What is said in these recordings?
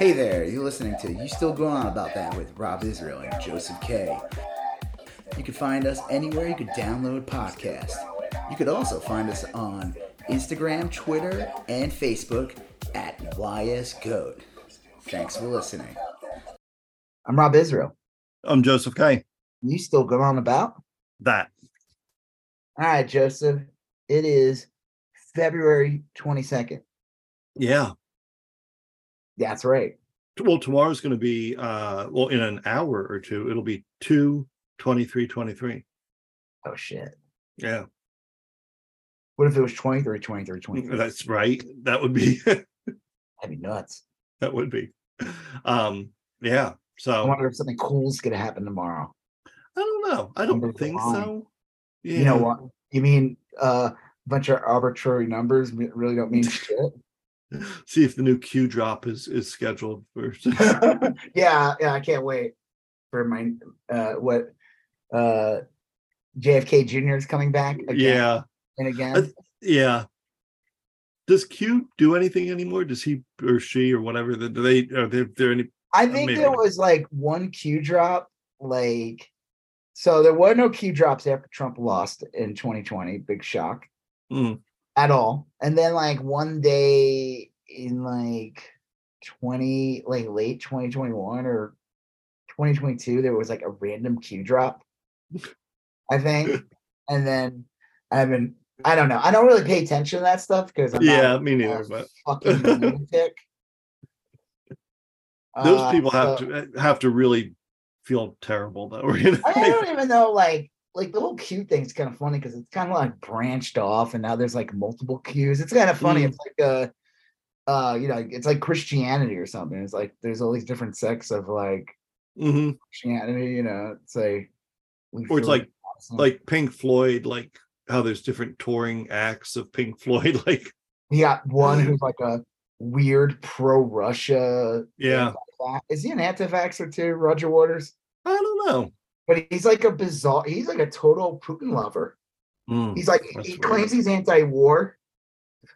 Hey there, you're listening to You Still Going On About That with Rob Israel and Joseph K. You can find us anywhere you could download podcasts. You could also find us on Instagram, Twitter, and Facebook at YSGoat. Thanks for listening. I'm Rob Israel. I'm Joseph K. You still going on about that? All right, Joseph. It is February 22nd. Yeah. That's right. Well, tomorrow's going to be, uh, well, in an hour or two, it'll be 2 23 23. Oh, shit. Yeah. What if it was 23 23 23? That's right. That would be, that'd be nuts. That would be. Um, yeah. So I wonder if something cool's going to happen tomorrow. I don't know. I don't think so. Yeah. You know what? You mean uh, a bunch of arbitrary numbers really don't mean shit? See if the new Q drop is is scheduled first. yeah, yeah, I can't wait for my uh what uh JFK Jr. is coming back again yeah. and again. Yeah. Does Q do anything anymore? Does he or she or whatever? Do they are there, there any? I think there was like one Q drop, like so there were no Q drops after Trump lost in 2020. Big shock. Mm. At all. And then like one day in like 20, like late 2021 or 2022, there was like a random Q drop. I think. and then I haven't I don't know. I don't really pay attention to that stuff because yeah, not, me neither. but fucking lunatic. Those uh, people have so, to have to really feel terrible though. I, don't even know like like the whole Q thing's kind of funny because it's kind of like branched off and now there's like multiple cues. It's kind of funny. Mm. It's like a uh you know it's like Christianity or something. It's like there's all these different sects of like mm-hmm. Christianity, you know, it's like or it's like awesome. like Pink Floyd, like how there's different touring acts of Pink Floyd, like got one who's like a weird pro Russia. Yeah. Is he an anti-vaxxer too, Roger Waters? I don't know. But he's like a bizarre, he's like a total Putin lover. Mm, he's like, he weird. claims he's anti-war.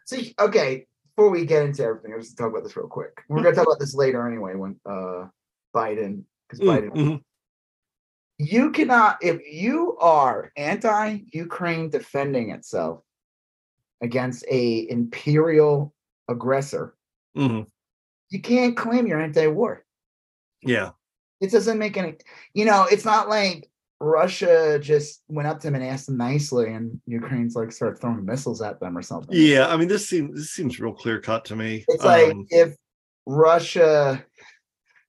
See, okay, before we get into everything, let's talk about this real quick. We're gonna talk about this later anyway when uh Biden, because mm, Biden mm-hmm. you cannot if you are anti-Ukraine defending itself against a imperial aggressor, mm-hmm. you can't claim you're anti-war. Yeah. It doesn't make any, you know, it's not like Russia just went up to him and asked him nicely, and Ukraine's like started throwing missiles at them or something. Yeah, I mean, this seems this seems real clear cut to me. It's um, like if Russia,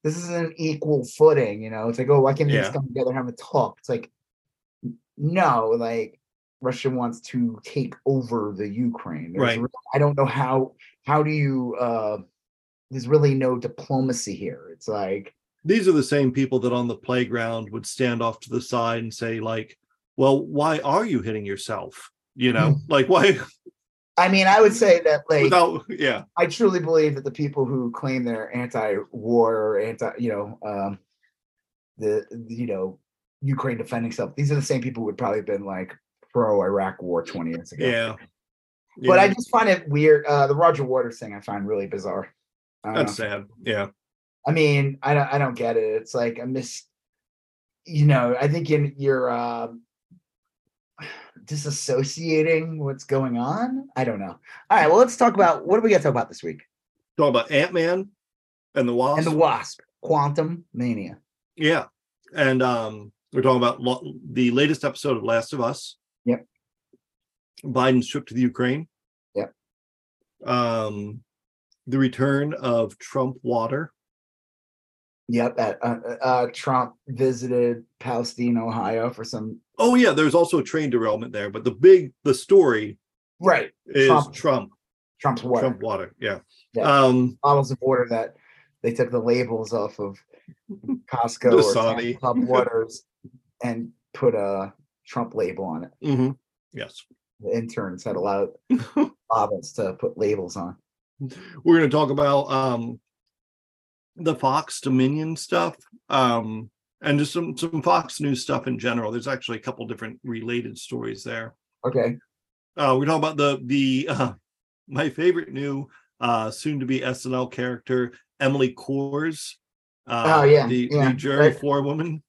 this is an equal footing, you know. It's like, oh, why can't we yeah. just come together and have a talk? It's like, no, like Russia wants to take over the Ukraine. There's right. I don't know how. How do you? uh There's really no diplomacy here. It's like these are the same people that on the playground would stand off to the side and say like well why are you hitting yourself you know hmm. like why i mean i would say that like Without, yeah i truly believe that the people who claim they're anti-war or anti you know um the you know ukraine defending stuff these are the same people who would probably have been like pro iraq war 20 years ago yeah but I just find it weird. Uh, the Roger Waters thing I find really bizarre. That's know. sad. Yeah. I mean, I don't I don't get it. It's like a miss you know, I think in you're uh, disassociating what's going on. I don't know. All right, well, let's talk about what do we got to talk about this week? Talk about Ant Man and the Wasp and the Wasp, Quantum Mania. Yeah, and um, we're talking about lo- the latest episode of Last of Us. Yep. Biden's trip to the Ukraine. Yep. Um, the return of Trump water. Yep, at, uh, uh, Trump visited Palestine, Ohio for some. Oh yeah, there's also a train derailment there, but the big the story, right, is Trump. Trump. Trump's water. Trump water, yeah. yeah. Um, bottles of water that they took the labels off of Costco or Pub waters and put a Trump label on it. Mm-hmm. Yes, the interns had a lot of bottles to put labels on. We're going to talk about um, the Fox Dominion stuff, um, and just some some Fox News stuff in general. There's actually a couple different related stories there. Okay. Uh, we're talking about the the uh, my favorite new uh, soon to be SNL character Emily Kohrs. Uh, oh yeah, the, yeah. the jury right. forewoman.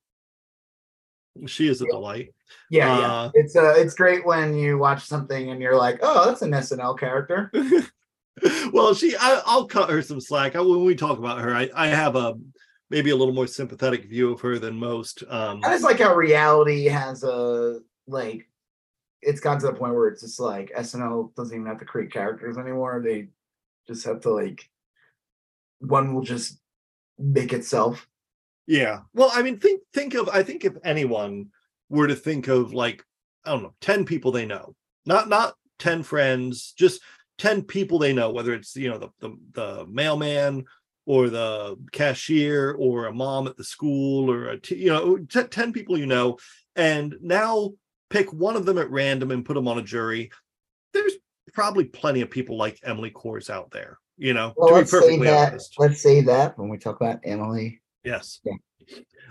She is a yeah. delight. Yeah, Uh, yeah. It's uh, it's great when you watch something and you're like, oh, that's an SNL character. well, she, I, will cut her some slack. I, when we talk about her, I, I have a maybe a little more sympathetic view of her than most. Um, and it's like how reality has a like, it's gotten to the point where it's just like SNL doesn't even have to create characters anymore. They just have to like, one will just make itself. Yeah. Well, I mean, think think of. I think if anyone were to think of like I don't know, ten people they know, not not ten friends, just 10 people they know whether it's you know the, the the, mailman or the cashier or a mom at the school or a t- you know t- 10 people you know. And now pick one of them at random and put them on a jury. There's probably plenty of people like emily Kohrs out there you know well, let's say that honest. let's say that when we talk about emily. Yes. Yeah.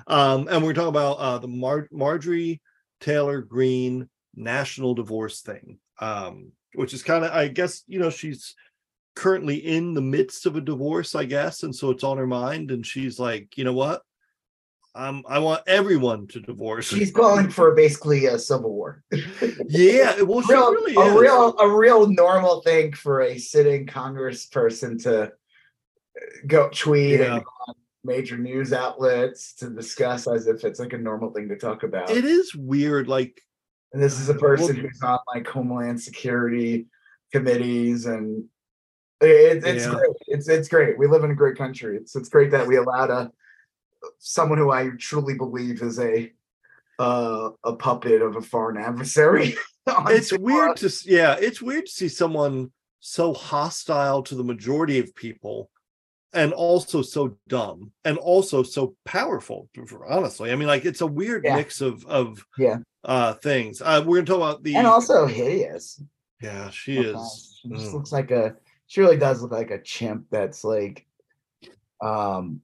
um and we're talking about uh the Mar- marjorie taylor greene national divorce thing. Um which is kind of i guess you know she's currently in the midst of a divorce i guess and so it's on her mind and she's like you know what um, I want everyone to divorce. She's calling for basically a civil war. yeah, well, real, really a is. real, a real normal thing for a sitting Congressperson to go tweet yeah. and major news outlets to discuss as if it's like a normal thing to talk about. It is weird, like and this is a person who's on like Homeland Security committees, and it, it's yeah. great. It's it's great. We live in a great country. It's it's great that we allowed a someone who I truly believe is a uh, a puppet of a foreign adversary. it's weird to yeah, it's weird to see someone so hostile to the majority of people and also so dumb and also so powerful honestly i mean like it's a weird yeah. mix of of yeah uh things. Uh we're gonna talk about the and also hideous. Yeah, she okay. is. She just mm. looks like a she really does look like a chimp that's like um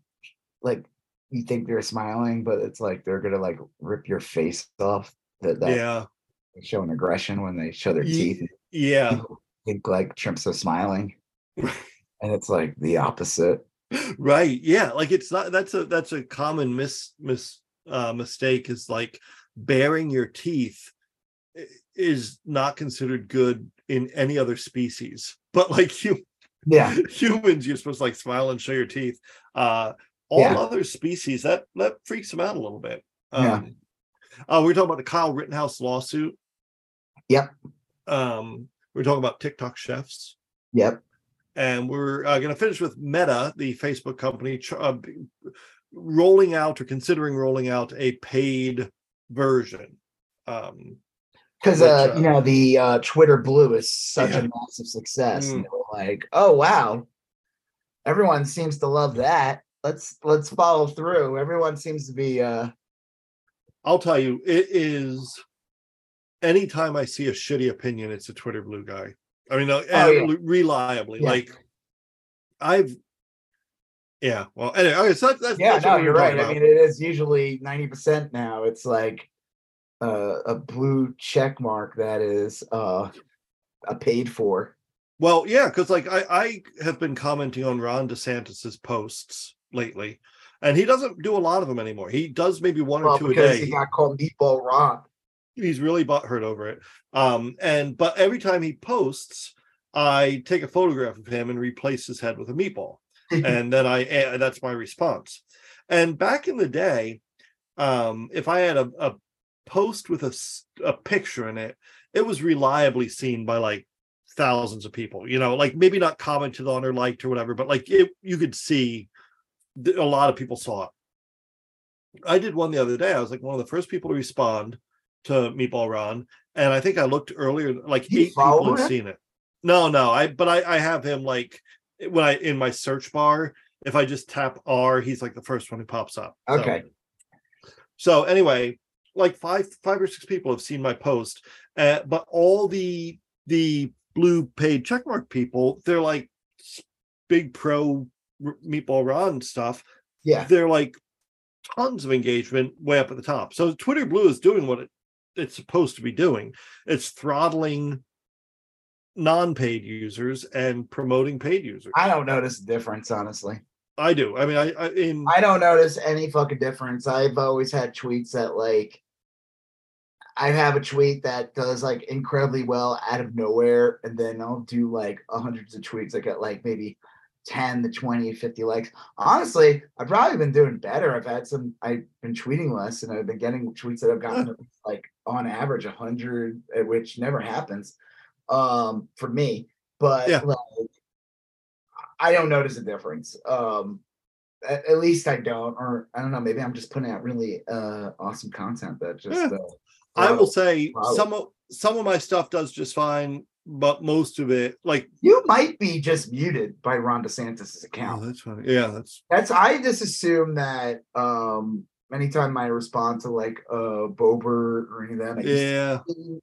like you think they're smiling, but it's like they're gonna like rip your face off. That, that yeah, showing aggression when they show their teeth. Yeah, think like chimps are smiling, and it's like the opposite. Right. Yeah. Like it's not. That's a that's a common mis mis uh, mistake. Is like baring your teeth is not considered good in any other species but like you yeah humans you're supposed to like smile and show your teeth uh all yeah. other species that that freaks them out a little bit um yeah. uh we're talking about the kyle rittenhouse lawsuit yep um we're talking about tiktok chefs yep and we're uh, going to finish with meta the facebook company uh, rolling out or considering rolling out a paid version. Um, because uh, uh, you know the uh, Twitter Blue is such yeah. a massive success, mm. like, "Oh wow, everyone seems to love that. Let's let's follow through." Everyone seems to be. uh I'll tell you, it is. Anytime I see a shitty opinion, it's a Twitter Blue guy. I mean, uh, oh, yeah. reliably, yeah. like I've yeah. Well, anyway, okay, so that's, that's yeah. That's no, you're right. About. I mean, it is usually ninety percent now. It's like uh, a blue check mark that is uh, a paid for. Well, yeah, because like I, I have been commenting on Ron DeSantis's posts lately, and he doesn't do a lot of them anymore. He does maybe one well, or two a day. He got called Meatball Ron. He's really butthurt over it. Um, and but every time he posts, I take a photograph of him and replace his head with a meatball. and then I eh, that's my response. And back in the day, um, if I had a, a post with a, a picture in it, it was reliably seen by like thousands of people. You know, like maybe not commented on or liked or whatever, but like it, you could see a lot of people saw it. I did one the other day. I was like one of the first people to respond to Meatball Ron, and I think I looked earlier, like eight people have seen it. No, no, I but I I have him like when I in my search bar, if I just tap R, he's like the first one who pops up. Okay. So, so anyway, like five five or six people have seen my post, uh, but all the the blue paid checkmark people, they're like big pro meatball Ron stuff. Yeah, they're like tons of engagement way up at the top. So Twitter Blue is doing what it, it's supposed to be doing. It's throttling non-paid users and promoting paid users. I don't notice a difference, honestly. I do. I mean, I, I in I don't notice any fucking difference. I've always had tweets that like I have a tweet that does like incredibly well out of nowhere, and then I'll do like hundreds of tweets that get like maybe 10 to 20, 50 likes. Honestly, I've probably been doing better. I've had some, I've been tweeting less and I've been getting tweets that have gotten like on average 100, eh, which never happens um, for me. But yeah. like, I don't notice a difference. Um, at, at, least I don't, or I don't know, maybe I'm just putting out really uh, awesome content that just. Yeah. Uh, I will say some of some of my stuff does just fine but most of it, like you might be just muted by Ron DeSantis' account. Oh, that's funny. Yeah, that's that's. I just assume that um anytime I respond to like uh Boebert or any of that, yeah,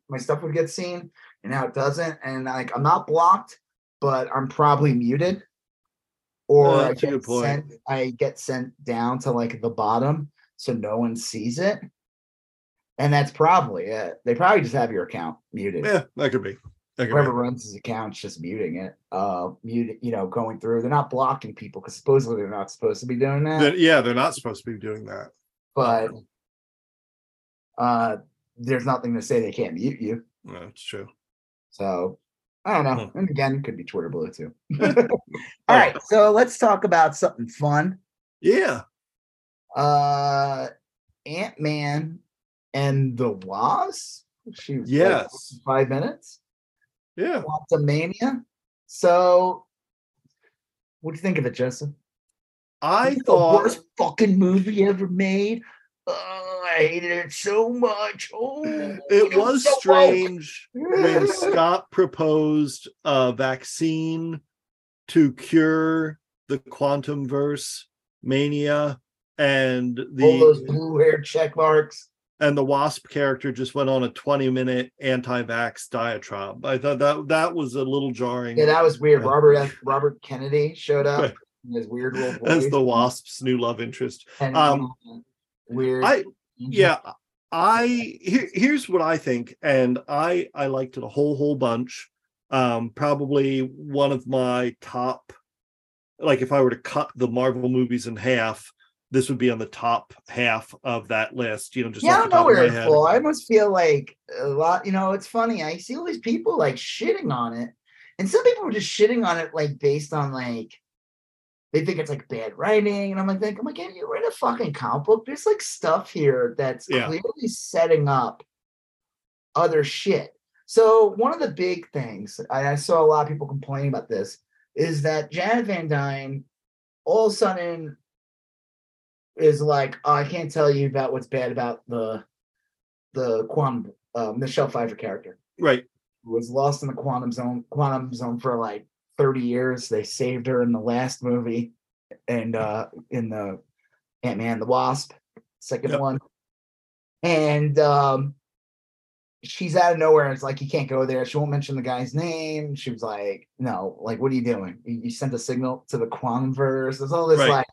my stuff would get seen, and now it doesn't. And like I'm not blocked, but I'm probably muted, or I get sent. I get sent down to like the bottom, so no one sees it. And that's probably it. They probably just have your account muted. Yeah, that could be whoever runs his account's just muting it, uh, mute, you know, going through. They're not blocking people because supposedly they're not supposed to be doing that. They're, yeah, they're not supposed to be doing that. But uh, there's nothing to say they can't mute you. That's true. So I don't know. Hmm. And again, it could be Twitter blue too. All right, so let's talk about something fun. Yeah. Uh, Ant Man and the Wasp. She yes, five minutes. Yeah. Mania. So, what do you think of it, Joseph? I thought worst fucking movie ever made. Oh, I hated it so much. Oh, it, it was, was so strange when Scott proposed a vaccine to cure the quantum verse mania and the all those blue hair check marks. and the wasp character just went on a 20 minute anti-vax diatribe. I thought that that was a little jarring. Yeah that was weird. Robert robert kennedy showed up his weird little voice. as the wasp's new love interest and, um weird i yeah i here, here's what i think and i i liked it a whole whole bunch um probably one of my top like if i were to cut the marvel movies in half this would be on the top half of that list. You know, just yeah, I don't know where it's full. I must feel like a lot. You know, it's funny. I see all these people like shitting on it, and some people are just shitting on it like based on like they think it's like bad writing, and I'm like, I'm like, hey, you read a fucking comic book? There's like stuff here that's yeah. clearly setting up other shit. So one of the big things I saw a lot of people complaining about this is that Janet Van Dyne all of a sudden is like oh, I can't tell you about what's bad about the the quantum uh, Michelle Pfeiffer character. Right. Was lost in the quantum zone quantum zone for like 30 years. They saved her in the last movie and uh in the Ant-Man the Wasp, second yep. one. And um she's out of nowhere. It's like you can't go there. She won't mention the guy's name. She was like, "No, like, what are you doing? You, you sent a signal to the quantum verse." There's all this right. like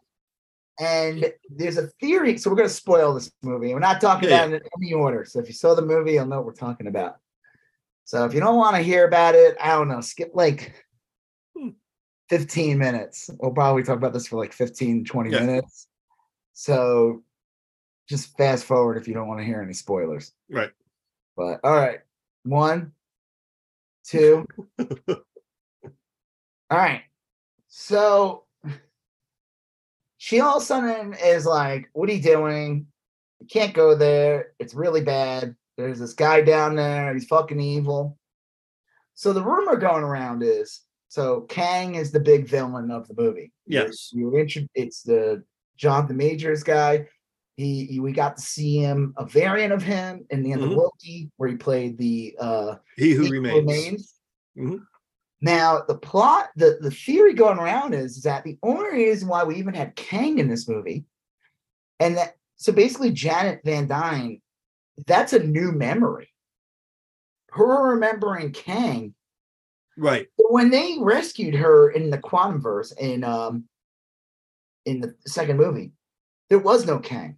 and there's a theory. So we're going to spoil this movie. We're not talking yeah, about it in any order. So if you saw the movie, you'll know what we're talking about. So if you don't want to hear about it, I don't know, skip like 15 minutes. We'll probably talk about this for like 15, 20 yeah. minutes. So just fast forward if you don't want to hear any spoilers. Right. But all right. One, two. all right. So she all of a sudden is like, What are you doing? You can't go there. It's really bad. There's this guy down there. He's fucking evil. So the rumor going around is so Kang is the big villain of the movie. Yes. You, you it's the Jonathan Majors guy. He, he, we got to see him a variant of him in the end mm-hmm. of Loki, where he played the uh He Who he Remains. remains. Mm-hmm. Now, the plot, the, the theory going around is, is that the only reason why we even had Kang in this movie, and that so basically Janet Van Dyne, that's a new memory. Her remembering Kang. Right. When they rescued her in the quantum verse in um in the second movie, there was no Kang.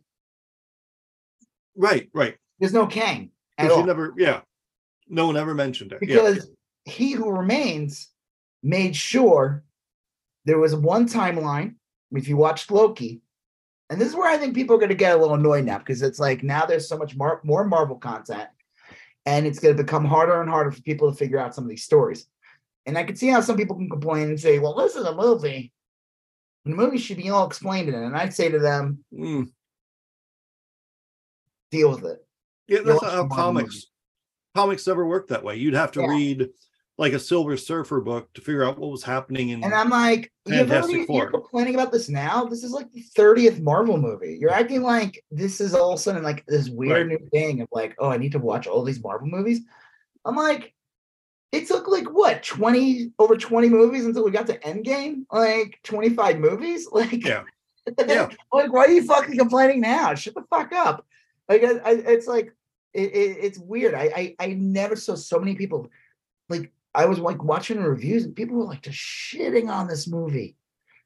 Right, right. There's no Kang. At all. never, yeah. No one ever mentioned it. Because yeah he who remains made sure there was one timeline. If you watched Loki, and this is where I think people are going to get a little annoyed now because it's like now there's so much more, more Marvel content, and it's going to become harder and harder for people to figure out some of these stories. And I can see how some people can complain and say, "Well, this is a movie. The movie should be all explained in it." And I'd say to them, mm. "Deal with it." Yeah, that's how comics comics never work that way. You'd have to yeah. read like a Silver Surfer book to figure out what was happening in. And I'm like, Fantastic Four. You're complaining about this now. This is like the 30th Marvel movie. You're acting like this is all of a sudden like this weird right. new thing of like, oh, I need to watch all these Marvel movies. I'm like, it took like what 20 over 20 movies until we got to Endgame, like 25 movies. Like, yeah, yeah. like why are you fucking complaining now? Shut the fuck up. Like, I, I, it's like it, it, it's weird. I, I I never saw so many people like I was like watching reviews and people were like just shitting on this movie.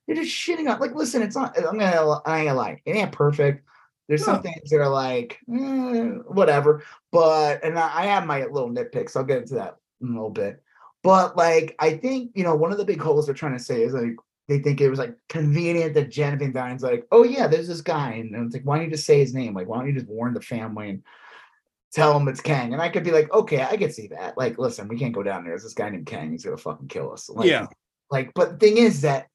They're just shitting on like listen, it's not I'm gonna I ain't gonna lie, it ain't perfect. There's some things that are like eh, whatever, but and I, I have my little nitpicks. I'll get into that a little bit. But like I think you know one of the big holes they're trying to say is like they think it was like convenient that Van Dyne's like, oh yeah, there's this guy, and it's like, why don't you just say his name? Like, why don't you just warn the family and tell him it's Kang. And I could be like, okay, I could see that. Like, listen, we can't go down there. There's this guy named Kang. He's gonna fucking kill us. Like, yeah. Like, but the thing is that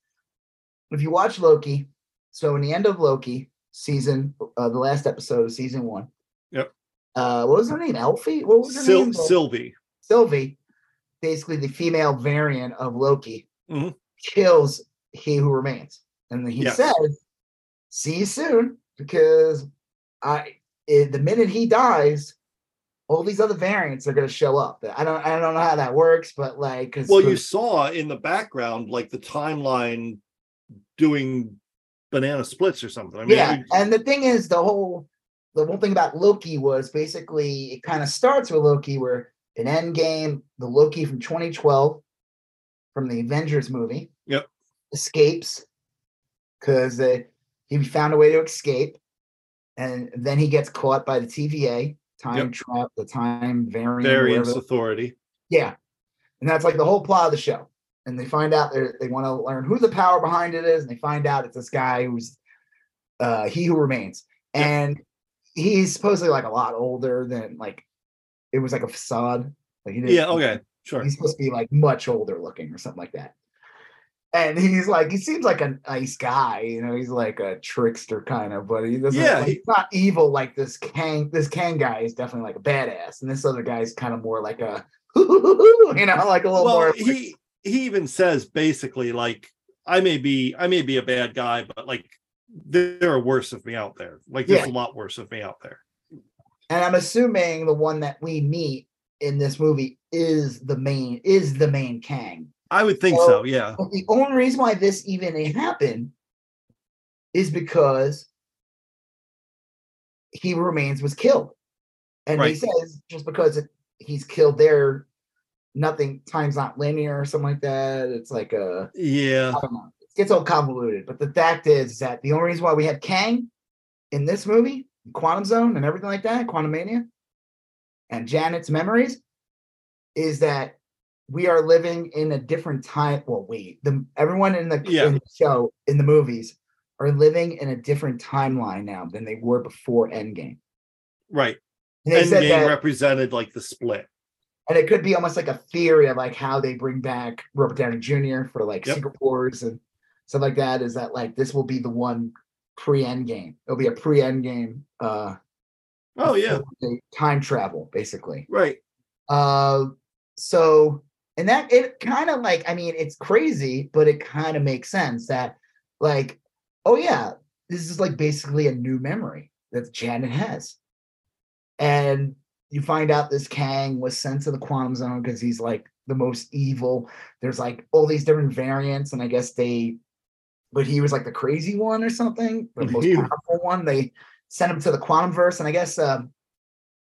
if you watch Loki, so in the end of Loki season, uh, the last episode of season one. Yep. Uh, what was her name? Elfie? What was her Sil- name? Sylvie. Sylvie, basically the female variant of Loki, mm-hmm. kills he who remains. And he says, see you soon, because I it, the minute he dies, all these other variants are going to show up. I don't I don't know how that works, but like, well, you saw in the background like the timeline doing banana splits or something. I mean, yeah, and the thing is, the whole the whole thing about Loki was basically it kind of starts with Loki, where in Endgame, the Loki from 2012 from the Avengers movie, yep, escapes because uh, he found a way to escape, and then he gets caught by the TVA time yep. trap, the time variant, variance authority. Yeah, and that's like the whole plot of the show. And they find out they want to learn who the power behind it is, and they find out it's this guy who's uh, he who remains, yep. and he's supposedly like a lot older than like it was like a facade. Like he didn't, yeah, okay, sure. He's supposed to be like much older looking or something like that and he's like he seems like a nice guy you know he's like a trickster kind of but he doesn't yeah like, he's not evil like this kang this kang guy is definitely like a badass and this other guy is kind of more like a you know like a little well, more he he even says basically like i may be i may be a bad guy but like there are worse of me out there like there's yeah. a lot worse of me out there and i'm assuming the one that we meet in this movie is the main is the main kang I would think so, so yeah. The only reason why this even happened is because he remains was killed. And right. he says just because it, he's killed there, nothing time's not linear or something like that. It's like a yeah. It gets all convoluted. But the fact is that the only reason why we had Kang in this movie, Quantum Zone and everything like that, Quantumania, and Janet's memories, is that we are living in a different time. Well, we the everyone in the, yeah. in the show in the movies are living in a different timeline now than they were before Endgame. Right. Endgame that, represented like the split. And it could be almost like a theory of like how they bring back Robert Downey Jr. for like yep. Secret Wars and stuff like that. Is that like this will be the one pre Endgame? It'll be a pre Endgame. uh Oh yeah, time travel basically. Right. Uh, so and that it kind of like i mean it's crazy but it kind of makes sense that like oh yeah this is like basically a new memory that janet has and you find out this kang was sent to the quantum zone because he's like the most evil there's like all these different variants and i guess they but he was like the crazy one or something the most powerful one they sent him to the quantum verse and i guess um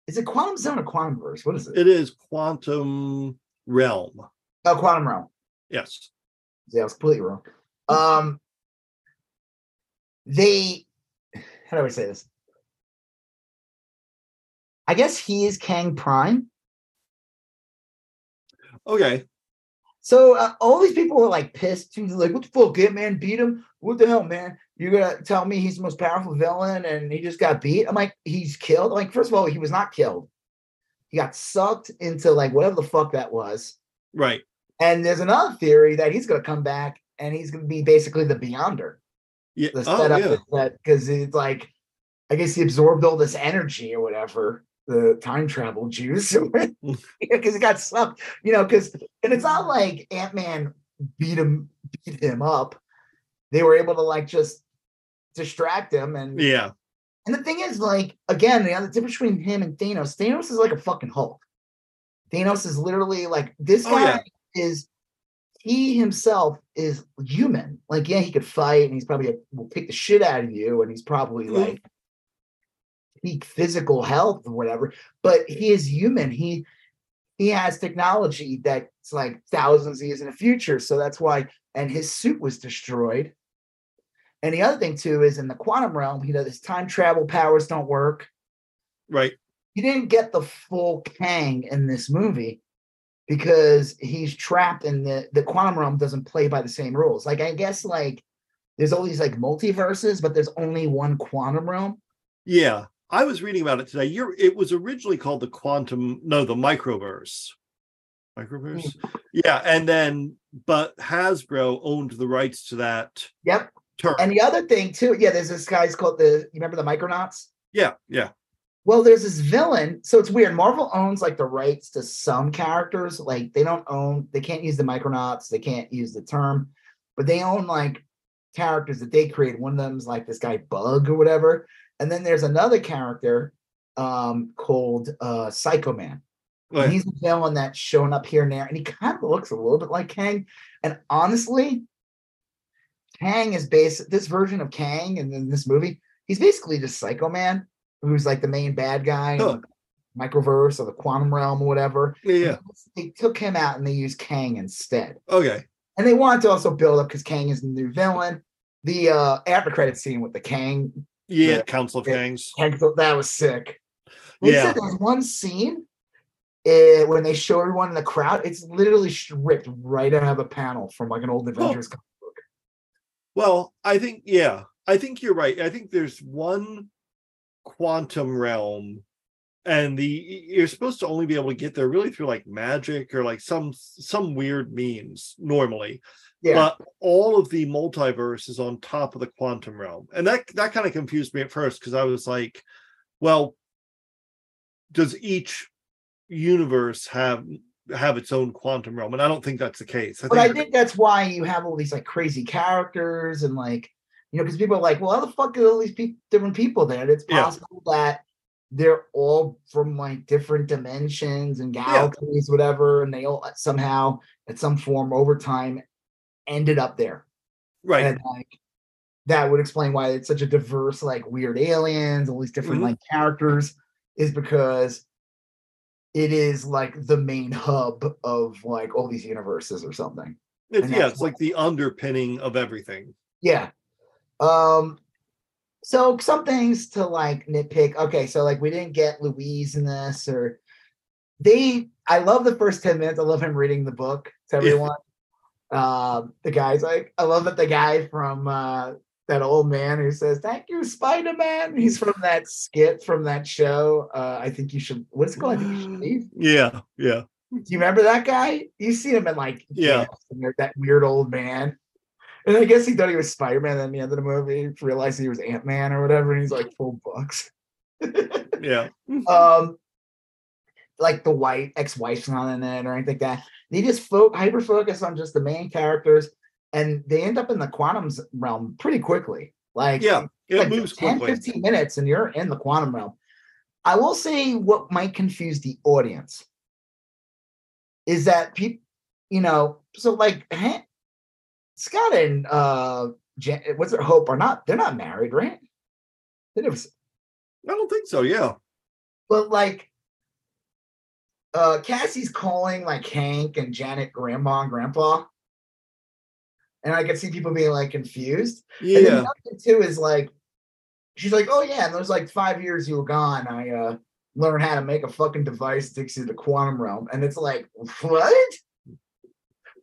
is it quantum zone or quantum verse what is it it is quantum realm. Oh, quantum realm. Yes. Yeah, I was completely wrong. Um, they, how do I say this? I guess he is Kang Prime. Okay. So uh, all these people were like pissed too. Like, what the fuck, Ant Man beat him? What the hell, man? You're gonna tell me he's the most powerful villain and he just got beat? I'm like, he's killed. Like, first of all, he was not killed. He got sucked into like whatever the fuck that was. Right. And there's another theory that he's gonna come back and he's gonna be basically the Beyonder. Yeah. The Oh, setup yeah. that because it's like, I guess he absorbed all this energy or whatever, the time travel juice, because he got sucked. You know, because and it's not like Ant Man beat him beat him up. They were able to like just distract him and Yeah. and the thing is, like, again, the other difference between him and Thanos, Thanos is like a fucking Hulk. Thanos is literally like this Oh, guy yeah. is he himself is human. Like, yeah, he could fight and he's probably a, will pick the shit out of you, and he's probably Mhm. like peak physical health or whatever, but he is human. He he has technology that's like thousands of years in the future. So that's why, and his suit was destroyed. And the other thing too is in the quantum realm, you know, his time travel powers don't work. Right. He didn't get the full Kang in this movie because he's trapped in the the quantum realm doesn't play by the same rules. Like I guess like there's all these like multiverses, but there's only one quantum realm. Yeah. I was reading about it today. You're it was originally called the quantum, no, the microverse. Microverse? Mm. Yeah. And then but Hasbro owned the rights to that Yep. term. And the other thing too, yeah, there's this guy's called the you remember the Micronauts? yeah, yeah. Well, there's this villain. So it's weird. Marvel owns like the rights to some characters. Like they don't own, they can't use the Micronauts, they can't use the term, but they own like characters that they create. One of them's like this guy Bug or whatever. And then there's another character um called uh Psycho Man. And he's a villain that's showing up here and there, and he kind of looks a little bit like Kang. And honestly, Kang is based this version of Kang and in this movie, he's basically just Psycho Man, who's like the main bad guy in Huh. the microverse or the quantum realm or whatever. Yeah, yeah. They took him out and they used Kang instead. Okay. And they wanted to also build up because Kang is the new villain. The uh after credit scene with the Kang, Yeah, Yeah. Council of Yeah. Kangs. That was sick. They Yeah. said there's one scene eh, when they show everyone in the crowd, it's literally stripped right out of a panel from like an old Avengers comic book. Well, I think yeah, I think you're right. I think there's one quantum realm and the you're supposed to only be able to get there really through like magic or like some some weird means normally. Yeah. But all of the multiverse is on top of the quantum realm. And that that kind of confused me at first because I was like, well, does each universe have have its own quantum realm? And I don't think that's the case. I but I think, think that's why you have all these like crazy characters and like you know because people are like, well, how the fuck are all these pe- different people there? And it's Yeah. possible that they're all from like different dimensions and galaxies, whatever, and they all somehow at some form over time ended up there. right. And like that would explain why it's such a diverse, like weird aliens, all these different Mhm. like characters, is because it is like the main hub of like all these universes or something. It's, yeah, it's like the underpinning of everything. Yeah. Um so some things to like nitpick. Okay, so like we didn't get Luis in this or they I love the first 10 minutes. I love him reading the book to everyone. Um the guy's like I love that the guy from uh that old man who says, Thank you, Spider-Man. He's from that skit from that show. Uh I think you should what's it called? I think you should leave. Yeah, yeah. Do you remember that guy? You see him in like Yeah. And that weird old man. And I guess he thought he was Spider Man. Then the end of the movie, realized he was Ant Man or whatever, and he's like full bucks. Yeah. um, like the white ex wife's not in it or anything like that. They just fo- hyper focus on just the main characters, and they end up in the quantum s- realm pretty quickly. Like Yeah. It like moves 10, quickly. 15 minutes and you're in the quantum realm. I will say what might confuse the audience is that people, you know, so like Han- Scott and uh Jan- what's their hope are not they're not married, right? They never, I don't think so. Yeah. but like uh Cassie's calling like Hank and Janet grandma and grandpa. And I could see people being like confused. And then Yeah. the other thing too is like, she's like, oh yeah, and those like five years you were gone, I uh learned how to make a fucking device that takes you to the quantum realm. And it's like, what?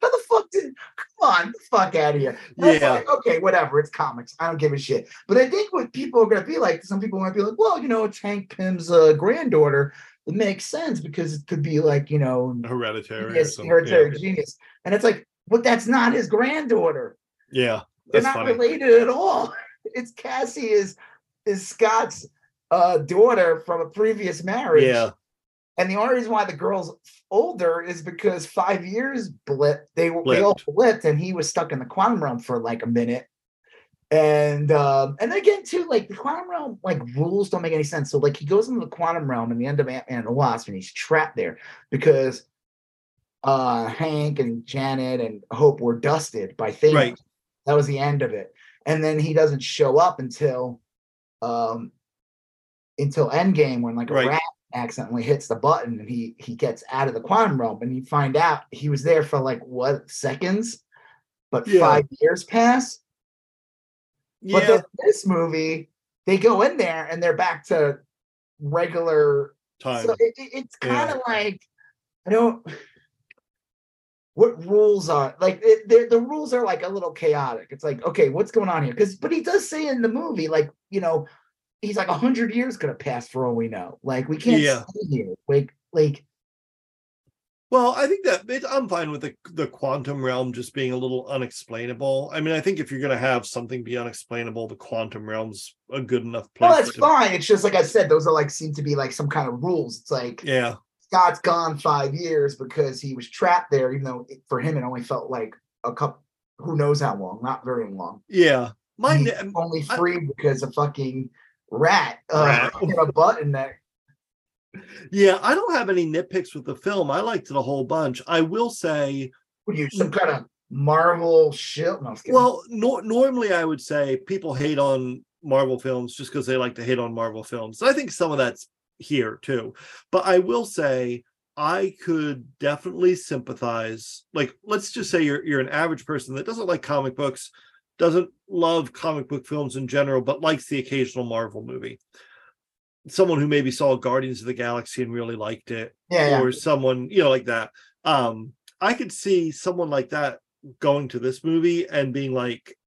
How the fuck did? Come on, the fuck out of here. Yeah. Like, okay, whatever. It's comics. I don't give a shit. But I think what people are gonna be like, some people might be like, well, you know, it's Hank Pym's uh, granddaughter. It makes sense because it could be like, you know, hereditary, genius, hereditary yeah. genius, and it's like, but that's not his granddaughter. Yeah, they're not funny. related at all. It's Cassie is is Scott's uh, daughter from a previous marriage. Yeah. And the only reason why the girl's older is because five years blip, they blipped. they all blipped, and he was stuck in the quantum realm for like a minute. And um, and again, too, like the quantum realm, like rules don't make any sense. So like he goes into the quantum realm in the end of Ant Man and the Wasp, and he's trapped there because uh Hank and Janet and Hope were dusted by Thanos. Right. That was the end of it. And then he doesn't show up until um until Endgame when like a right. rat accidentally hits the button and he he gets out of the quantum realm and you find out he was there for like what seconds, but yeah. five years pass. Yeah. But the, this movie, they go in there and they're back to regular time. So it, it, it's kind of yeah. like I don't. What rules are like it, the rules are like a little chaotic. It's like okay, what's going on here? Because but he does say in the movie like you know he's like a hundred years could have passed for all we know. Like we can't yeah. stay here. Like like. Well, I think that it, I'm fine with the the quantum realm just being a little unexplainable. I mean, I think if you're going to have something be unexplainable, the quantum realm's a good enough place. Well, that's to... fine. It's just like I said; those are like seem to be like some kind of rules. It's like yeah, Scott's gone five years because he was trapped there, even though it, for him it only felt like a couple, who knows how long, not very long. Yeah, mine only free I, because a fucking rat, uh, rat. a button there. Yeah, I don't have any nitpicks with the film. I liked it a whole bunch. I will say, what you some mm. kind of Marvel shit? No, well, no, normally I would say people hate on Marvel films just because they like to hate on Marvel films. I think some of that's here too. But I will say I could definitely sympathize. Like, let's just say you're you're an average person that doesn't like comic books, doesn't love comic book films in general, but likes the occasional Marvel movie. Someone who maybe saw Guardians of the Galaxy and really liked it, yeah, or yeah. someone you know like that. Um, I could see someone like that going to this movie and being like,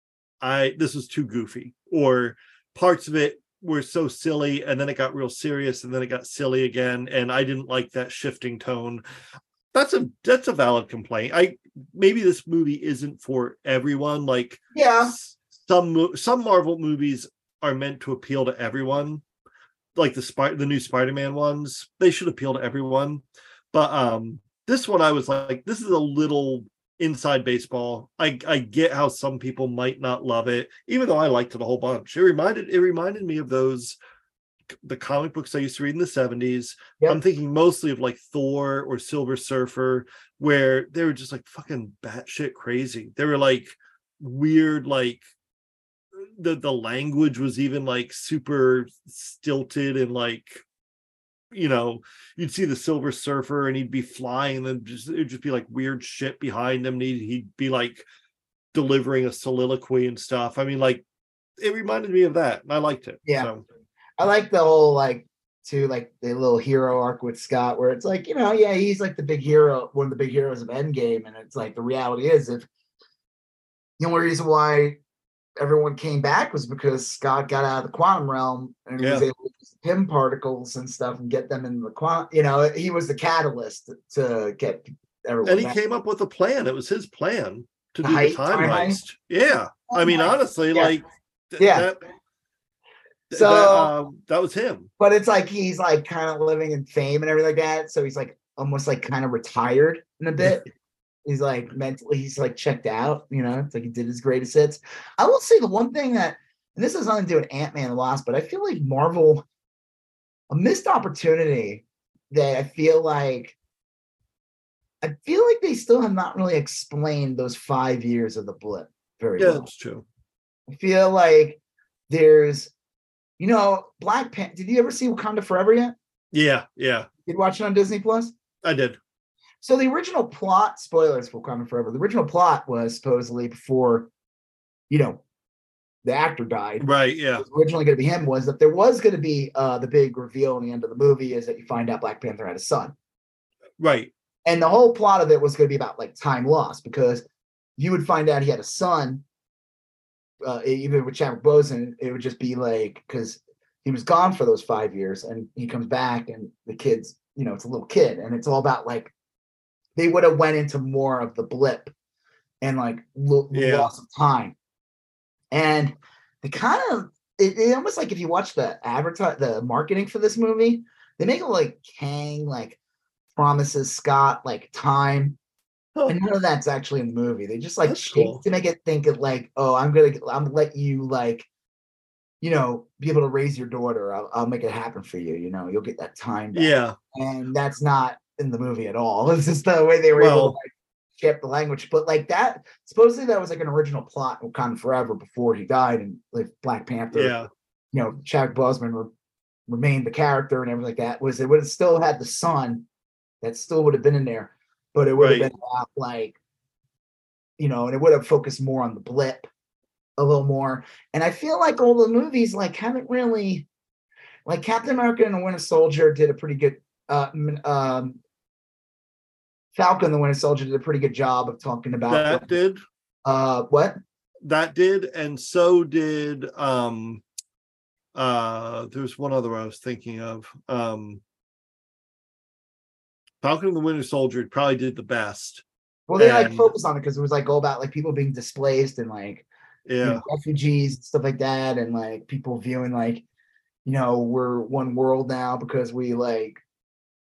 "I this was too goofy," or parts of it were so silly, and then it got real serious, and then it got silly again, and I didn't like that shifting tone that's a that's a valid complaint. I maybe this movie isn't for everyone. Like yeah, some some Marvel movies are meant to appeal to everyone. Like the spy the new Spider-Man ones, they should appeal to everyone. But um this one I was like, this is a little inside baseball. I I get how some people might not love it, even though I liked it a whole bunch. It reminded it reminded me of those the comic books I used to read in the 70s. Yep. I'm thinking mostly of like Thor or Silver Surfer, where they were just like fucking batshit crazy. They were like weird, like the the language was even like super stilted and like you know you'd see the silver surfer and he'd be flying and just it'd just be like weird shit behind him and he'd, he'd be like delivering a soliloquy and stuff i mean like it reminded me of that and i liked it yeah so. I like the whole like to like the little hero arc with Scott, where it's like, you know, yeah, he's like the big hero, one of the big heroes of Endgame. And it's like the reality is if the only reason why everyone came back was because Scott got out of the quantum realm and yeah. was able to use Pym particles and stuff and get them in the quantum, you know, he was the catalyst to get everyone. And he back. came up with a plan. It was his plan to the do the time, time heist. heist. Yeah. I mean, honestly, yeah. like th- yeah. That, so that, uh, that was him. But it's like he's like kind of living in fame and everything like that. So he's like almost like kind of retired in a bit. He's like mentally, he's like checked out. You know, it's like he did his greatest hits. I will say the one thing that, and this has nothing to do with Ant Man lost, but I feel like Marvel a missed opportunity that I feel like I feel like they still have not really explained those five years of the blip very yeah, well. that's true. I feel like there's you know, Black Panther. Did you ever see Wakanda Forever yet? Yeah, yeah. Did you watch it on Disney Plus? I did. So the original plot, spoilers for Wakanda Forever. The original plot was supposedly before, you know, the actor died. Right. Yeah. originally going to be him. Was that there was going to be uh the big reveal in the end of the movie is that you find out Black Panther had a son. Right. And the whole plot of it was going to be about like time lost because you would find out he had a son. Uh, even with Chadwick Boseman, it would just be like because he was gone for those five years, and he comes back, and the kid's you know it's a little kid, and it's all about like they would have went into more of the blip and like lo- yeah. loss of time, and they kind of it, it almost like if you watch the advertise the marketing for this movie, they make it like Kang like promises Scott like time. Oh. And none of that's actually in the movie. They just like cool. to make it think of like, oh, I'm gonna I'm gonna let you like, you know, be able to raise your daughter. I'll, I'll make it happen for you. You know, you'll get that time. Back. Yeah. And that's not in the movie at all. It's just the way they were well, able to like, the language. But like that, supposedly that was like an original plot Wakanda Forever before he died, and like Black Panther. Yeah. You know, Chadwick Boseman re- remained the character and everything like that. Was it would have still had the son that still would have been in there, but it would right. have been about like, you know, and it would have focused more on the blip a little more. And I feel like all the movies like haven't really like Captain America and the Winter Soldier did a pretty good uh um Falcon the Winter Soldier did a pretty good job of talking about that. Did uh what? That did, and so did um uh there's one other I was thinking of. Um Falcon and the Winter Soldier probably did the best. Well, they and, like focused on it because it was like all about like people being displaced and like yeah you know, refugees and stuff like that, and like people viewing like you know we're one world now because we like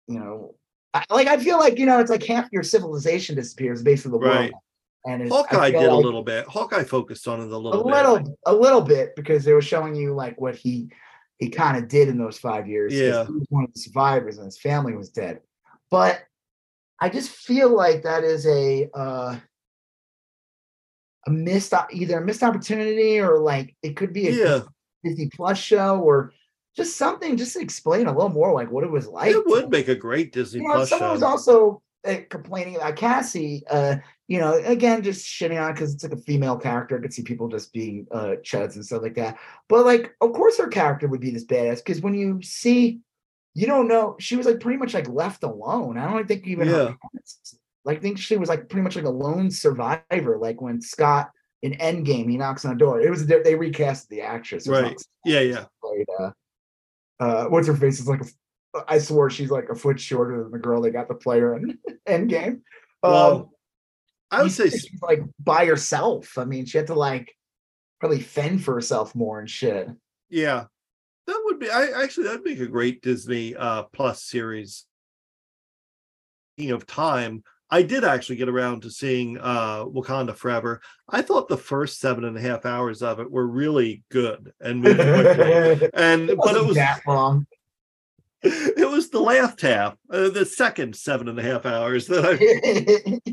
you know I, like I feel like you know it's like half your civilization disappears basically the right. world. And Hawkeye did like a little bit. Hawkeye focused on it a little, a little, bit. a little bit because they were showing you like what he he kind of did in those five years. Yeah, he was one of the survivors, and his family was dead. But I just feel like that is a uh, a missed either a missed opportunity or like it could be a yeah. Disney Plus show or just something just to explain a little more like what it was like. It would make a great Disney you know, Plus someone show. was also uh, complaining about Cassie. Uh, you know, again, just shitting on because it's like a female character. I could see people just being uh chuds and stuff like that. But like, of course, her character would be this badass because when you see, you don't know, she was like pretty much like left alone. I don't think even yeah. like I think she was like pretty much like a lone survivor. Like when Scott in Endgame, he knocks on the door. It was they recast the actress, right? Yeah, yeah. Played, uh, uh, what's her face is like a, I swore she's like a foot shorter than the girl they got the player in Endgame. Well, um, I would say she's like by herself. I mean, she had to like probably fend for herself more and shit. Yeah, that would be. I actually that'd make a great Disney uh Plus series. Speaking of time, I did actually get around to seeing uh Wakanda Forever. I thought the first seven and a half hours of it were really good and moved quickly. and but it was that long. It was the last half, uh, the second seven and a half hours that I.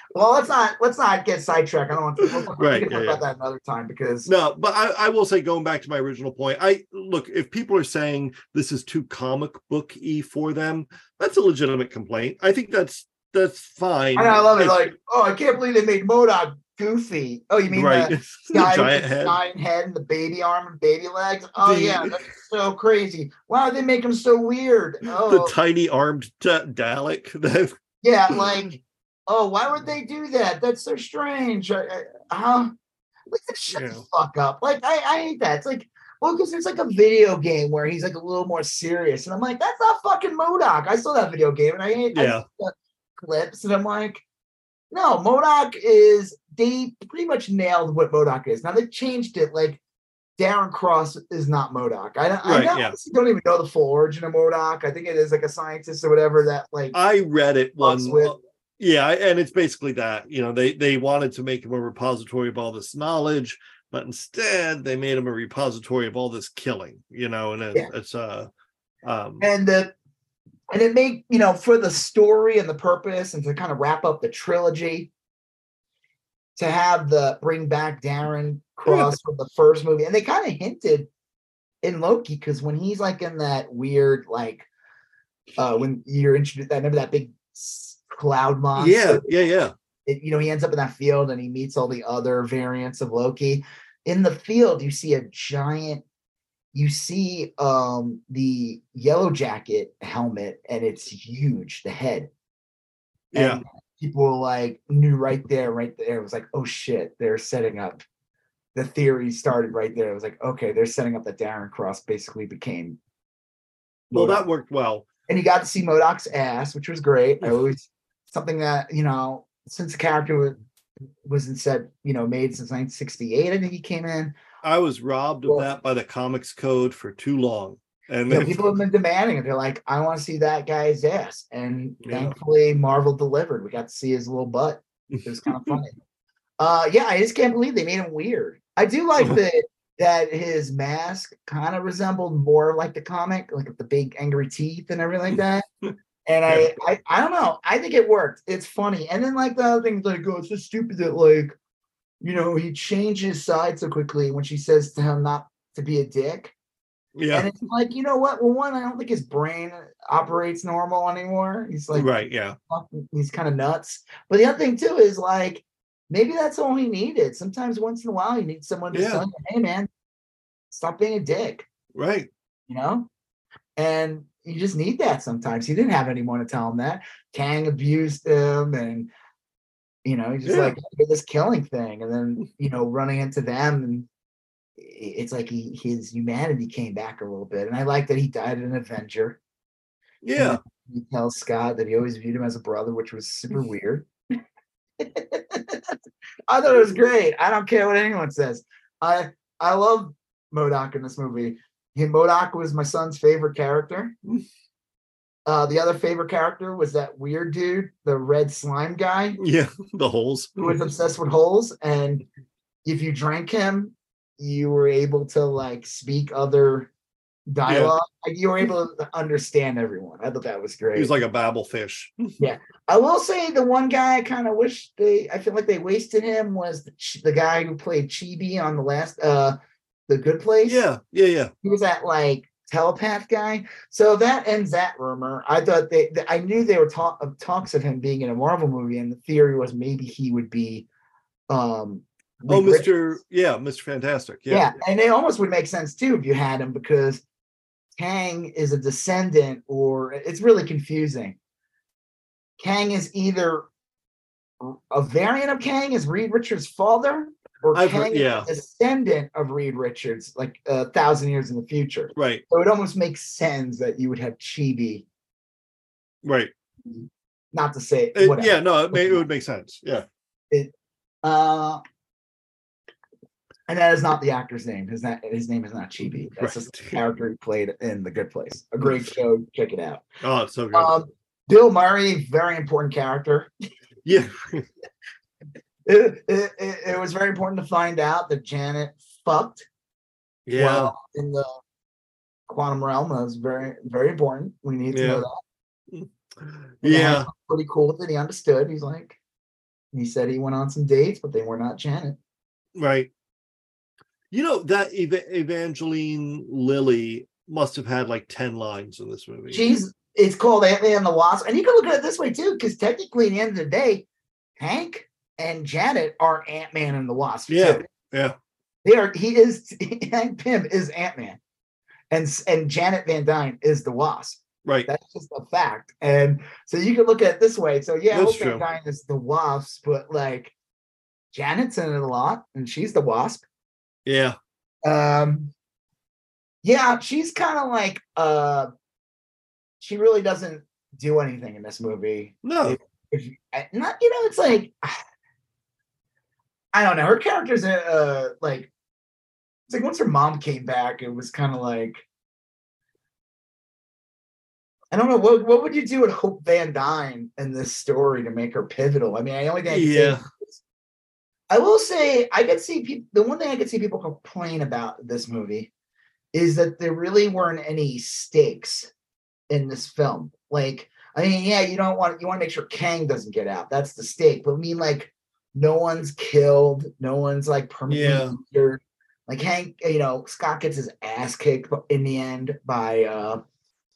well, let's not let's not get sidetracked. I don't want to we'll, right, yeah, talk about that another time because no. But I, I will say, going back to my original point, I look if people are saying this is too comic book y for them, that's a legitimate complaint. I think that's that's fine. And I love it. Like, oh, I can't believe they made MODOK goofy. Oh, you mean right. the, the guy giant with the head. giant head and the baby arm and baby legs? Oh, the, yeah, that's so crazy. Why do they make him so weird? Oh, the tiny armed d- Dalek. yeah, like, oh, why would they do that? That's so strange. Uh, huh? Like, shut yeah. the fuck up. Like, I, I hate that. It's like, well, because there's like a video game where he's like a little more serious, and I'm like, that's not fucking MODOK. I saw that video game, and I hate. Yeah. I, clips, and I'm like, no, MODOK is they pretty much nailed what MODOK is. Now they changed it like Darren Cross is not MODOK. I, I right, yeah. don't even know the full origin of MODOK. I think it is like a scientist or whatever that like I read it once with. Yeah, and it's basically that. You know, they they wanted to make him a repository of all this knowledge, but instead they made him a repository of all this killing. You know, and it, yeah. it's uh um and the and it made you know for the story and the purpose and to kind of wrap up the trilogy to have the bring back darren cross from the first movie and they kind of hinted in loki because when he's like in that weird like uh when you're introduced i remember that big cloud monster? yeah yeah yeah. It, you know he ends up in that field and he meets all the other variants of loki. In the field you see a giant you see um, the yellow jacket helmet and it's huge the head Yeah. people like knew right there, right there. It was like, oh shit, they're setting up. The theory started right there. It was like, okay, they're setting up that Darren Cross basically became. Well, MODOK. that worked well. and you got to see MODOK's ass, which was great. I always something that you know since the character was wasn't said you know made since 1968. I think he came in. I was robbed of that by the comics code for too long. And You know, people have been demanding it. They're like, I want to see that guy's ass, and Yeah. thankfully Marvel delivered. We got to see his little butt. It was kind of funny. Uh, yeah, I just can't believe they made him weird. I do like that that his mask kind of resembled more like the comic, like the big angry teeth and everything like that. And I, I, I don't know. I think it worked. It's funny. And then like the other things like, oh, it's so stupid that like, you know, he changes sides so quickly when she says to him not to be a dick. yeah, And it's like, you know what? Well, one, I don't think his brain operates normal anymore. He's like, right. Yeah. he's kind of nuts. But the other thing too is like maybe that's all he needed. Sometimes once in a while you need someone to Yeah. tell you, hey man, stop being a dick, Right. you know? And you just need that sometimes. He didn't have anyone to tell him that. Kang abused him and you know, he's just Yeah. like this killing thing, and then mm. you know, running into them and it's like he his humanity came back a little bit. And I like that he died an Avenger Yeah. he tells Scott that he always viewed him as a brother, which was super mm. weird. I thought it was great. I don't care what anyone says. I I love MODOK in this movie. MODOK was my son's favorite character. Mm. Uh, the other favorite character was that weird dude, the red slime guy, Yeah. The holes. who was obsessed with holes. And if you drank him, you were able to like speak other dialogue. Like you were able to understand everyone. I thought that was great. He was like a Babel fish. Yeah. I will say the one guy I kind of wish they I feel like they wasted him was the, Ch- the guy who played Chidi on the last uh the good place. Yeah. Yeah. Yeah. He was at like telepath guy. So that ends that rumor. I thought they, th- I knew they were talk of talks of him being in a Marvel movie, and the theory was maybe he would be um Oh, Mr. Yeah. Mr. Fantastic. Yeah. Yeah. and it almost would make sense too if you had him because Kang is a descendant, or it's really confusing. Kang is either a variant of Kang is Reed Richards' father, or I've heard- yeah. a descendant of Reed Richards, like a thousand years in the future. Right. So it almost makes sense that you would have Chidi. Right. Not to say It- whatever. yeah. No, it, may, it would make sense. Yeah. Uh, and that is not the actor's name. His, na- his name is not Chidi. That's just the character he played in The Good Place. A great show. Check it out. Oh, it's so good. Um, Bill Murray, very important character. yeah. It, it, it, was very important to find out that Janet fucked Yeah. well in the quantum realm. That was very, very important. We need to Yeah. know that. And yeah. Pretty cool that. He understood. He's like, he said he went on some dates, but they were not Janet. Right. You know that Eva- Evangeline Lilly must have had like ten lines in this movie. She's it's called Ant Man and the Wasp, and you can look at it this way too, because technically, at the end of the day, Hank and Janet are Ant Man and the Wasp. Yeah, yeah. they are. He is Hank Pym is Ant Man, and and Janet Van Dyne is the Wasp. right. That's just a fact, and so you can look at it this way. So yeah, That's Hope Van true. Dyne is the Wasp, but like Janet's in it a lot, and she's the Wasp. Yeah. Um, yeah, she's kind of like uh, she really doesn't do anything in this movie. No. If you, I- not, you know, it's like I don't know. Her character's uh like it's like once her mom came back, it was kind of like I don't know what what would you do with Hope Van Dyne in this story to make her pivotal. I mean, I only think I Yeah. I will say I could see people. The one thing I could see people complain about this movie is that there really weren't any stakes in this film. Like, I mean, yeah, you don't want you want to make sure Kang doesn't get out. That's the stake. But I mean, like, no one's killed. No one's like permanently Yeah. injured. Like Hank, you know, Scott gets his ass kicked in the end by uh,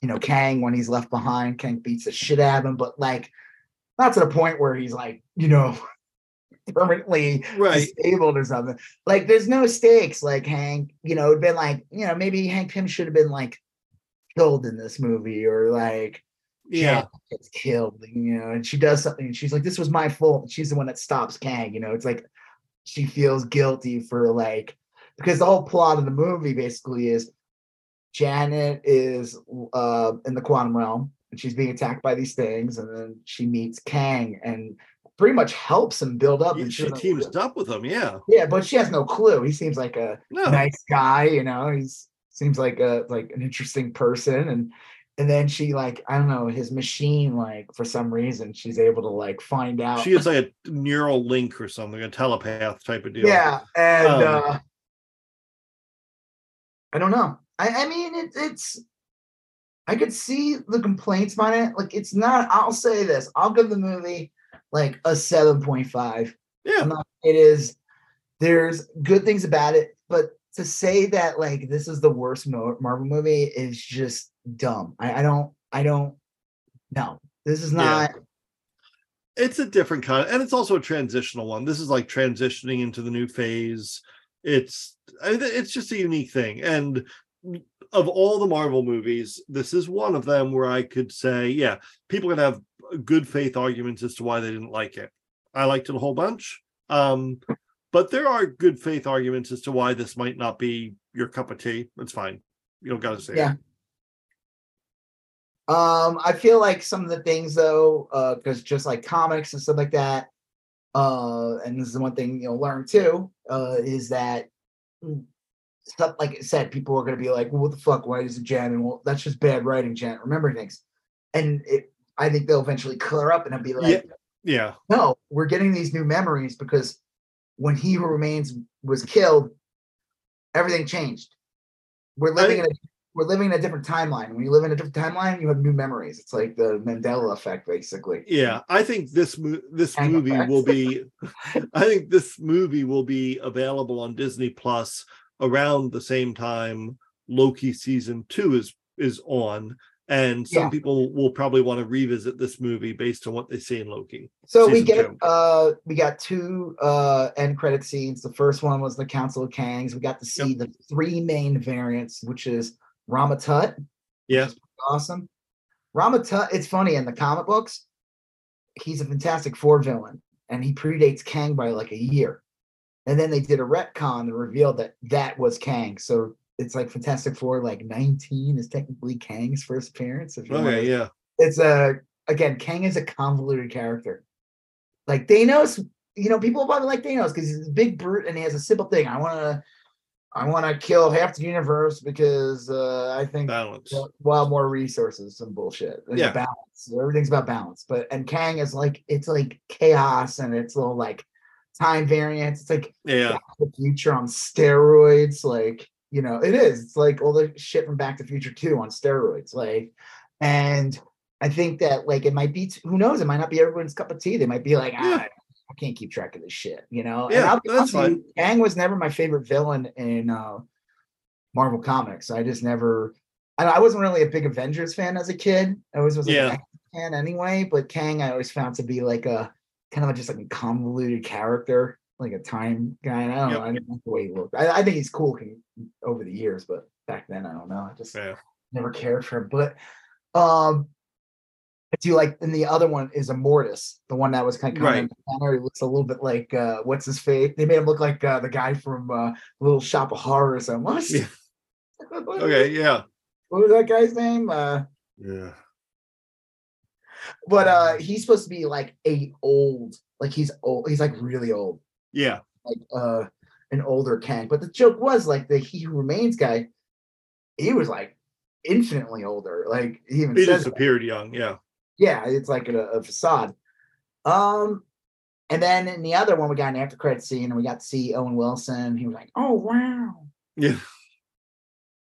you know, Kang when he's left behind. Kang beats the shit out of him, but like not to the point where he's like, you know, permanently Right. disabled or something. Like there's no stakes. Like Hank, you know, it'd been like, you know, maybe Hank Pym should have been like killed in this movie or like, yeah gets killed, you know, and she does something, and she's like, "This was my fault." She's the one that stops Kang, you know. It's like she feels guilty for like because the whole plot of the movie basically is Janet is uh, in the quantum realm and she's being attacked by these things, and then she meets Kang and pretty much helps him build up. and she teams up with him, yeah. Yeah, but she has no clue. He seems like a no. nice guy, you know. He's seems like a like an interesting person, and and then she like I don't know his machine like for some reason she's able to like find out. She is like a neural link or something, a telepath type of deal. Yeah, and um, uh, I don't know. I, I mean, it, it's I could see the complaints about it. Like, it's not. I'll say this. I'll give the movie like a seven point five. Yeah, not, it is. There's good things about it, but to say that like this is the worst Marvel movie is just dumb. I, I don't. I don't. No, this is not. Yeah. It's a different kind, of, and it's also a transitional one. This is like transitioning into the new phase. It's it's just a unique thing, and of all the Marvel movies, this is one of them where I could say, yeah, people can have good faith arguments as to why they didn't like it. I liked it a whole bunch. Um, but there are good faith arguments as to why this might not be your cup of tea. It's fine. You don't gotta say yeah. It. Um, I feel like some of the things though, uh, because just like comics and stuff like that, uh, and this is one thing you'll learn too, uh, is that stuff like I said, people are going to be like, well, "What the fuck? Why is it Jan?" And well, that's just bad writing, Jan. Remember things, and it, I think they'll eventually clear up and I'll be like, yeah. yeah, no, we're getting these new memories because when He Who Remains was killed, everything changed. We're living I, in a we're living in a different timeline. When you live in a different timeline, you have new memories. It's like the Mandela effect, basically. Yeah, I think this mo- this movie effects. will be. I think this movie will be available on Disney Plus around the same time Loki season two is is on, and some yeah. people will probably want to revisit this movie based on what they see in Loki. So we get two. uh we got two uh end credit scenes. The first one was the Council of Kangs. We got to see yep. the three main variants, which is Rama Tut. Yeah. Awesome. Rama Tut, it's funny in the comic books, he's a Fantastic Four villain, and he predates Kang by like a year. And then they did a retcon and revealed that that was Kang. So it's like Fantastic Four, like 19 is technically Kang's first appearance. If you okay, yeah. It's a again, Kang is a convoluted character. Like Thanos, you know, people probably like Thanos because he's a big brute and he has a simple thing. I want to, I want to kill half the universe because uh, I think balance. Well, more resources, some bullshit. yeah, balance. Everything's about balance. But and Kang is like it's like chaos and it's little like time variance. It's like yeah, the future on steroids. Like you know, it is. It's like all the shit from Back to Future Two on steroids. Like, and I think that like it might be. Who knows? It might not be everyone's cup of tea. They might be like, ah, I can't keep track of this shit. You know? Yeah, that's fine. Kang was never my favorite villain in uh Marvel Comics. I just never. I, I wasn't really a big Avengers fan as a kid. I always was yeah. a fan anyway. But Kang, I always found to be like a kind of just like a convoluted character, like a time guy. And I don't yep. know. I don't like the way he looked. I, I, think he's cool over the years, but back then I don't know. I just yeah. never cared for him. But um I do like and the other one is Immortus, the one that was kind of right. He looks a little bit like uh what's his face? They made him look like uh, the guy from uh Little Shop of Horrors almost. Yeah. okay, yeah. What was that guy's name? Uh yeah but uh he's supposed to be like a old like he's old he's like really old yeah like uh an older kang but the joke was like the he who remains guy he was like infinitely older like he even he just appeared young yeah yeah it's like a, a, facade um and then in the other one we got an after credit scene and we got to see owen wilson he was like oh wow yeah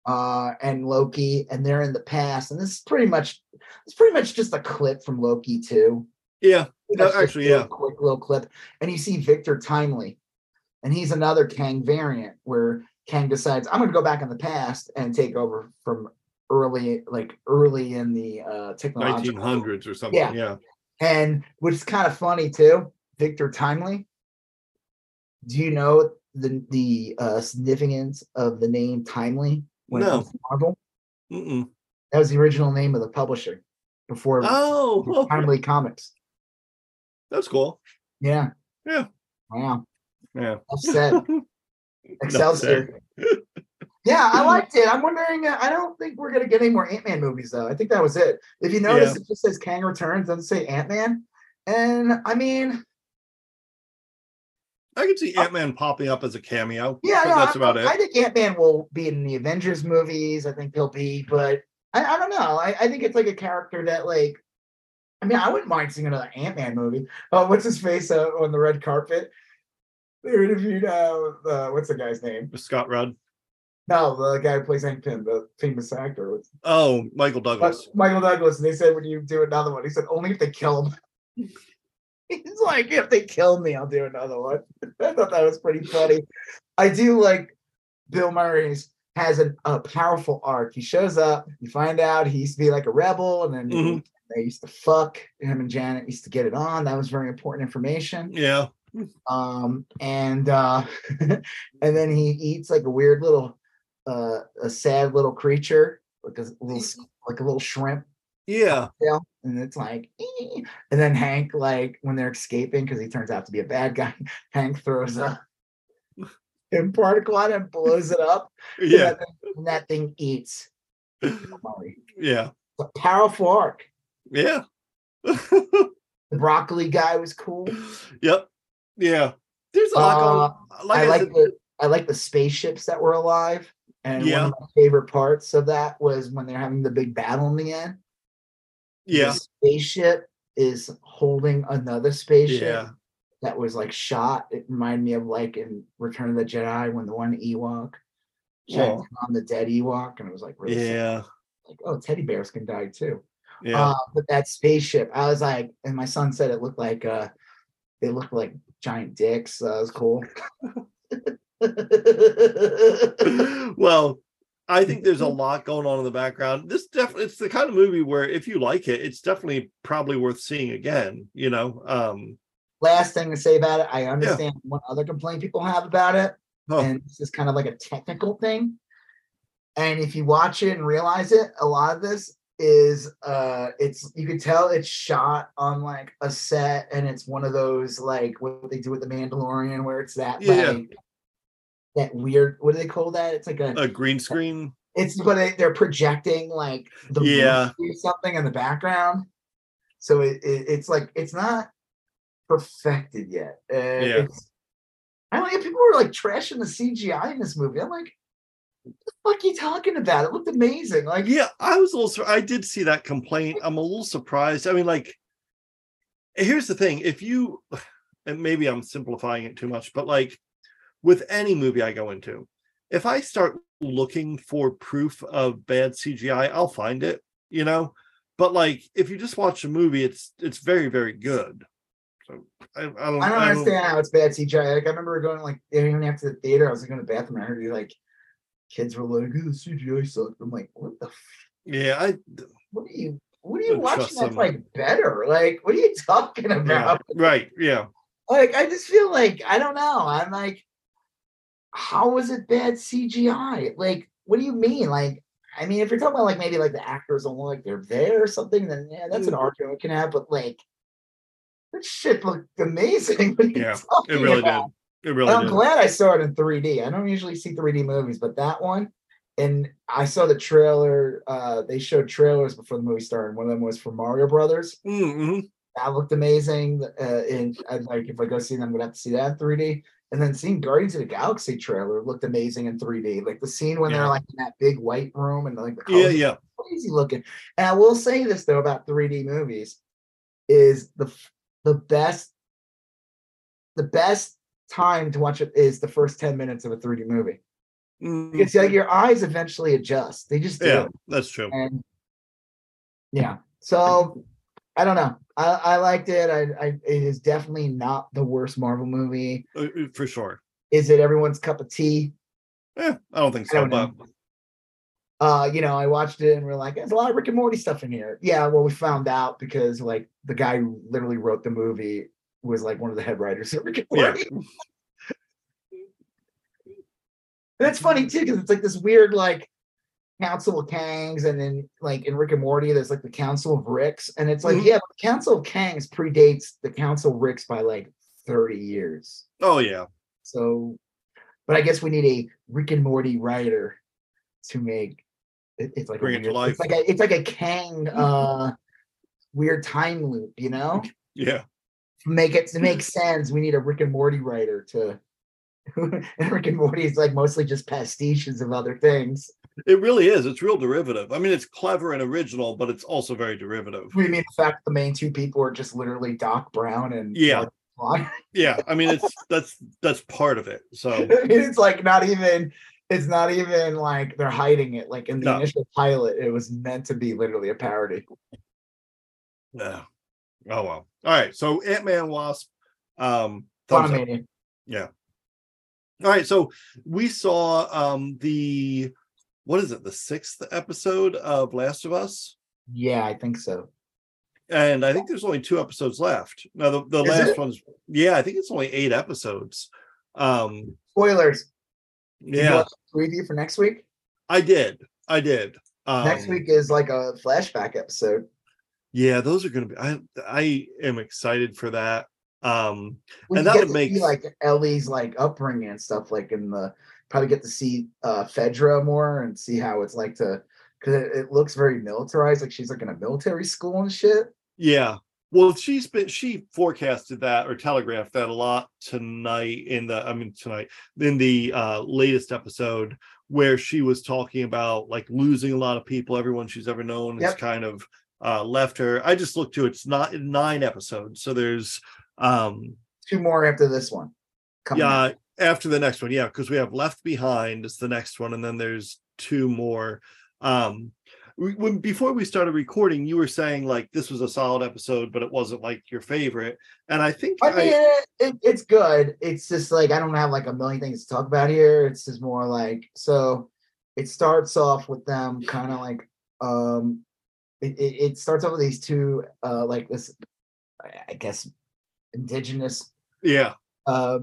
uh, and Loki, and they're in the past. And this is pretty much it's pretty much just a clip from Loki too. Yeah, no, actually, yeah, quick little clip. And you see Victor Timely, and he's another Kang variant where Kang decides I'm going to go back in the past and take over from early, like early in the uh, technology 1900s or something. Yeah, yeah. And which is kind of funny too, Victor Timely. Do you know the the uh, significance of the name Timely? when no. Marvel. Mm-mm. That was the original name of the publisher. before oh timely comics. That's cool. Yeah. Yeah. Wow. Yeah. Upset. Excelsior. yeah, I liked it. I'm wondering. Uh, I don't think we're gonna get any more Ant Man movies though. I think that was it. If you notice, yeah. it just says Kang returns, doesn't say Ant Man. And I mean, I can see Ant Man uh, popping up as a cameo. Yeah, no, that's I, about it. I think Ant Man will be in the Avengers movies. I think he'll be, but I, I don't know. I, I think it's like a character that like. I mean, I wouldn't mind seeing another Ant Man movie. Oh, what's his face uh, on the red carpet? They interviewed uh, uh, what's the guy's name? Scott Rudd. No, the guy who plays Hank Pym, the famous actor. Oh, Michael Douglas. Michael Douglas. And they said, "When you do another one?" He said, "Only if they kill him." He's like, "If they kill me, I'll do another one." I thought that was pretty funny. I do like Bill Murray's has a, a powerful arc. He shows up, you find out he used to be like a rebel, and then mm-hmm. They used to fuck him and Janet used to get it on. That was very important information. Yeah. Um, and uh and then he eats like a weird little uh a sad little creature, like a little like a little shrimp. Yeah. And it's like, ee. and then Hank, like when they're escaping, because he turns out to be a bad guy, Hank throws a Pym particle on it and blows it up. Yeah. And that, and that thing eats. yeah. a powerful arc. Yeah. the broccoli guy was cool. Yep. Yeah. There's a lot uh, going like I, I like said, the I like the spaceships that were alive. And yeah. one of my favorite parts of that was when they're having the big battle in the end. Yeah. The spaceship is holding another spaceship. Yeah that was like shot. It reminded me of like in Return of the Jedi when the one Ewok checked on the dead Ewok, and it was like really yeah, sad. like oh, teddy bears can die too. Yeah, uh, but that spaceship, I was like, and my son said it looked like uh, they looked like giant dicks. So that was cool. well, I think there's a lot going on in the background. This definitely it's the kind of movie where if you like it, it's definitely probably worth seeing again, you know. Um last thing to say about it, I understand yeah. one other complaint people have about it, oh. and this is kind of like a technical thing. And if you watch it and realize it, a lot of this is uh it's you can tell it's shot on like a set and it's one of those like what they do with the Mandalorian where it's that yeah. like that weird what do they call that? It's like a, a green screen. It's but they, they're projecting like the yeah something in the background. So it, it, it's like it's not perfected yet. And yeah. I don't know. People were like trashing the CGI in this movie. I'm like, fuck are you talking about? It looked amazing. Like, yeah, I was a also I did see that complaint. I'm a little surprised. I mean, like, here's the thing: if you, and maybe I'm simplifying it too much, but like, with any movie I go into, if I start looking for proof of bad CGI, I'll find it. You know, but like, if you just watch a movie, it's it's very very good. So I, I don't. I don't I understand don't... how it's bad CGI. Like I remember going like even after the theater, I was like in the bathroom. I heard you like kids were like, "Oh, the CGI sucked." I'm like, "What the?" F- yeah, I. What are you? What are you watching that's like better? Like, what are you talking about? Yeah, right. Yeah. Like, I just feel like I don't know. I'm like, how was it bad CGI? Like, what do you mean? Like, I mean, if you're talking about like maybe like the actors don't look like they're there or something, then yeah, that's an mm. argument we can have. But like, that shit looked amazing. yeah, it really about? It really. And I'm did. glad I saw it in 3D. I don't usually see 3D movies, but that one, and I saw the trailer. Uh, they showed trailers before the movie started. One of them was for Mario Brothers. Mm-hmm. That looked amazing. Uh, and I'd like if I go see them, I'm gonna have to see that in 3D. And then seeing Guardians of the Galaxy trailer looked amazing in 3D. Like the scene when yeah. they're like in that big white room and like the yeah, yeah, crazy looking. And I will say this though about 3D movies is the the best the best time to watch it is the first 10 minutes of a 3D movie. Mm-hmm. It's like your eyes eventually adjust. They just do. Yeah, that's true. And yeah. So I don't know. I, I liked it. I, I it is definitely not the worst Marvel movie. Uh, uh, for sure. Is it everyone's cup of tea? Yeah, I don't think so. Don't but uh, you know, I watched it and we're like, there's a lot of Rick and Morty stuff in here. Yeah, well, we found out because like the guy who literally wrote the movie was like one of the head writers of Rick and Morty. Yeah. That's funny too, because it's like this weird, like Council of Kangs, and then like in Rick and Morty, there's like the Council of Ricks, and it's like, mm-hmm. yeah, the Council of Kangs predates the Council of Ricks by like 30 years. Oh yeah. So, but I guess we need a Rick and Morty writer to make it, it's like bring weird, it to life. It's like a it's like a Kang uh weird time loop, you know? Yeah. Make it to make sense, we need a Rick and Morty writer to and Rick and Morty is like mostly just pastiches of other things. It really is. It's real derivative. I mean, it's clever and original, but it's also very derivative. We mean the fact the main two people are just literally Doc Brown and yeah, yeah. I mean, it's that's that's part of it. So it's like not even. It's not even like they're hiding it. Like in the no. initial pilot, it was meant to be literally a parody. Yeah. Oh well. All right. So Ant Man Wasp. Um. Yeah. All right. So we saw um the what is it, the sixth episode of Last of Us? Yeah, I think so. And I think there's only two episodes left. Now the, the last it? one's yeah, I think it's only eight episodes. Um spoilers. Yeah. Preview for next week? I did. I did. Um, next week is like a flashback episode. Yeah, those are gonna be I I am excited for that. Um we and that would make like Ellie's like upbringing and stuff like in the probably get to see uh Fedra more and see how it's like to because it, it, looks very militarized, like she's like in a military school and shit. Yeah. Well, she's been she forecasted that or telegraphed that a lot tonight in the I mean tonight in the uh latest episode where she was talking about like losing a lot of people, everyone she's ever known yep. has kind of uh left her. I just looked to it's not nine episodes, so there's um two more after this one. yeah, after the next one. Yeah because we have left behind is the next one and then there's two more. Um when before we started recording you were saying like this was a solid episode but it wasn't like your favorite. And i think i mean I, it, it's good. It's just like i don't have like a million things to talk about here. It's just more like so it starts off with them kind of like um it, it, starts off with these two uh like this i guess indigenous yeah uh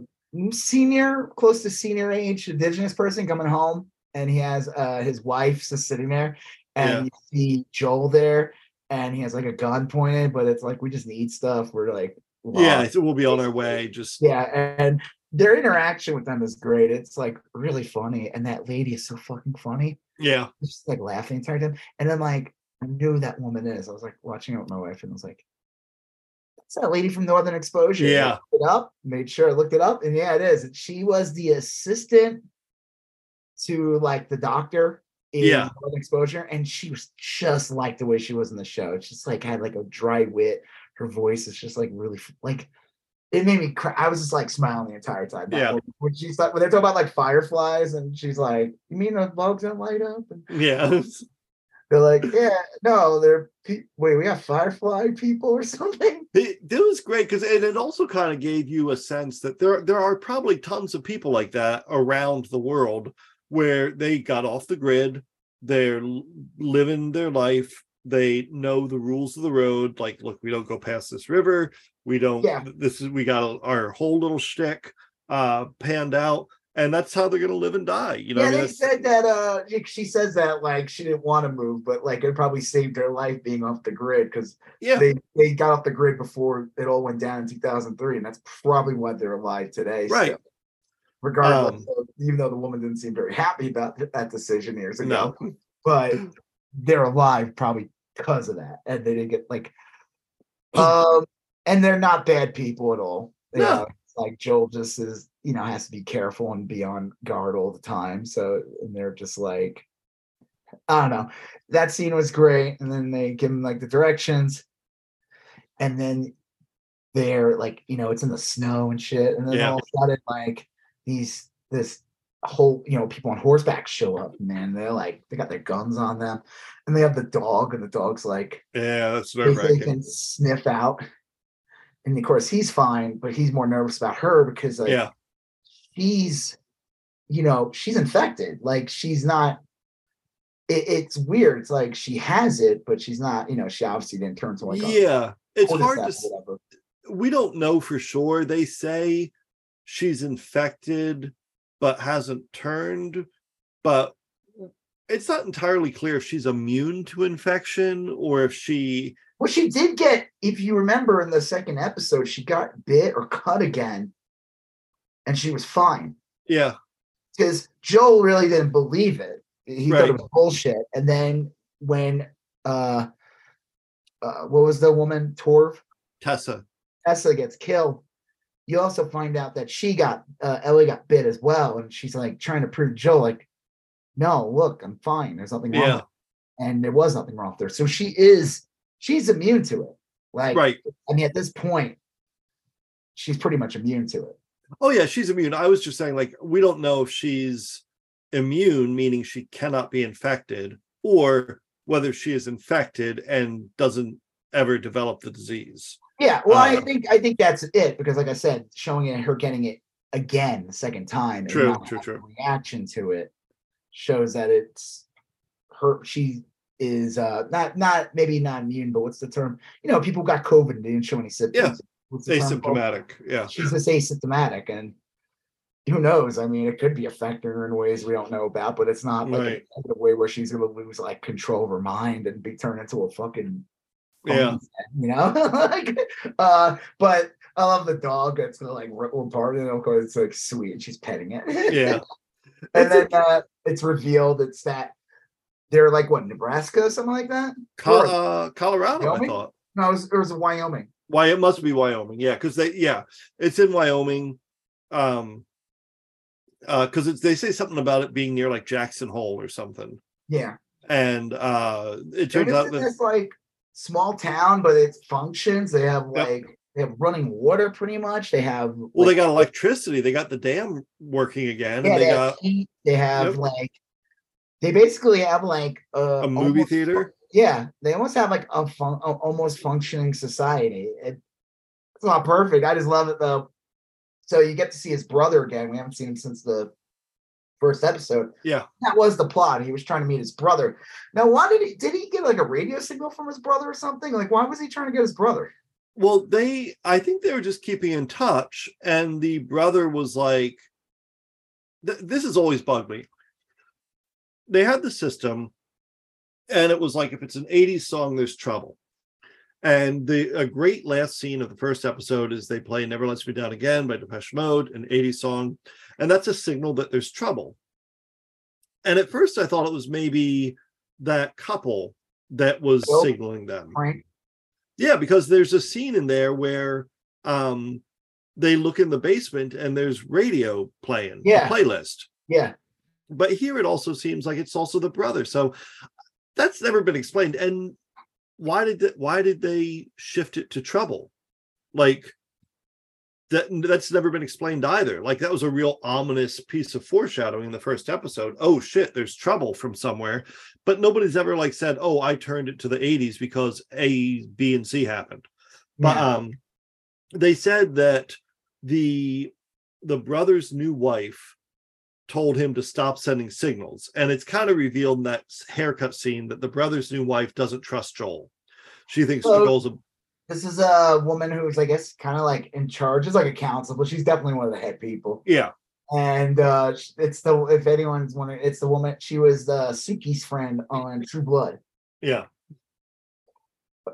senior, close to senior age indigenous person coming home, and he has uh his wife just sitting there, and yeah. you see Joel there, and he has like a gun pointed, but it's like we just need stuff. We're like, lost. yeah, so we'll be on our way. Just yeah, and their interaction with them is great. It's like really funny, and that lady is so fucking funny. Yeah, just like laughing the entire time, and then like I knew that woman is. I was like watching it with my wife, and I was like, it's that lady from Northern Exposure. Yeah. Looked it up, made sure I looked it up, and yeah, it is. She was the assistant to like the doctor in yeah. Northern Exposure, and she was just like the way she was in the show. It's just like had like a dry wit. Her voice is just like really like it made me cry. I was just like smiling the entire time. yeah. When she's like when they're talking about like fireflies, and she's like, "You mean the bugs don't light up?" And, yeah. They're like, yeah, no, they're pe- wait, we have firefly people or something. It, it was great because it, it also kind of gave you a sense that there there are probably tons of people like that around the world where they got off the grid, they're living their life, they know the rules of the road. Like, look, we don't go past this river. We don't. Yeah. This is we got our whole little shtick uh, panned out and that's how they're going to live and die. You know, yeah, I mean, they said that. Uh, she says that like she didn't want to move, but like it probably saved her life being off the grid because yeah, they they got off the grid before it all went down in 2003, and that's probably why they're alive today. Right. So, regardless, um, even though the woman didn't seem very happy about that decision years ago, no. but they're alive probably because of that, and they didn't get like, um, and they're not bad people at all. No. like Joel just is you know has to be careful and be on guard all the time so and they're just like i don't know that scene was great and then they give him like the directions and then they're like you know it's in the snow and shit and then yeah. all of a sudden like these this whole you know people on horseback show up man they're like they got their guns on them and they have the dog and the dog's like yeah that's they, they can sniff out and of course he's fine but he's more nervous about her because like yeah she's you know she's infected. Like she's not it, it's weird. It's like she has it but she's not you know she obviously didn't turn to like yeah it's hard to whatever. we don't know for sure. They say she's infected but hasn't turned but it's not entirely clear if she's immune to infection or if she well she did get if you remember in the second episode she got bit or cut again and she was fine yeah because joel really didn't believe it he right. thought it was bullshit and then when uh uh what was the woman torv tessa tessa gets killed you also find out that she got uh, ellie got bit as well and she's like trying to prove joel like no, look, I'm fine. There's nothing wrong. Yeah. And there was nothing wrong with her. So she is, she's immune to it. Like, right. I mean, at this point, she's pretty much immune to it. Oh, yeah, she's immune. I was just saying, like, we don't know if she's immune, meaning she cannot be infected, or whether she is infected and doesn't ever develop the disease. Yeah, well, I um, think I think that's it because, like I said, showing it her getting it again the second time, true, true, true. Reaction to it shows that it's her she is uh not not maybe not immune, but what's the term? You know, people got COVID and didn't show any symptoms. Yeah. Asymptomatic. Yeah. She's just asymptomatic and who knows? I mean, it could be affecting her in ways we don't know about, but it's not like right. a, way where she's gonna lose like control of her mind and be turned into a fucking yeah, you know. like, uh, but I love the dog that's gonna like ripple apart, you know, because it's like sweet and she's petting it. Yeah. and then uh, it's revealed it's that they're like what Nebraska, something like that. Col- uh, Colorado, Wyoming? I thought. No, it was, it was Wyoming. Why it must be Wyoming, yeah, because they yeah, it's in Wyoming. Um, uh, because it's they say something about it being near like Jackson Hole or something. Yeah, and uh, it turns out that it's like small town, but it functions. They have like they have running water pretty much. They have well, like, they got electricity. They got the dam working again. Yeah, and they, they got have heat. They have yep. like they basically have like a, a movie theater. Yeah, they almost have like a, fun, a almost functioning society. It, it's not perfect. I just love it though. So you get to see his brother again. We haven't seen him since the first episode. Yeah, that was the plot. He was trying to meet his brother. Now, why did he? Did he get like a radio signal from his brother or something? Like, why was he trying to get his brother? Well, they, I think they were just keeping in touch, and the brother was like, th- "This has always bugged me." They had the system, and it was like if it's an '80s song, there's trouble. And the a great last scene of the first episode is they play "Never Lets Me Down Again" by Depeche Mode, an '80s song, and that's a signal that there's trouble. And at first, I thought it was maybe that couple that was signaling them. Right. Yeah, because there's a scene in there where um they look in the basement and there's radio playing, yeah, playlist. Yeah. But here it also seems like it's also the brother. So that's never been explained. And why did that why did they shift it to trouble? Like that that's never been explained either. Like that was a real ominous piece of foreshadowing in the first episode. Oh shit, there's trouble from somewhere. But nobody's ever like said, "Oh, I turned it to the 80s because A, B, and C happened." But yeah. um they said that the the brother's new wife told him to stop sending signals. And it's kind of revealed in that haircut scene that the brother's new wife doesn't trust Joel. She thinks so, Joel's a this is a woman who's, I guess, kind of like in charge. She's like a council, but she's definitely one of the head people. Yeah. And uh it's the if anyone's wondering, it's the woman. She was the Sookie's friend on True Blood. Yeah.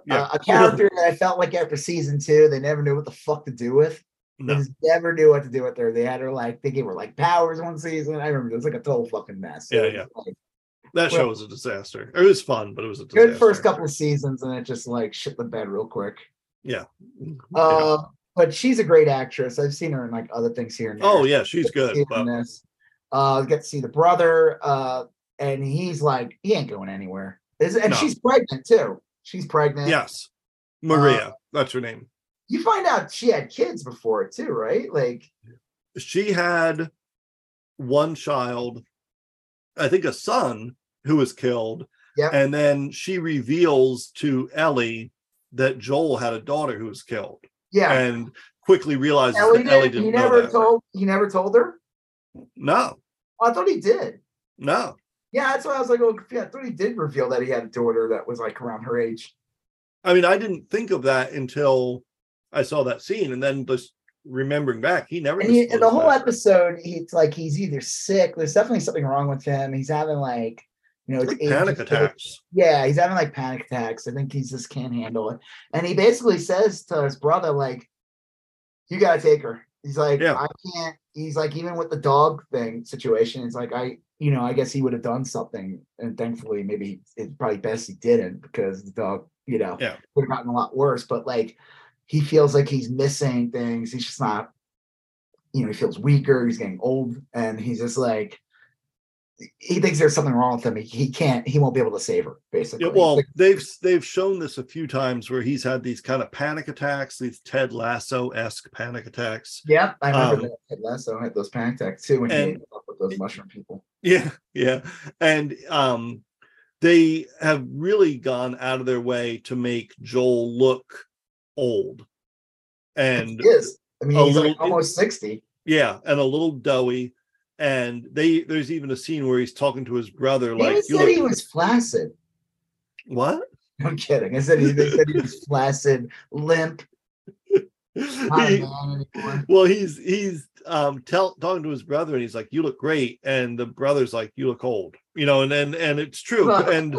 Yeah. Uh, a character that I felt like after season two, they never knew what the fuck to do with. No. They never knew what to do with her. They had her like they gave her like powers one season. I remember it was like a total fucking mess. Yeah, yeah. Like, that show was a disaster. It was fun, but it was a disaster. good first couple of seasons, and it just like shit the bed real quick. Yeah. Uh, yeah. but she's a great actress. I've seen her in like other things here and there. Oh yeah, she's good. But... This. Uh, get to see the brother, uh, and he's like, he ain't going anywhere. Is and no. she's pregnant too. She's pregnant. Yes, Maria. Uh, that's her name. You find out she had kids before too, right? Like, she had one child, I think a son, who was killed. Yep. And then she reveals to Ellie that Joel had a daughter who was killed. Yeah. And quickly realizes Ellie that Ellie didn't he never that. told he never told her? No. Oh, I thought he did. No. Yeah, that's why I was like, oh yeah, I thought he did reveal that he had a daughter that was like around her age. I mean, I didn't think of that until I saw that scene, and then just remembering back, he never. And, he, and the whole episode, he's like he's either sick. There's definitely something wrong with him. He's having like You know, it's like panic attacks. Yeah, he's having like panic attacks. I think he just can't handle it. And he basically says to his brother, like, you gotta take her. He's like, yeah. I can't. He's like, even with the dog thing situation, it's like I, you know, I guess he would have done something, and thankfully, maybe it's probably best he didn't because the dog, you know, yeah. would have gotten a lot worse. But like, he feels like he's missing things. He's just not, you know, he feels weaker. He's getting old, and he's just like, he thinks there's something wrong with him. He, he can't. He won't be able to save her. Basically. Yeah, well, they've they've shown this a few times where he's had these kind of panic attacks, these Ted Lasso esque panic attacks. Yeah, I remember um, that Ted Lasso had those panic attacks too when and, he ate up with those mushroom people. Yeah, yeah, and um, they have really gone out of their way to make Joel look old. And he is. I mean, he's little, like almost sixty. Yeah, and a little doughy. And they there's even a scene where he's talking to his brother like he said look, he was flaccid. What? I'm kidding. I said he, they said he was flaccid limp. He, well he's he's um tell, talking to his brother and he's like you look great. And the brother's like you look old. You know and and, and it's true. And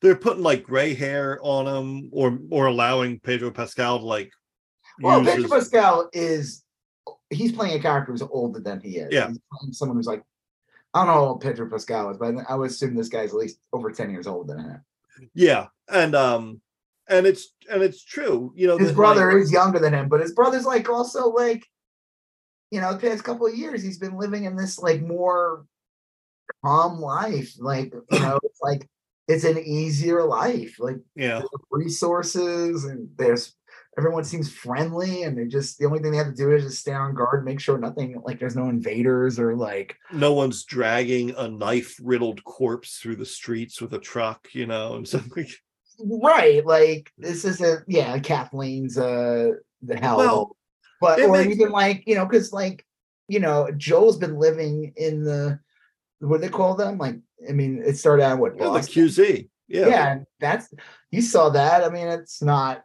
they're putting like gray hair on him or or allowing pedro pascal to like well pedro his... pascal is he's playing a character who's older than he is. Yeah. He's playing someone who's like, I don't know Pedro Pascal is, but I would assume this guy's at least over 10 years older than him. Yeah. And um and it's and it's true, you know. His brother like, is younger than him, but his brother's like also like, you know, the past couple of years he's been living in this like more calm life. Like, you know, it's like it's an easier life. Like yeah, resources and there's everyone seems friendly and they just the only thing they have to do is just stay on guard make sure nothing like there's no invaders or like no one's dragging a knife riddled corpse through the streets with a truck you know and something right like this isn't yeah kathleen's uh the hell well, but or makes... even like you know because like you know joel's been living in the what do they call them like i mean it started out with well, the qz yeah yeah that's you saw that i mean it's not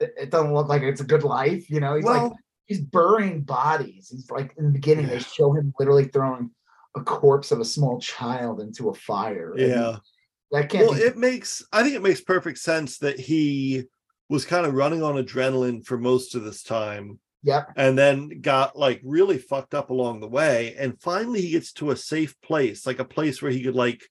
it doesn't look like it's a good life. You know, he's well, like he's burying bodies. He's like in the beginning yeah. they show him literally throwing a corpse of a small child into a fire. Yeah. that can't well, be- it makes I think it makes perfect sense that he was kind of running on adrenaline for most of this time. Yep. And then got like really fucked up along the way. And finally he gets to a safe place, like a place where he could like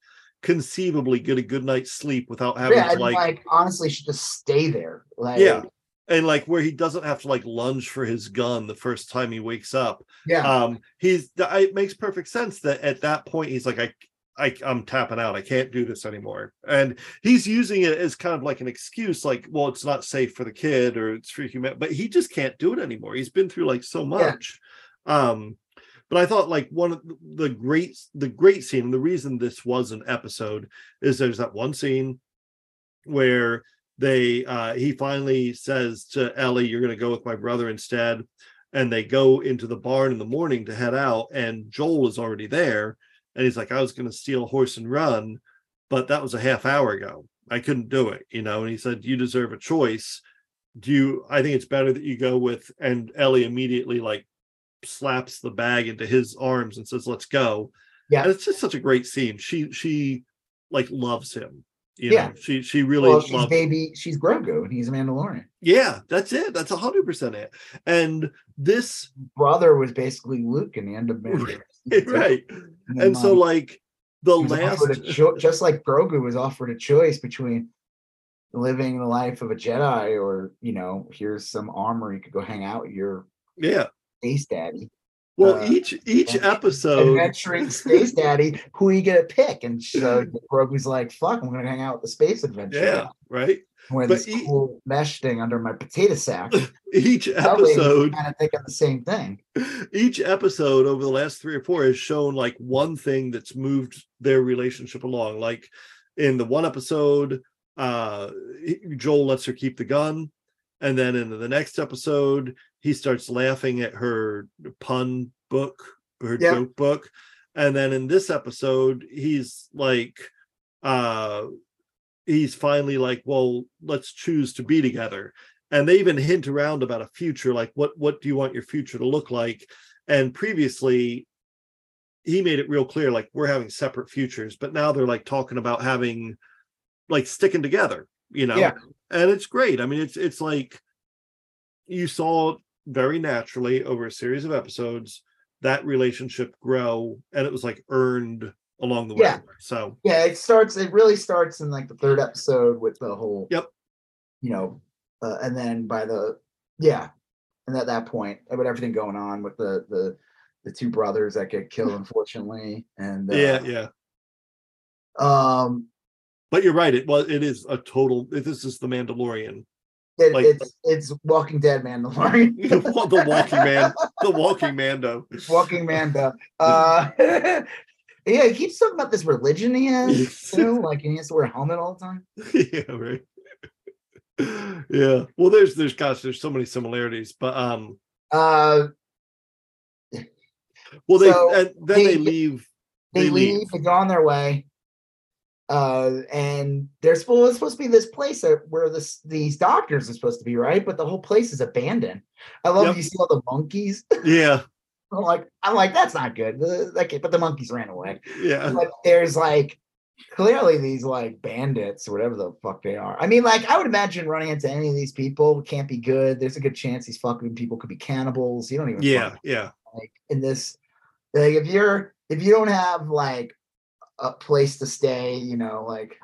conceivably get a good night's sleep without having yeah, to like, like honestly should just stay there. Like yeah and like where he doesn't have to like lunge for his gun the first time he wakes up. Yeah. Um, he's it makes perfect sense that at that point he's like, I I, I'm tapping out. I can't do this anymore. And he's using it as kind of like an excuse, like, well, it's not safe for the kid or it's for human, but he just can't do it anymore. He's been through like so much. Yeah. Um, but I thought like one of the great the great scene, the reason this was an episode is there's that one scene where they uh he finally says to Ellie, You're gonna go with my brother instead. And they go into the barn in the morning to head out, and Joel is already there. And he's like, I was gonna steal a horse and run, but that was a half hour ago. I couldn't do it, you know. And he said, You deserve a choice. Do you I think it's better that you go with and Ellie immediately like slaps the bag into his arms and says, Let's go. Yeah. And it's just such a great scene. She she like loves him you yeah, know, she she really well, she's baby. She's Grogu, and he's a Mandalorian. Yeah, that's it. That's a hundred percent it. And this brother was basically Luke in the end of Mandalorian, right? And, and so, like the last, cho- just like Grogu was offered a choice between living the life of a Jedi, or you know, here's some armor you could go hang out with your yeah space daddy. Well, uh, each each episode, adventuring space daddy, who you get to pick, and so Grogu's like, "Fuck, I'm gonna hang out with the space adventure." Yeah, right. With this each, cool mesh thing under my potato sack. Each episode, kind of thinking the same thing. Each episode over the last three or four has shown like one thing that's moved their relationship along. Like in the one episode, uh Joel lets her keep the gun, and then in the next episode, he starts laughing at her pun book, her yep. joke book. And then in this episode, he's like, uh, he's finally like, well, let's choose to be together. And they even hint around about a future, like what what do you want your future to look like? And previously, he made it real clear like we're having separate futures, but now they're like talking about having like sticking together, you know. Yeah. And it's great. I mean, it's it's like you saw very naturally over a series of episodes that relationship grow and it was like earned along the way. Yeah. So yeah, it starts. It really starts in like the third episode with the whole. Yep. You know, uh, and then by the yeah, and at that point, with everything going on with the the the two brothers that get killed, unfortunately, and uh, yeah, yeah. Um, but you're right. It was. It is a total. This is the Mandalorian. It, like, it's it's Walking Dead Mandalorian. the Walking Man. The Walking Mando. Walking Mando. Uh, yeah, he keeps talking about this religion he has. You know, like he has to wear a helmet all the time. Yeah, right. yeah. Well, there's there's gosh, there's so many similarities, but um. Uh. Well, they so and then they, they leave. They, they leave. leave. They go on their way uh, and there's supposed, supposed to be this place where this these doctors are supposed to be, right? But the whole place is abandoned. I love yep. you see all the monkeys. Yeah. I'm like, I'm like, that's not good. Like, but the monkeys ran away. Yeah. But there's like clearly these like bandits or whatever the fuck they are. I mean, like, I would imagine running into any of these people can't be good. There's a good chance these fucking people could be cannibals. You don't even Yeah, yeah. Like in this, like if you're if you don't have like a place to stay, you know, like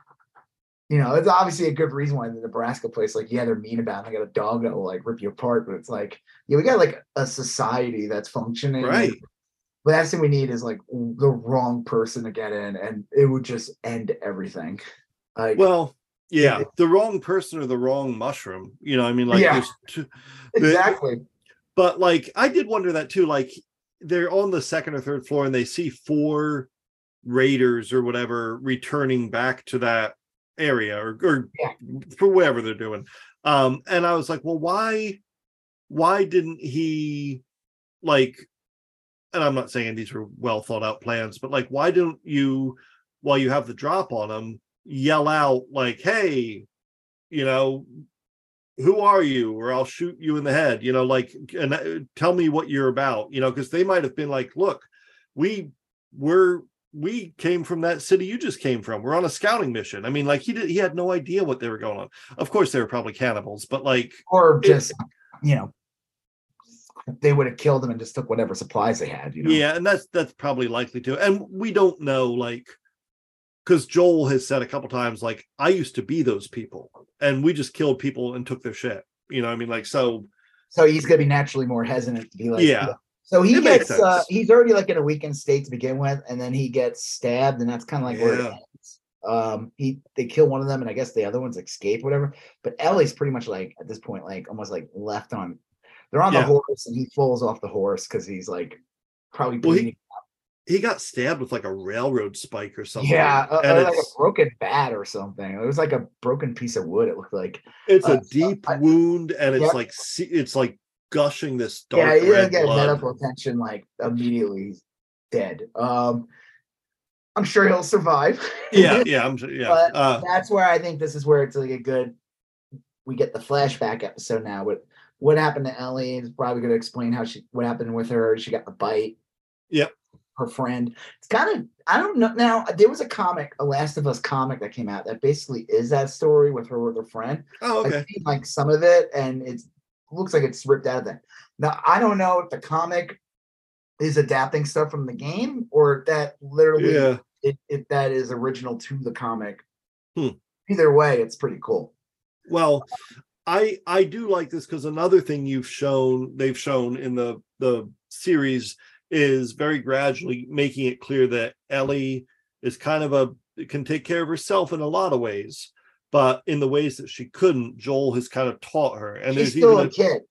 you know, it's obviously a good reason why the Nebraska place, like, yeah, they're mean about it. They got a dog that will like rip you apart, but it's like, yeah, we got like a society that's functioning. Right. The last thing we need is like the wrong person to get in, and it would just end everything. Like, well, yeah, it, the wrong person or the wrong mushroom. You know, I mean, like, yeah, two, exactly. But like, I did wonder that too. Like, they're on the second or third floor, and they see four raiders or whatever returning back to that area or, or yeah. for whatever they're doing um and i was like well why why didn't he like and i'm not saying these were well thought out plans but like why don't you while you have the drop on them yell out like hey you know who are you or i'll shoot you in the head you know like and uh, tell me what you're about you know because they might have been like look we we're we came from that city you just came from. We're on a scouting mission. I mean, like he did, he had no idea what they were going on. Of course, they were probably cannibals, but like, or just it, you know, they would have killed them and just took whatever supplies they had. You know? Yeah, and that's that's probably likely to. And we don't know, like, because Joel has said a couple times, like, I used to be those people, and we just killed people and took their shit. You know, I mean, like, so. So he's gonna be naturally more hesitant to be like, yeah. So he it gets uh, he's already like in a weakened state to begin with, and then he gets stabbed, and that's kind of like yeah. where it ends. Um, he they kill one of them, and I guess the other ones escape, whatever. But Ellie's pretty much like at this point, like almost like left on. They're on yeah. the horse, and he falls off the horse because he's like probably bleeding. Well, he, he, got stabbed with like a railroad spike or something. Yeah, uh, and like a broken bat or something. It was like a broken piece of wood. It looked like it's uh, a deep so wound, and it's yep. like it's like gushing this dark yeah, you red get blood. medical attention like immediately dead. Um, I'm sure he'll survive. yeah, yeah, I'm sure. yeah. Uh, that's where I think this is where it's like a good. We get the flashback episode now with what happened to Ellie. Is probably going to explain how she what happened with her. She got the bite. Yep. Her friend. It's kind of I don't know. Now there was a comic, a Last of Us comic that came out that basically is that story with her with her friend. Oh, okay. like some of it, and it's looks like it's ripped out of that. Now I don't know if the comic is adapting stuff from the game or if that literally yeah. it, if that is original to the comic. Hmm. Either way, it's pretty cool. Well, I I do like this because another thing you've shown they've shown in the the series is very gradually making it clear that Ellie is kind of a can take care of herself in a lot of ways but in the ways that she couldn't, Joel has kind of taught her. And She's there's still even a, a kid.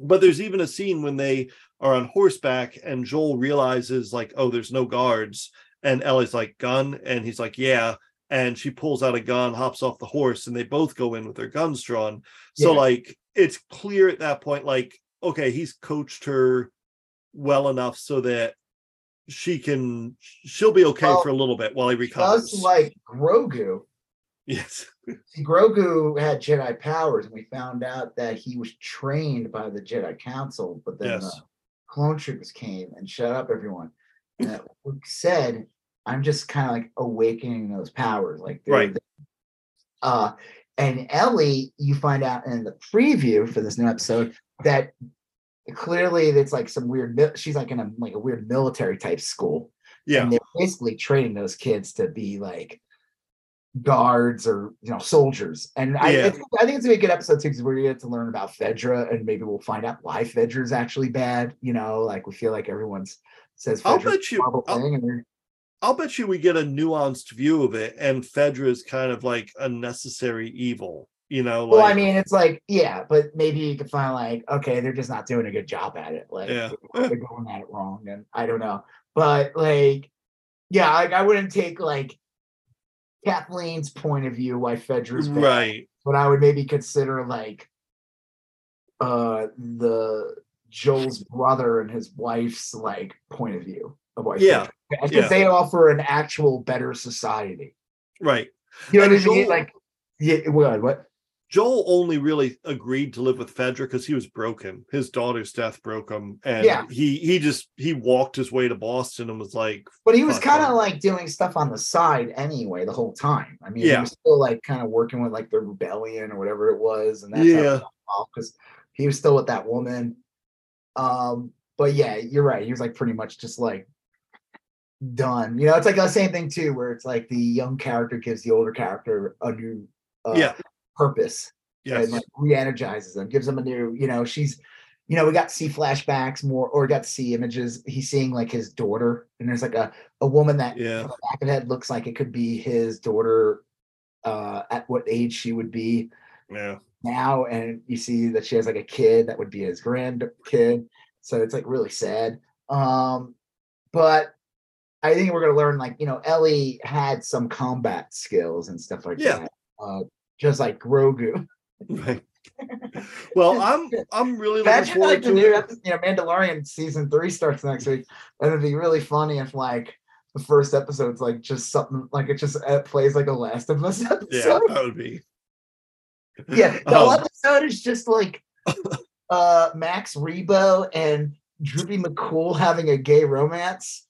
But there's even a scene when they are on horseback and Joel realizes like, oh, there's no guards. And Ellie's like, gun. And he's like, yeah. And she pulls out a gun, hops off the horse, and they both go in with their guns drawn. So, yeah. like, it's clear at that point, like, okay, he's coached her well enough so that she can she'll be okay well, for a little bit while he recovers. Just like Grogu. Yes. See, Grogu had Jedi powers, and we found out that he was trained by the Jedi Council, but then yes. the clone troopers came and shut up everyone. uh, said, I'm just kind of like awakening those powers. Like, right. Uh, and Ellie, you find out in the preview for this new episode that clearly it's like some weird. She's like in a like a weird military type school. Yeah, and they're basically training those kids to be like guards or you know soldiers. And I, yeah. I think it's gonna be a good episode too because we're gonna get to learn about Fedra and maybe we'll find out why Fedra is actually bad. You know, like we feel like everyone's says I'll bet you. I'll, I'll, bet you we get a nuanced view of it, and Fedra is kind of like a necessary evil. You know, like, well, I mean, it's like, yeah, but maybe you could find like, okay, they're just not doing a good job at it. Like, yeah. they're going at it wrong, and I don't know, but like, yeah, like I wouldn't take like Kathleen's point of view why Fedra's bad, right, but I would maybe consider like uh the Joel's brother and his wife's like point of view of why yeah. Because yeah. they offer an actual better society. Right. You know and what I mean? Like yeah what what Joel only really agreed to live with Fedra because he was broken. His daughter's death broke him, and yeah. he he just he walked his way to Boston and was like. But he was kind of like doing stuff on the side anyway the whole time. I mean, yeah. he was still like kind of working with like the rebellion or whatever it was, and that's yeah, because he was still with that woman. Um, but yeah, you're right. He was like pretty much just like done. You know, it's like the same thing too, where it's like the young character gives the older character a new uh, yeah purpose yes. and like re-energizes them, gives them a new, you know, she's you know, we got to see flashbacks more or got to see images. He's seeing like his daughter, and there's like a, a woman that yeah. back of head looks like it could be his daughter uh at what age she would be. Yeah. Now and you see that she has like a kid that would be his grandkid. So it's like really sad. Um, but I think we're gonna learn like you know Ellie had some combat skills and stuff like yeah. that. Uh, just like Grogu. Right. Well, I'm I'm really looking Imagine forward like to new, it. You know, Mandalorian season three starts next week, and it'd be really funny if like the first episode's like just something like it just it plays like a Last of Us episode. Yeah, that would be. Yeah, the um, whole episode is just like uh Max Rebo and Droopy McCool having a gay romance.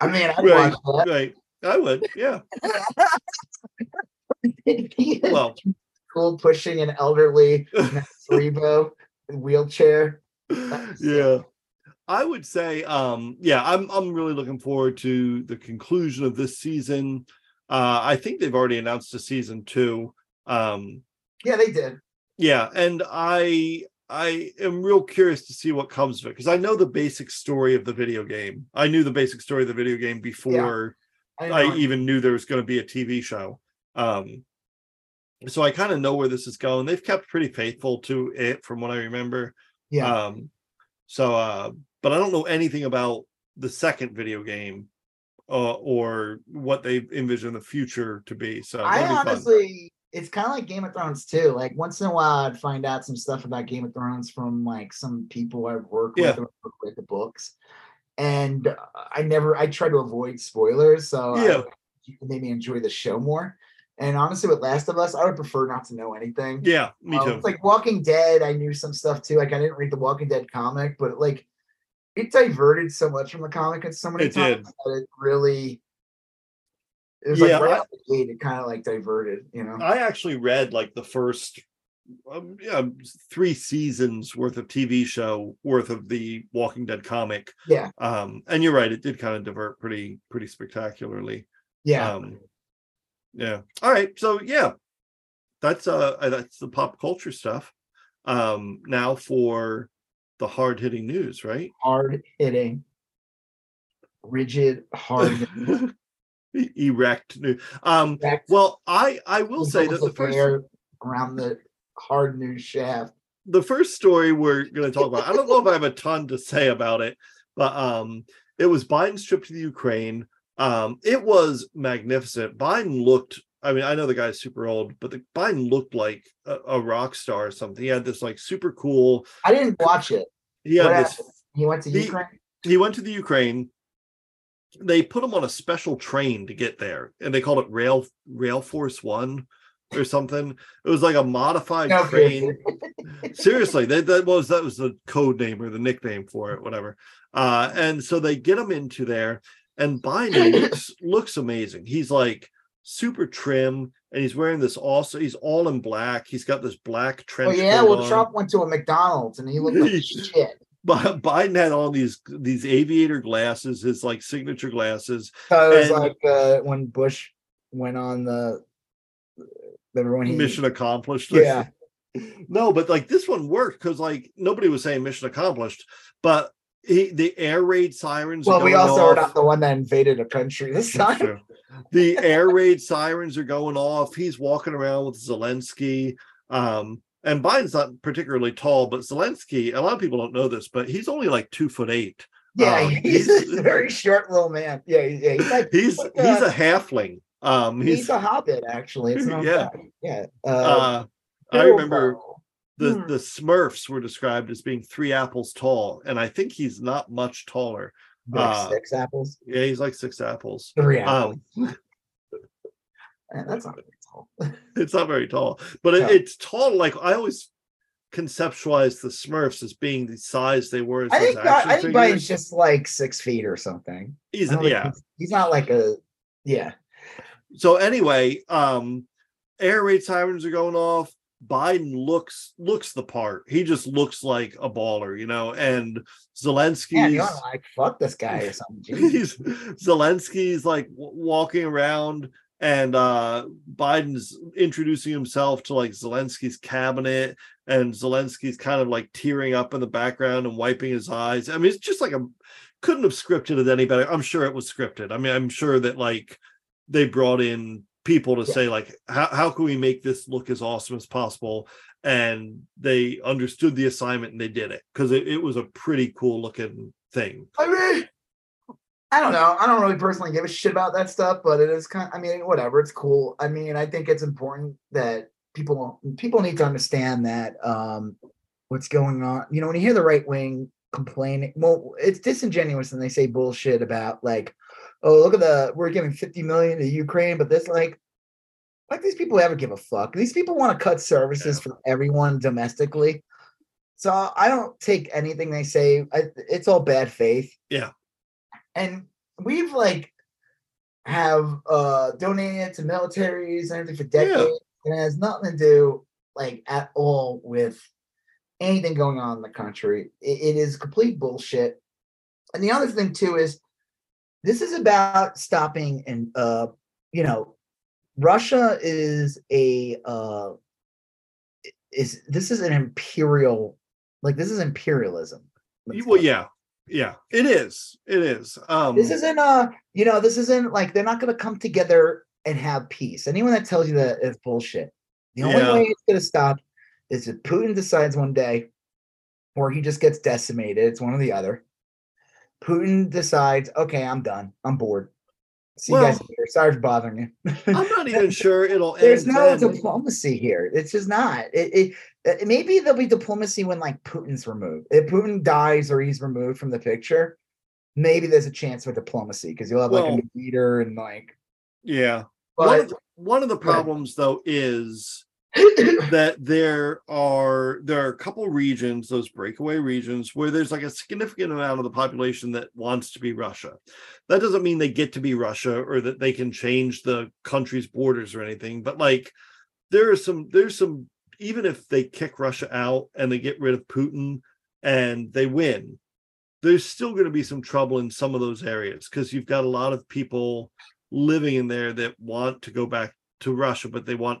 I mean, I'd right, watch that. Right. I would, yeah. Well, cool pushing an elderly Rebo wheelchair. Yeah. I would say, um, yeah, I'm I'm really looking forward to the conclusion of this season. Uh, I think they've already announced a season two. Um, yeah, they did. Yeah, and I I am real curious to see what comes of it because I know the basic story of the video game. I knew the basic story of the video game before yeah, I, I even knew there was going to be a TV show. Um, so I kind of know where this is going. They've kept pretty faithful to it from what I remember. Yeah. Um, so, uh, but I don't know anything about the second video game uh, or what they envision the future to be. So I honestly, it's kind of like Game of Thrones too. Like once in a while, I'd find out some stuff about Game of Thrones from like some people I've worked yeah. with or read the books, and I never I try to avoid spoilers, so yeah, I, made me enjoy the show more. And honestly, with Last of Us, I would prefer not to know anything. Yeah, me um, too. Um, like Walking Dead, I knew some stuff too. Like I didn't read the Walking Dead comic, but like it diverted so much from the comic and so many it times did. that it really it was yeah, like right I, the gate, it kind of like diverted, you know. I actually read like the first um, yeah, three seasons worth of TV show worth of the Walking Dead comic. Yeah. Um, and you're right, it did kind of divert pretty pretty spectacularly. Yeah. Um, yeah. All right. So yeah, that's uh that's the pop culture stuff. Um, now for the hard hitting news, right? Hard hitting, rigid, hard. erect news. Um, Erect. well, I I will say that the first around the hard news shaft. The first story we're going to talk about. I don't know if I have a ton to say about it, but um, it was Biden's trip to the Ukraine. Um, it was magnificent. Biden looked. I mean, I know the guy's super old, but the Biden looked like a, a rock star or something. He had this like super cool. I didn't watch it. He had this. He went to he, Ukraine. He went to the Ukraine. They put him on a special train to get there, and they called it Rail Rail Force One or something. It was like a modified no, train. Seriously, that, that was that was the code name or the nickname for it, whatever. Uh, and so they get him into there, and Biden looks looks amazing. He's like super trim, and he's wearing this also. He's all in black. He's got this black trench. Oh yeah, well, on. Trump went to a McDonald's and he looked like shit. But Biden had all these these aviator glasses, his like signature glasses. So it was and, like uh, when Bush went on the when he mission accomplished. Yeah. no, but like this one worked because like nobody was saying mission accomplished, but he, the air raid sirens. Well, we also off. are not the one that invaded a country this time. the air raid sirens are going off. He's walking around with Zelensky. Um, and Biden's not particularly tall, but Zelensky, a lot of people don't know this, but he's only like two foot eight. Yeah, um, he's, he's, a very short little man. Yeah, yeah he's like he's like he's a, a halfling. Um, he's, he's, a hobbit, actually. It's not yeah, yeah. Uh, uh, I remember the hmm. the Smurfs were described as being three apples tall, and I think he's not much taller. Like uh, six apples. Yeah, he's like six apples. Three apples. Um, that's not very tall. it's not very tall, but it, it's tall. Like I always conceptualize the Smurfs as being the size they were. I think I think Biden's just like six feet or something. He's yeah. He's, he's not like a yeah so anyway, um, air raid sirens are going off. Biden looks looks the part. He just looks like a baller, you know. And Zelensky, yeah, like fuck this guy or something. he's Zelensky's like walking around, and uh Biden's introducing himself to like Zelensky's cabinet, and Zelensky's kind of like tearing up in the background and wiping his eyes. I mean, it's just like a couldn't have scripted it any better. I'm sure it was scripted. I mean, I'm sure that like they brought in people to yeah. say like how, how can we make this look as awesome as possible? And they understood the assignment and they did it because it, it was a pretty cool looking thing. I mean i don't know. I don't really personally give a shit about that stuff but it is kind of, i mean whatever it's cool. I mean i think it's important that people people need to understand that um what's going on you know when you hear the right wing complaining well it's disingenuous and they say bullshit about like oh look at the we're giving 50 million to Ukraine, but this like like these people ever give a fuck. These people want to cut services yeah. for everyone domestically. So I don't take anything they say. I, it's all bad faith. Yeah. And we've like have uh donated to militaries and everything for decades. Yeah. And it has nothing to do like at all with anything going on in the country. it, it is complete bullshit. And the other thing too is this is about stopping and uh you know russia is a uh is this is an imperial like this is imperialism. Well yeah yeah it is it is um this isn't uh you know this isn't like they're not going to come together and have peace. Anyone that tells you that is bullshit. The only yeah. way it's going to stop is if putin decides one day or he just gets decimated it's one or the other Putin decides, okay, I'm done. I'm bored. See well, you guys later. Sorry for bothering you. I'm not even sure it'll. There's no then. diplomacy here. It's just not. It, it, it, maybe there'll be diplomacy when like Putin's removed. If Putin dies or he's removed from the picture, maybe there's a chance for diplomacy because you'll have like well, a new leader and like. Yeah. But, one, of the, one of the problems though is that there are there are a couple regions those breakaway regions where there's like a significant amount of the population that wants to be russia. That doesn't mean they get to be russia or that they can change the country's borders or anything but like there are some there's some even if they kick russia out and they get rid of putin and they win there's still going to be some trouble in some of those areas because you've got a lot of people living in there that want to go back to russia but they want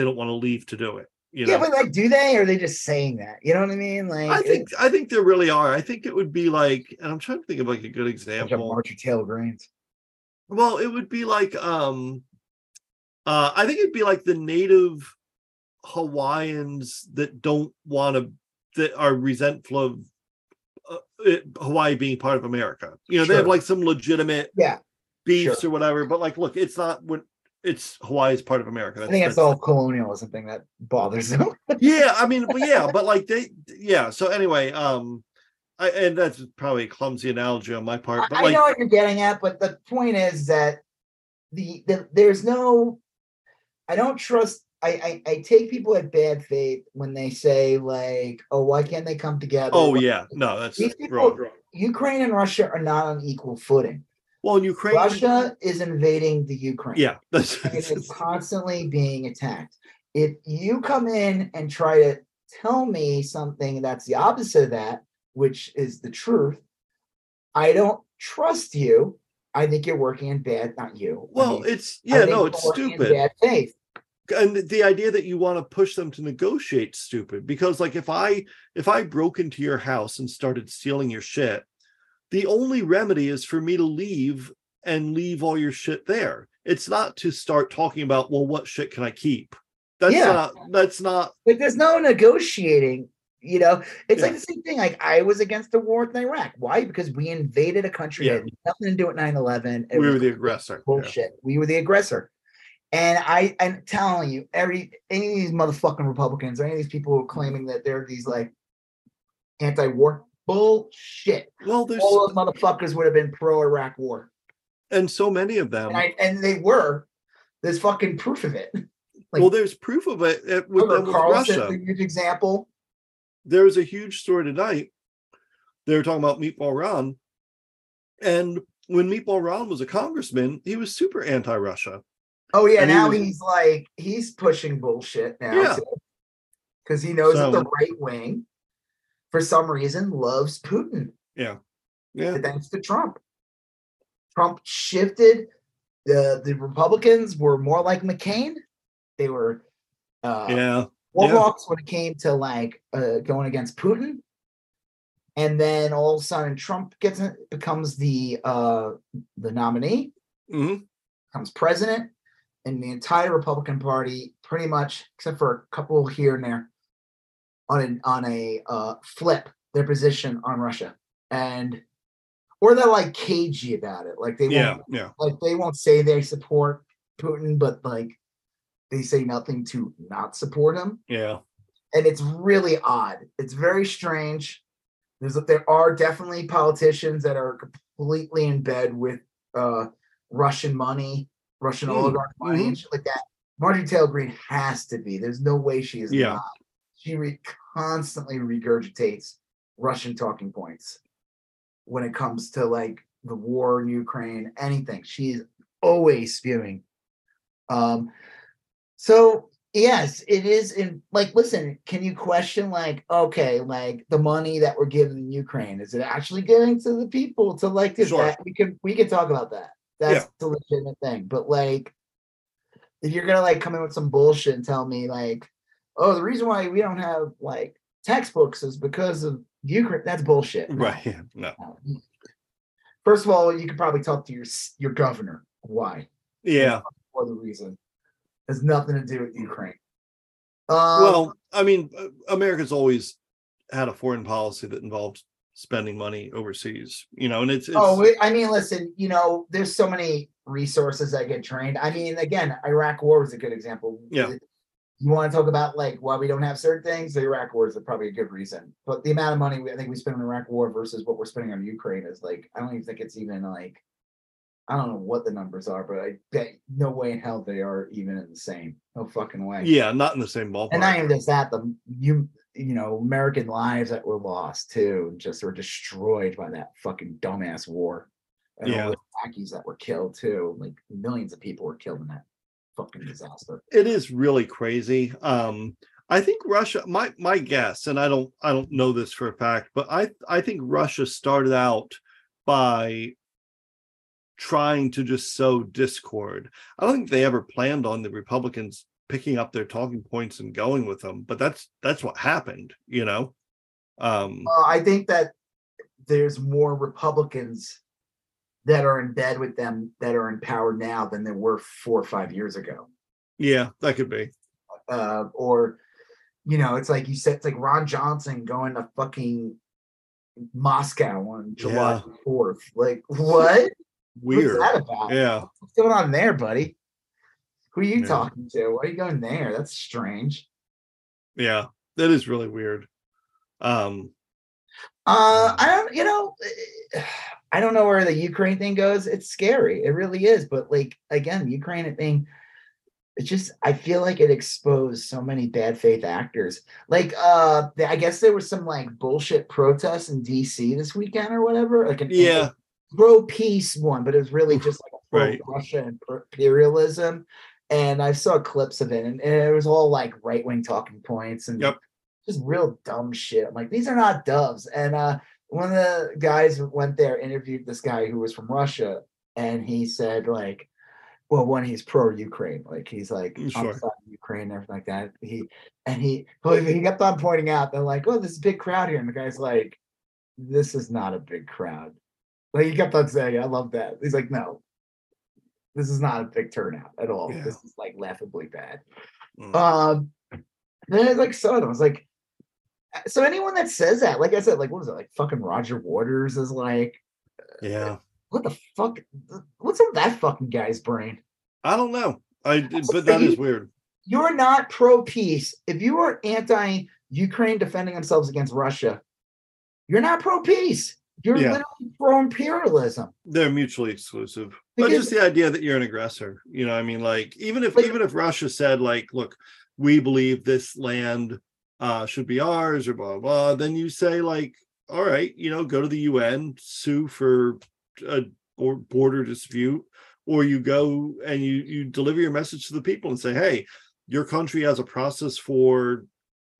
they don't want to leave to do it. You know? Yeah, but like, do they? Or are they just saying that? You know what I mean? Like, I think I think there really are. I think it would be like, and I'm trying to think of like a good example. Marjorie Taylor Greene's. Well, it would be like, um, uh, I think it'd be like the native Hawaiians that don't want to, that are resentful of uh, it, Hawaii being part of America. You know, sure. they have like some legitimate yeah beefs sure. or whatever, but like, look, it's not when it's Hawaii is part of America. That's, I think it's all colonialism thing that bothers them. yeah, I mean, but yeah, but like they, yeah. So anyway, um, I, and that's probably a clumsy analogy on my part. But I like, know what you're getting at, but the point is that the, the there's no. I don't trust. I, I I take people at bad faith when they say like, "Oh, why can't they come together?" Oh yeah, no, that's These people- wrong. Ukraine and Russia are not on equal footing. Well, in Ukraine, Russia is invading the Ukraine. yeah, that's, it's constantly being attacked. If you come in and try to tell me something that's the opposite of that, which is the truth, I don't trust you. I think you're working in bad, not you. I well, mean, it's I yeah, no, it's stupid. Bad faith. and the- the idea that you want to push them to negotiate stupid because like if i if i broke into your house and started stealing your shit the only remedy is for me to leave and leave all your shit there it's not to start talking about well what shit can i keep that's Yeah. not that's not Like there's no negotiating. You know, it's like the same thing. Like I was against the war in Iraq. Why? Because we invaded a country Yeah. that had nothing to do with 9-11. It we were the aggressor Yeah. bullshit. We were the aggressor. And I I'm telling you, every any of these motherfucking Republicans or any of these people who are claiming that they're these like anti-war bullshit. well there's All those motherfuckers would have been pro-Iraq war. and so many of them And I and they were. There's fucking proof of it. like- well there's proof of it uh, with, with russia a huge example. there was a huge story tonight. They were talking about Meatball Ron. And when Meatball Ron was a congressman, he was super anti-Russia. Oh yeah, And he now was- he's like he's pushing bullshit now Yeah. because he knows that the right wing, for some reason, loves Putin. Yeah. Yeah. Thanks to Trump. Trump shifted. the The Republicans were more like McCain. They were uh, Yeah. warhawks when it came to like uh, going against Putin. And then all of a sudden, Trump gets in, becomes the uh, the nominee hmm becomes president, and the entire Republican Party, pretty much, except for a couple here and there, on an on a uh, flip their position on Russia, and or they're like cagey about it, like they Yeah. won't Yeah. like they won't say they support Putin, but like they say nothing to not support him, Yeah. and it's really odd. It's very strange. There's there are definitely politicians that are completely in bed with uh Russian money, Russian Mm, oligarch money, and shit like that. Marjorie Taylor Greene has to be. There's no way she is Yeah. not. She re- constantly regurgitates Russian talking points when it comes to like the war in Ukraine, anything. She's always spewing. Um, so yes, it is in like listen, can you question like, okay, like the money that we're giving in Ukraine, is it actually getting to the people to like this? Sure. That we can we can talk about that. That's the legitimate thing. But like if you're gonna like come in with some bullshit and tell me like, oh, the reason why we don't have like textbooks is because of Ukraine, that's bullshit. Right. Yeah. No. no. First of all, you could probably talk to your your governor. Why? Yeah. For the reason. Has nothing to do with Ukraine. Um, Well, I mean, uh, America's always had a foreign policy that involved spending money overseas, you know, and it's, it's oh, I mean, listen, you know, there's so many resources that get trained. I mean, again, Iraq War was a good example. Yeah. You want to talk about like why we don't have certain things? The Iraq War is probably a good reason. But the amount of money we, I think we spend on Iraq War versus what we're spending on Ukraine is like I don't even think it's even like I don't know what the numbers are, but I bet no way in hell they are even in the same. No fucking way. yeah, not in the same ballpark. And not even just that, the you you know American lives that were lost too, just were destroyed by that fucking dumbass war. And Yeah. all the Iraqis that were killed too, like millions of people were killed in that fucking disaster. it is really crazy. Um i think russia my my guess and i don't i don't know this for a fact but i i think russia started out by trying to just sow discord. I don't think they ever planned on the republicans picking up their talking points and going with them but that's that's what happened you know? Um Well, I think that there's more Republicans that are in bed with them that are in power now than there were four or five years ago. yeah that could be uh, or you know, it's like you said, it's like Ron Johnson going to fucking Moscow on July Yeah. fourth. Like, what? weird What's that about? yeah What's going on there, buddy? Who are you Yeah. talking to? Why are you going there? That's strange. yeah that is really weird um Uh, I don't, you know, I don't know where the Ukraine thing goes. It's scary. It really is. But like again, Ukraine thing, it's just I feel like it exposed so many bad faith actors. Like uh I guess there was some like bullshit protests in DC this weekend or whatever. Like an yeah pro peace one, but it was really just like right. Russia imperialism. And I saw clips of it, and, and it was all like right wing talking points and yep. just real dumb shit. I'm like, these are not doves. And uh one of the guys went there, interviewed this guy who was from Russia, and he said, like, well, when he's pro Ukraine, like he's like mm, sure. Ukraine and everything like that. He and he he kept on pointing out they're like, oh, this big crowd here, and the guy's like, this is not a big crowd. Like he kept on saying, I love that. He's like, no, this is not a big turnout at all. Yeah. This is like laughably bad. Mm. Um, then I like so I was like, so anyone that says that, like I said, like what was it, like fucking Roger Waters is like, uh, yeah, what the fuck? What's in that fucking guy's brain? I don't know. I but that is weird. You're not pro peace. If you are anti Ukraine defending themselves against Russia, you're not pro peace. You're yeah. literally pro imperialism. They're mutually exclusive. Because, but just the idea that you're an aggressor, you know, I mean, like even if like, even if Russia said, like, look, we believe this land uh, should be ours or blah, blah blah, then you say, like, all right, you know, go to the UN, sue for a border dispute, or you go and you you deliver your message to the people and say, hey, your country has a process for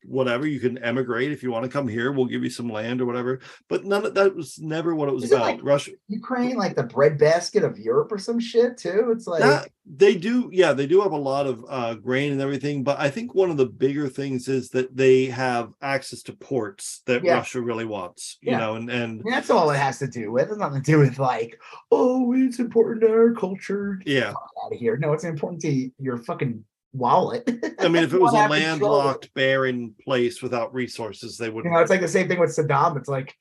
whatever you can emigrate if you want to come here we'll give you some land or whatever but none of that was never what it was Is about. like russia ukraine like the breadbasket of europe or some shit too? It's like that, they do yeah they do have a lot of uh, grain and everything but i think one of the bigger things is that they have access to ports that yeah. russia really wants you yeah. know and and that's all it has to do with it's nothing to do with like oh it's important to our culture. Yeah. Out of here. No it's important to your fucking wallet. I mean, if it was a landlocked, barren place without resources, they would. You know, it's like the same thing with Saddam. It's like,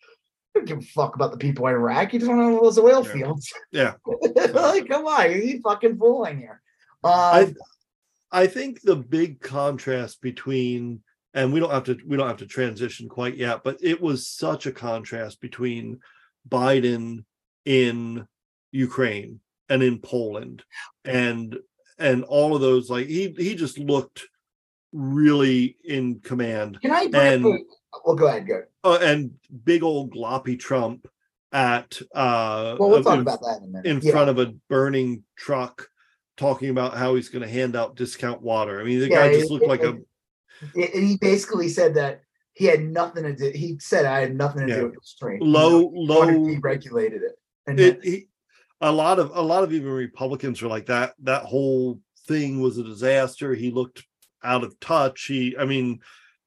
I don't give a fuck about the people in Iraq. You just want to know those oil yeah. fields. Yeah. like, come on, are you fucking fooling here? Um, I, I think the big contrast between, and we don't have to, we don't have to transition quite yet, but it was such a contrast between Biden in Ukraine and in Poland and and all of those like he he just looked really in command. Can I and well go ahead, go. Uh, and big old gloppy Trump at uh well we'll talk in, about that in a minute. In yeah. front of a burning truck talking about how he's going to hand out discount water. I mean the yeah, guy just looked it, like it, a and he basically said that he had nothing to do. He said I had nothing to yeah. do with the train. Low, you know, low. He regulated it. And it, he, a lot of a lot of even Republicans were like that. That whole thing was a disaster. He looked out of touch. He, I mean,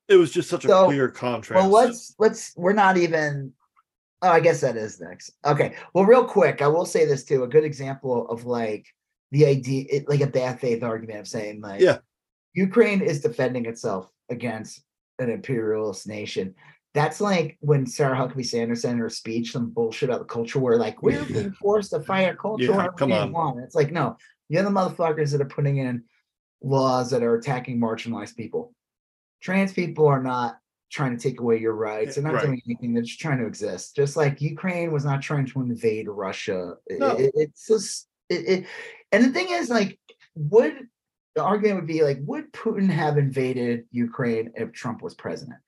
it was just such a so, clear contrast. Well, let's let's. We're not even. Oh, I guess that is next. Okay. Well, real quick, I will say this too. A good example of like the idea, it, like a bad faith argument of saying like, yeah, Ukraine is defending itself against an imperialist nation that's like when Sarah Huckabee Sanders in her speech some bullshit about the culture where like we're being forced to fight our culture. Yeah, come on. on. It's like no, you're the motherfuckers that are putting in laws that are attacking marginalized people. Trans people are not trying to take away your rights. They're not right. doing anything. They're just trying to exist. Just like Ukraine was not trying to invade Russia. No. It, it's just it, it, and the thing is like would the argument would be like would Putin have invaded Ukraine if Trump was president?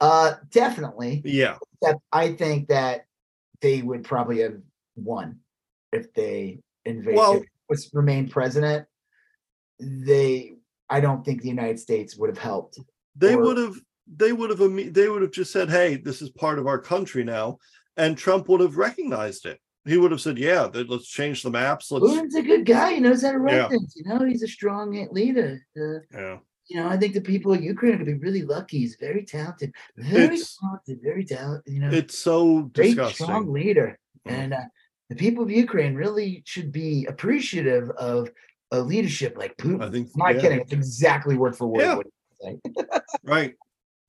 Uh, definitely. Yeah. Except I think that they would probably have won if they invaded. Well, was remained president. They, I don't think the United States would have helped. They or, would have. They would have. They would have just said, "Hey, this is part of our country now," and Trump would have recognized it. He would have said, "Yeah, let's change the maps." Let's. Putin's a good guy. He knows how to run yeah. things. You know, he's a strong leader. Uh, yeah you know, I think the people of Ukraine are going to be really lucky. He's very talented, very it's, talented, very talented. You know, it's so great, disgusting. strong leader, mm. and uh, the people of Ukraine really should be appreciative of a leadership like Putin. I think. I'm not yeah. kidding. It's exactly word for word. Yeah. right.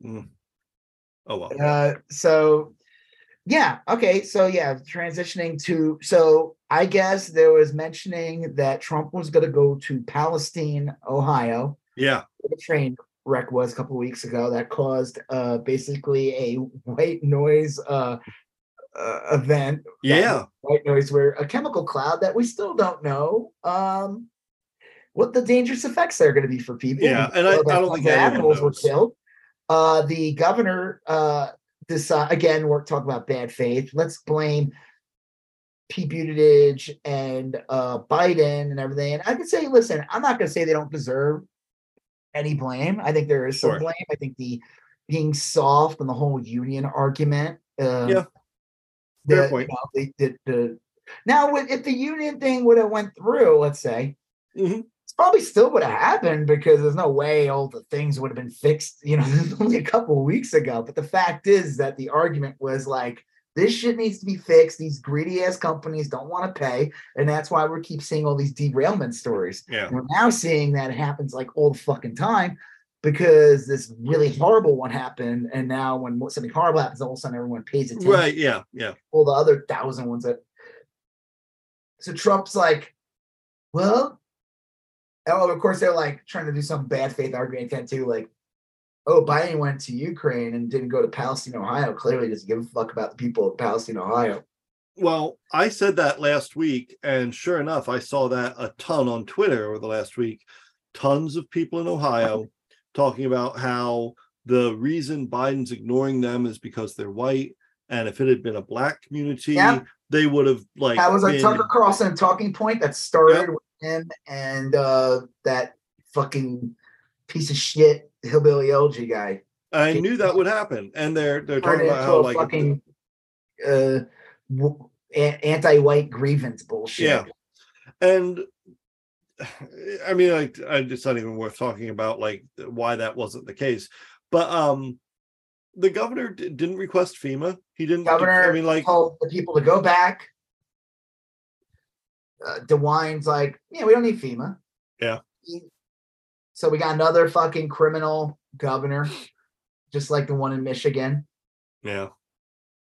Mm. Oh well. Uh, so, yeah. Okay. So yeah, transitioning to so I guess there was mentioning that Trump was going to go to Palestine, Ohio yeah. The train wreck was a couple weeks ago that caused uh basically a white noise uh, uh event. Yeah. White noise where a chemical cloud that we still don't know um what the dangerous effects are going to be for people. Yeah, and I, I don't think animals knows. were killed. Uh, the governor uh, decide again. We're talking about bad faith. Let's blame Pete Buttigieg and uh, Biden and everything. And I can say, listen, I'm not going to say they don't deserve any blame. I think there is some sure. blame. I think the being soft on the whole union argument. Uh, yeah. Fair the, point. You know, did the now if the union thing would have went through, let's say, mm-hmm. it's probably still would have happened because there's no way all the things would have been fixed. You know, only a couple of weeks ago. But the fact is that the argument was like, this shit needs to be fixed. These greedy ass companies don't want to pay, and that's why we keep seeing all these derailment stories. Yeah, we're now seeing that it happens like all the fucking time because this really horrible one happened, and now when something horrible happens, all of a sudden everyone pays attention. Right? Yeah, yeah. All the other thousand ones that. So Trump's like, well, oh, of course they're like trying to do some bad faith argument too, like oh, Biden went to Ukraine and didn't go to Palestine, Ohio, clearly doesn't give a fuck about the people of Palestine, Ohio. Well, I said that last week, and sure enough, I saw that a ton on Twitter over the last week. Tons of people in Ohio talking about how the reason Biden's ignoring them is because they're white. And if it had been a black community, yeah. they would have like that was a been... Tucker Carlson talking point that started with him and uh that fucking piece of shit hillbilly Elegy guy. I knew that would happen, and they're they're talking about how like fucking uh, anti-white grievance bullshit. Yeah, and I mean, like, it's not even worth talking about like why that wasn't the case. But um, the governor d- didn't request FEMA. He didn't. Governor, I mean, like told the people to go back. Uh, DeWine's like, yeah, we don't need FEMA. Yeah. So we got another fucking criminal governor, just like the one in Michigan. Yeah.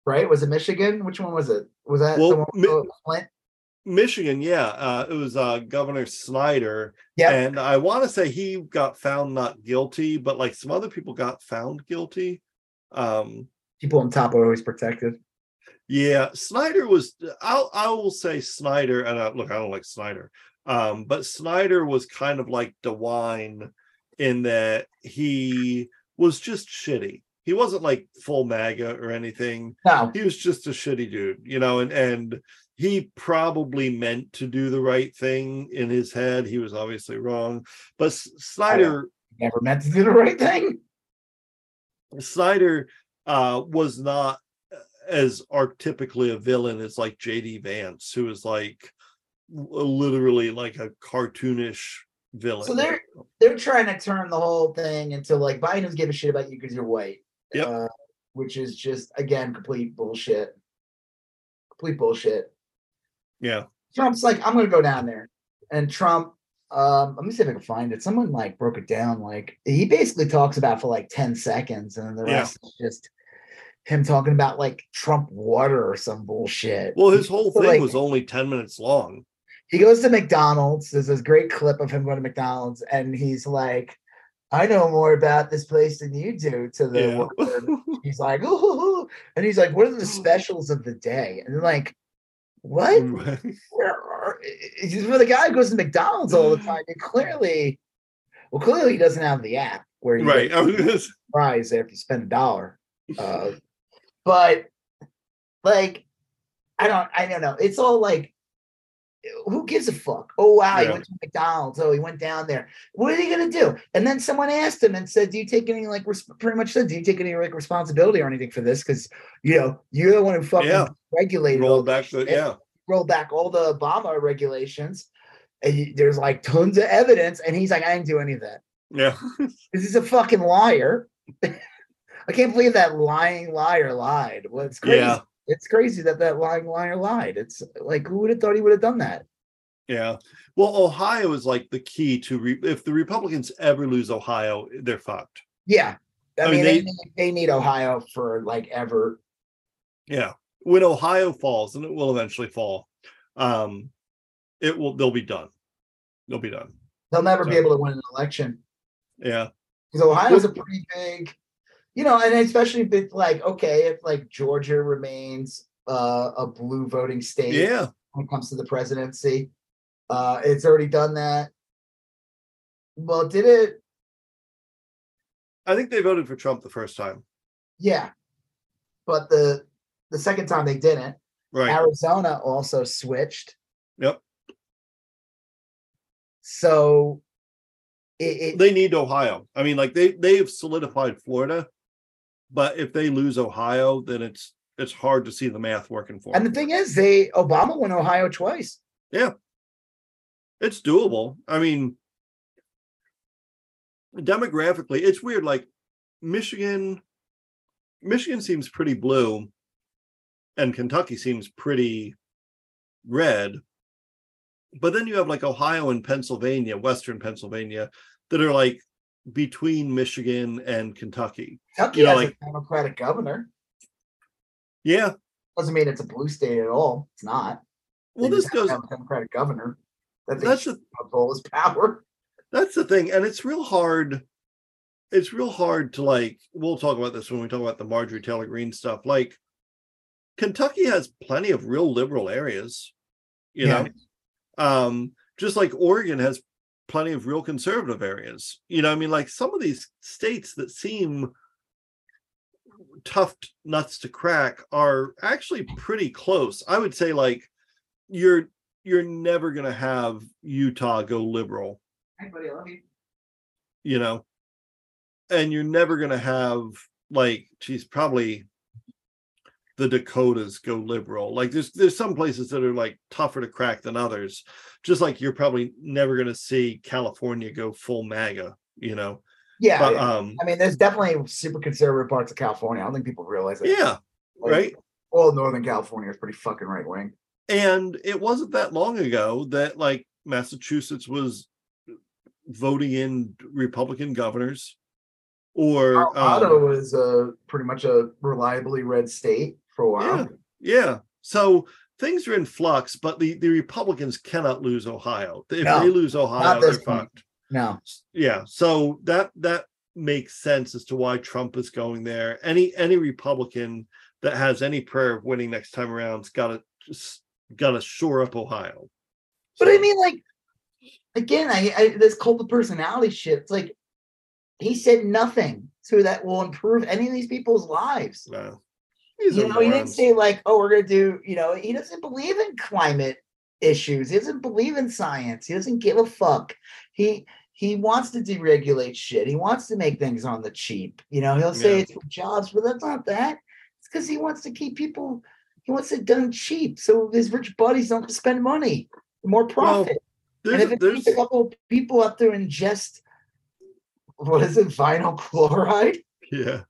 Right? Was it Michigan? Which one was it? Was that well, the one Mi- Flint? Michigan, yeah. Uh, it was uh, Governor Snyder. Yeah. And I want to say he got found not guilty, but like some other people got found guilty. Um, people on top are always protected. Yeah, Snyder was. I'll I will say Snyder, and I, look, I don't like Snyder, um, but Snyder was kind of like DeWine in that he was just shitty. He wasn't like full MAGA or anything. No. He was just a shitty dude, you know, and and he probably meant to do the right thing in his head. He was obviously wrong. But Snyder never meant to do the right thing. Snyder uh, was not as archetypically a villain as like JD Vance, who was like literally like a cartoonish villain. So they're they're trying to turn the whole thing into like Biden doesn't give a shit about you because you're white. Yep. Uh, which is just again complete bullshit. Complete bullshit. Yeah. Trump's like, I'm gonna go down there. And Trump, um, let me see if I can find it. Someone like broke it down. Like he basically talks about for like 10 seconds, and then the rest yeah. is just him talking about like Trump water or some bullshit. Well, his whole thing like, was only 10 minutes long he goes to McDonald's. There's this great clip of him going to McDonald's, and he's like, I know more about this place than you do to the yeah. he's like, ooh, and he's like, what are the specials of the day? And like, what? Where are well, the guy who goes to McDonald's all the time, and clearly, well, clearly he doesn't have the app where you right. get fries if you spend a dollar. Uh, but like, I don't, I don't know. It's all like who gives a fuck? Oh wow, yeah. he went to McDonald's. Oh, he went down there. What are he gonna do? And then someone asked him and said, "Do you take any like res- pretty much said, do you take any like responsibility or anything for this? Because you know you're the one who fucking yeah. regulated roll back the yeah roll back all the Obama regulations. And you, there's like tons of evidence, and he's like, I didn't do any of that. Yeah, this is a fucking liar. I can't believe that lying liar lied. Well, it's crazy. Yeah it's crazy that that lying liar lied. It's like who would have thought he would have done that? Yeah. Well, Ohio is like the key to re- if the Republicans ever lose Ohio, they're fucked. Yeah. I, I mean, they, they, they need Ohio for like ever. Yeah. When Ohio falls, and it will eventually fall, um, it will they'll be done. They'll be done. They'll never so, be able to win an election. Yeah. Because Ohio's a pretty big you know, and especially if it's like, okay, if like Georgia remains uh, a blue voting state yeah. when it comes to the presidency, uh, it's already done that. Well, did it? I think they voted for Trump the first time. Yeah, but the the second time they didn't. Right. Arizona also switched. Yep. So it, it, they need Ohio. I mean, like they they've solidified Florida, but if they lose Ohio, then it's it's hard to see the math working for. And them. the thing is, they Obama won Ohio twice. Yeah, it's doable. I mean, demographically, it's weird. Like Michigan, Michigan seems pretty blue, and Kentucky seems pretty red. But then you have like Ohio and Pennsylvania, Western Pennsylvania, that are like between Michigan and Kentucky. Kentucky you know, has like, a Democratic governor. Yeah. Doesn't mean it's a blue state at all. It's not. Well, they this goes Democratic governor. That's, that's the all his power. That's the thing, and it's real hard. It's real hard to like. We'll talk about this when we talk about the Marjorie Taylor Greene stuff. Like, Kentucky has plenty of real liberal areas. You yeah. know, um, just like Oregon has plenty of real conservative areas. You know, I mean, like some of these states that seem tough nuts to crack are actually pretty close. I would say like you're you're never gonna have Utah go liberal. Hey buddy, I love you. You know, and you're never gonna have like she's probably the Dakotas go liberal. Like there's there's some places that are like tougher to crack than others. Just like you're probably never going to see California go full MAGA, you know. Yeah, but, um, I mean, there's definitely super conservative parts of California. I don't think people realize that. Yeah, like, right. All Northern California is pretty fucking right wing. And it wasn't that long ago that like Massachusetts was voting in Republican governors or Colorado um, was a pretty much a reliably red state for a while. Yeah, yeah. So things are in flux, but the, the Republicans cannot lose Ohio. If no, they lose Ohio, they're fucked. No. Yeah. So that that makes sense as to why Trump is going there. Any any Republican that has any prayer of winning next time around's gotta just gotta shore up Ohio. But I mean, like again, I, I this cult of personality shit. It's like he said nothing so that will improve any of these people's lives. Wow you know, he didn't say like, "Oh, we're gonna do." You know, he doesn't believe in climate issues. He doesn't believe in science. He doesn't give a fuck. He he wants to deregulate shit. He wants to make things on the cheap. You know, he'll say yeah. it's for jobs, but that's not that. It's because he wants to keep people. He wants it done cheap, so his rich buddies don't spend money, more profit. Well, and if it keeps a couple of people out there ingest, what is it, vinyl chloride? Yeah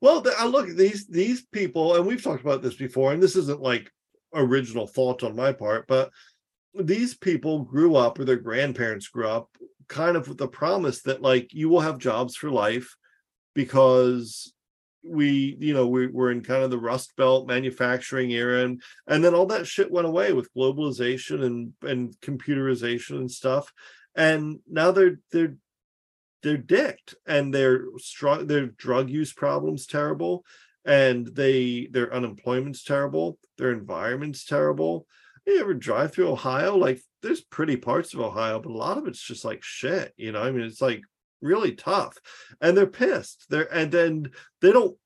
well, I look these these people, and we've talked about this before, and this isn't like original thought on my part, but these people grew up, or their grandparents grew up, kind of with the promise that like you will have jobs for life because we you know we, we're in kind of the rust belt manufacturing era and and then all that shit went away with globalization and and computerization and stuff and now they're they're they're dicked and their strong their drug use problems terrible and they their unemployment's terrible their environment's terrible. You ever drive through ohio? Like there's pretty parts of ohio but a lot of it's just like shit you know? I mean it's like really tough and they're pissed. They're and then they don't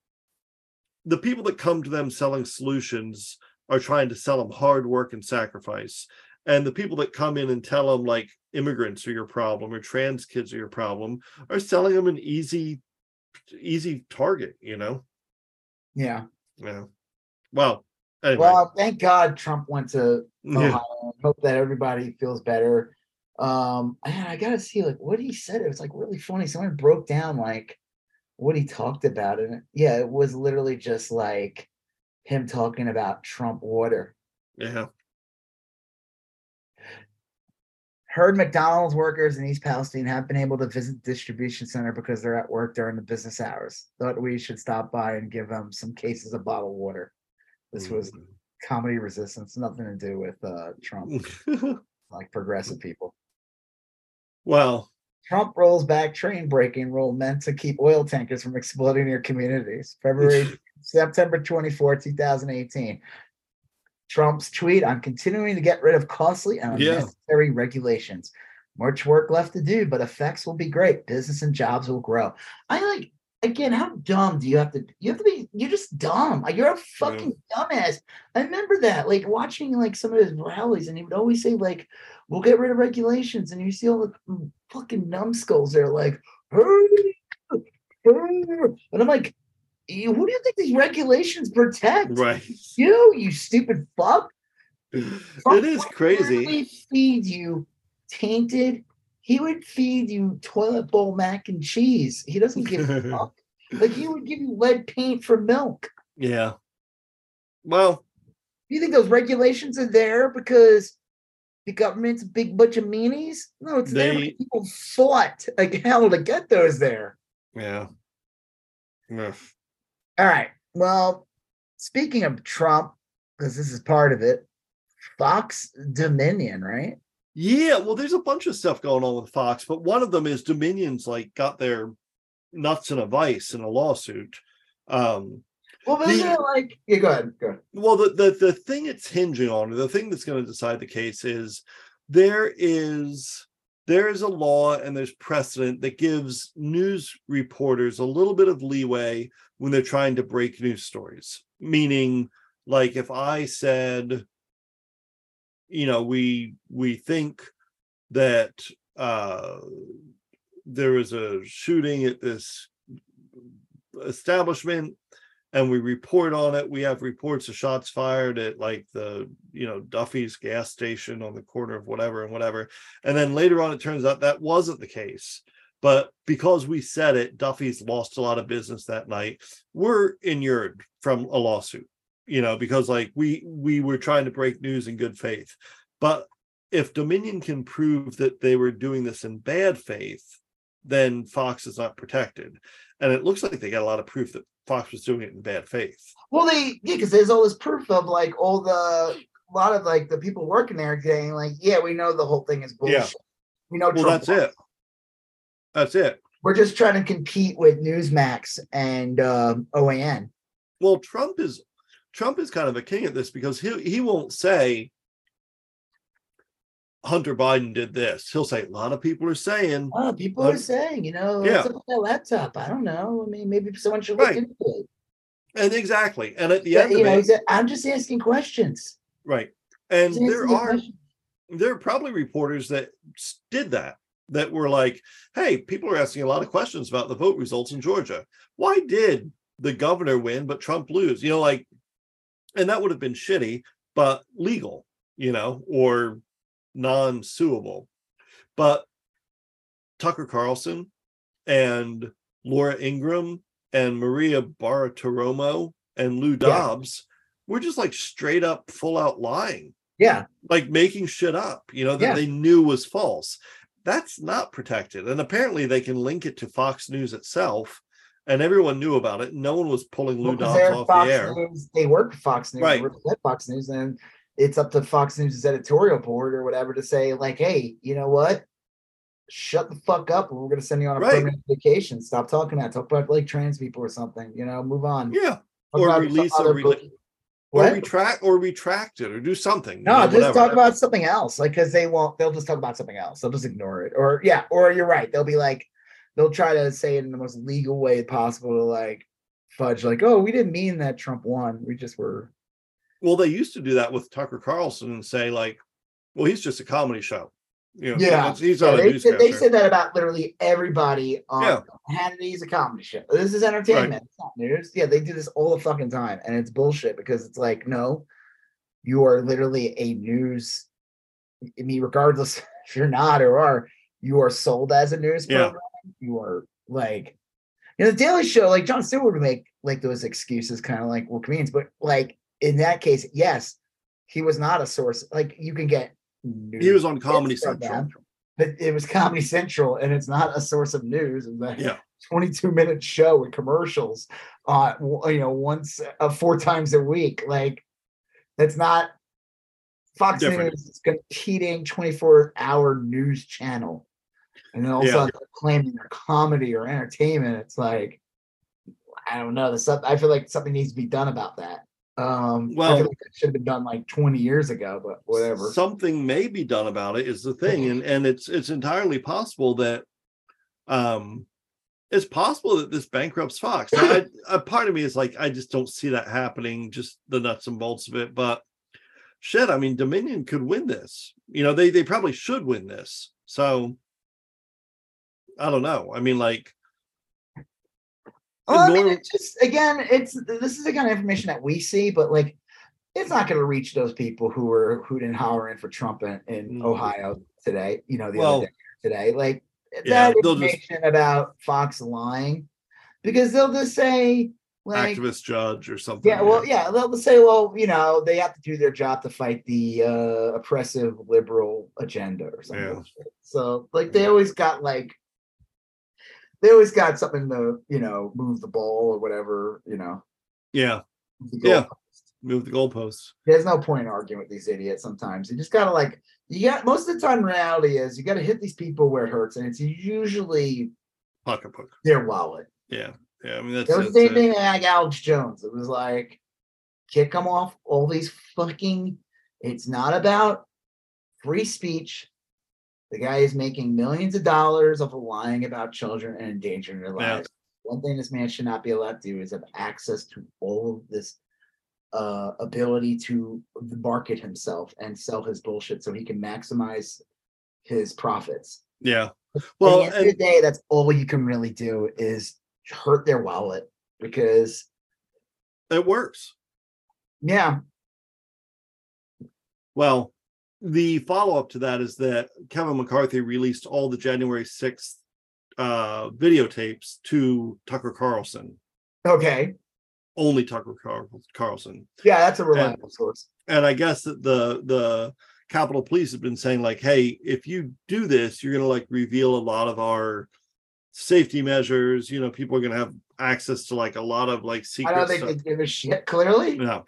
the people that come to them selling solutions are trying to sell them hard work and sacrifice and the people that come in and tell them like immigrants are your problem or trans kids are your problem are selling them an easy easy target you know? Yeah. Yeah. Well anyway. well thank god trump went to ohio. Yeah. hope that everybody feels better. Um I, I gotta see like what he said. It was like really funny. Someone broke down like what he talked about and yeah it was literally just like him talking about trump water. Yeah Heard McDonald's workers in East Palestine have been able to visit the distribution center because they're at work during the business hours. Thought we should stop by and give them some cases of bottled water. This was mm-hmm. comedy resistance, nothing to do with uh, Trump, like progressive people. Well, Trump rolls back train breaking rule meant to keep oil tankers from exploding near communities. February, September 24, 2018. Trump's tweet, I'm continuing to get rid of costly and unnecessary yeah. regulations. Much work left to do, but effects will be great. Business and jobs will grow. I like again, how dumb do you have to you have to be you're just dumb. You're a fucking yeah. dumbass. I remember that, like watching like some of his rallies, and he would always say, like, we'll get rid of regulations, and you see all the mm, fucking numbskulls there, like, and I'm like, who do you think these regulations protect? Right. You, you stupid fuck. It is crazy. He feed you tainted. He would feed you toilet bowl mac and cheese. He doesn't give a fuck. Like he would give you lead paint for milk. Yeah. Well, do you think those regulations are there because the government's a big bunch of meanies? No, it's they, there people fought like hell to get those there. Yeah. Yeah. All right. Well, speaking of Trump, because this is part of it, Fox Dominion, right? Yeah, well, there's a bunch of stuff going on with Fox, but one of them is Dominion's like got their nuts in a vice in a lawsuit. Um well, the, like yeah, go ahead, go ahead. Well, the, the the thing it's hinging on, the thing that's going to decide the case is there is there is a law and there's precedent that gives news reporters a little bit of leeway when they're trying to break news stories. Meaning, like if I said, you know we we think that uh there was a shooting at this establishment and we report on it we have reports of shots fired at like the you know duffy's gas station on the corner of whatever and whatever and then later on it turns out that wasn't the case but because we said it duffy's lost a lot of business that night. We're inured from a lawsuit you know because like we we were trying to break news in good faith. But if dominion can prove that they were doing this in bad faith then fox is not protected. And it looks like they got a lot of proof that fox was doing it in bad faith. Well they yeah because there's all this proof of like all the a lot of like the people working there saying like yeah we know the whole thing is bullshit. Yeah. we know well Trump that's it that's it we're just trying to compete with newsmax and um, oan well trump is Trump is kind of a king at this because he he won't say Hunter Biden did this. He'll say a lot of people are saying. Oh, people are saying, you know, yeah. that laptop. I don't know. I mean, maybe someone should look right. into it. And exactly. And at the yeah, end you know, it, I'm just asking questions. Right. And there are questions. there are probably reporters that did that that were like, hey, people are asking a lot of questions about the vote results in Georgia. Why did the governor win but Trump lose? You know, like and that would have been shitty, but legal, you know, or non-suable. But Tucker Carlson and Laura Ingraham and Maria Bartiromo and Lou Dobbs yeah. were just like straight up full out lying. Yeah. Like making shit up, you know, that yeah. they knew was false. That's not protected. And apparently they can link it to Fox News itself and everyone knew about it. No one was pulling Lou well, Dobbs off Fox the air. News, they work for Fox News, right? Fox News, and it's up to Fox News' editorial board or whatever to say, like, hey, you know what? Shut the fuck up, and we're going to send you on a right. permanent vacation. Stop talking that. Talk about like trans people or something. You know, move on. Yeah, talk or release a re- or retract or retract it or do something. No, you know, just whatever. talk about something else. Like, because they won't. They'll just talk about something else. They'll just ignore it. Or yeah, or you're right. They'll be like, they'll try to say it in the most legal way possible to like fudge like oh we didn't mean that trump won we just were well they used to do that with tucker carlson and say like well he's just a comedy show you know, yeah, he's yeah, they, said, they said that about literally everybody on yeah. Hannity's a comedy show. This is entertainment, right. it's not news. Yeah, they do this all the fucking time, and it's bullshit because it's like, no, you are literally a news. I mean, regardless if you're not or are, you are sold as a news yeah. program you are like you know the daily show like Jon stewart would make like those excuses kind of like well comedians but like in that case yes he was not a source like you can get he was on comedy central them, but it was comedy central and it's not a source of news and the yeah 22 minute show with commercials uh you know once uh, four times a week like that's not fox Different. news is competing 24 hour news channel and then all of a sudden claiming they're comedy or entertainment. It's like I don't know. The stuff I feel like something needs to be done about that. Um, well, it should have been done like 20 years ago, but whatever. Something may be done about it is the thing, and and it's it's entirely possible that, um, it's possible that this bankrupts Fox. Now, I, a part of me is like, I just don't see that happening. Just the nuts and bolts of it, but shit, I mean, Dominion could win this. You know, they they probably should win this. So I don't know. I mean, like well, I mean, it's just again, it's this is the kind of information that we see, but like it's not going to reach those people who were hooting and hollering for Trump in, in mm. Ohio today. You know, the well, other day today, like yeah, that information just, about Fox lying, because they'll just say like activist judge or something. Yeah, well, yeah, they'll say, well, you know, they have to do their job to fight the uh, oppressive liberal agenda or something. Yeah. So, like, they always got like they always got something to you know move the ball or whatever you know. Yeah. Yeah. Move the goalposts. There's no point in arguing with these idiots. Sometimes you just gotta like you got most of the time. Reality is you got to hit these people where it hurts, and it's usually pocketbook their wallet. Yeah, yeah. I mean that's it was the same thing like Alex Jones. It was like kick them off all these fucking. It's not about free speech. The guy is making millions of dollars of lying about children and endangering their lives. One thing this man should not be allowed to do is have access to all of this uh, ability to market himself and sell his bullshit so he can maximize his profits. Yeah. Well, at the end of the day, that's all you can really do is hurt their wallet because it works. Yeah. Well, the follow up to that is that Kevin McCarthy released all the January 6th uh, videotapes to Tucker Carlson. Okay. Only Tucker Car- Carlson. Yeah, that's a reliable and, source. And I guess that the the Capitol Police have been saying like, hey, if you do this, you're going to like reveal a lot of our safety measures. You know, people are going to have access to like a lot of like secret. I don't think stuff. they give a shit. Clearly, no.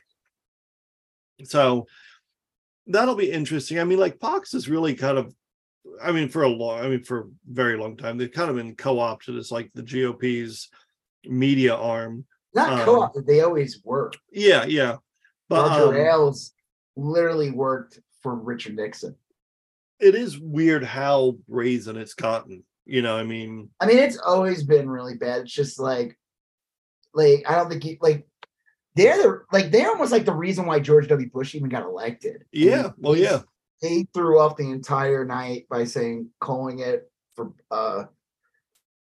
So that'll be interesting. I mean, like Fox is really kind of, I mean, for a long, I mean, for a very long time, they've kind of been co-opted as like the GOP's media arm. Not um, co-opted, they always were. Yeah, yeah. But Roger um, Ailes literally worked for Richard Nixon. It is weird how brazen it's gotten. You know, I mean, I mean, it's always been really bad. It's just like, like I don't think he, like they're the like they're almost like the reason why George W. Bush even got elected. Yeah. well, yeah. They threw off the entire night by saying calling it for uh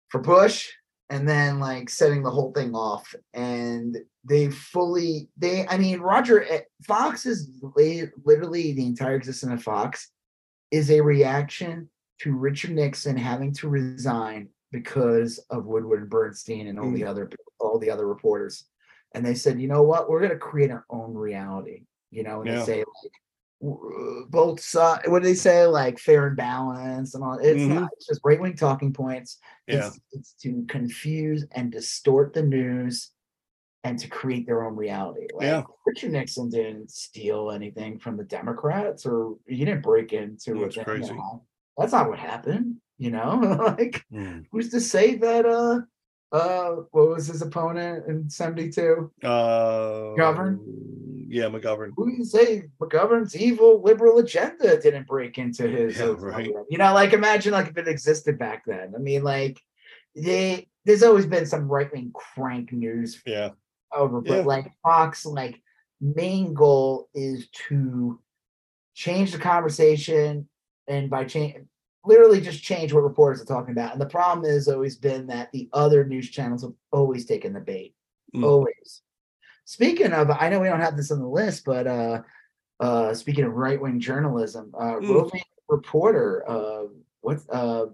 for Bush and then like setting the whole thing off and they fully they i mean roger eh, fox is literally the entire existence of fox is a reaction to richard nixon having to resign because of woodward and bernstein and all mm. the other all the other reporters and they said, you know what, we're going to create our own reality. You know, and yeah. they say like both sides. What do they say? Like fair and balanced and all. It's mm-hmm. not. It's just right wing talking points. Yeah. It's, it's to confuse and distort the news and to create their own reality. Like yeah. Richard Nixon didn't steal anything from the Democrats or he didn't break into That's crazy. That's not what happened, you know? like mm. who's to say that uh uh what was his opponent in 72 uh McGovern? yeah mcgovern. Who do you say? Mcgovern's evil liberal agenda didn't break into his yeah, right. you know like imagine like if it existed back then. I mean like they there's always been some right-wing crank news yeah. over but yeah. like fox like main goal is to change the conversation and by change literally just change what reporters are talking about. And the problem has always been that the other news channels have always taken the bait. Mm. Always. Speaking of, I know we don't have this on the list, but uh uh speaking of right-wing journalism, uh mm. roving reporter, uh what's uh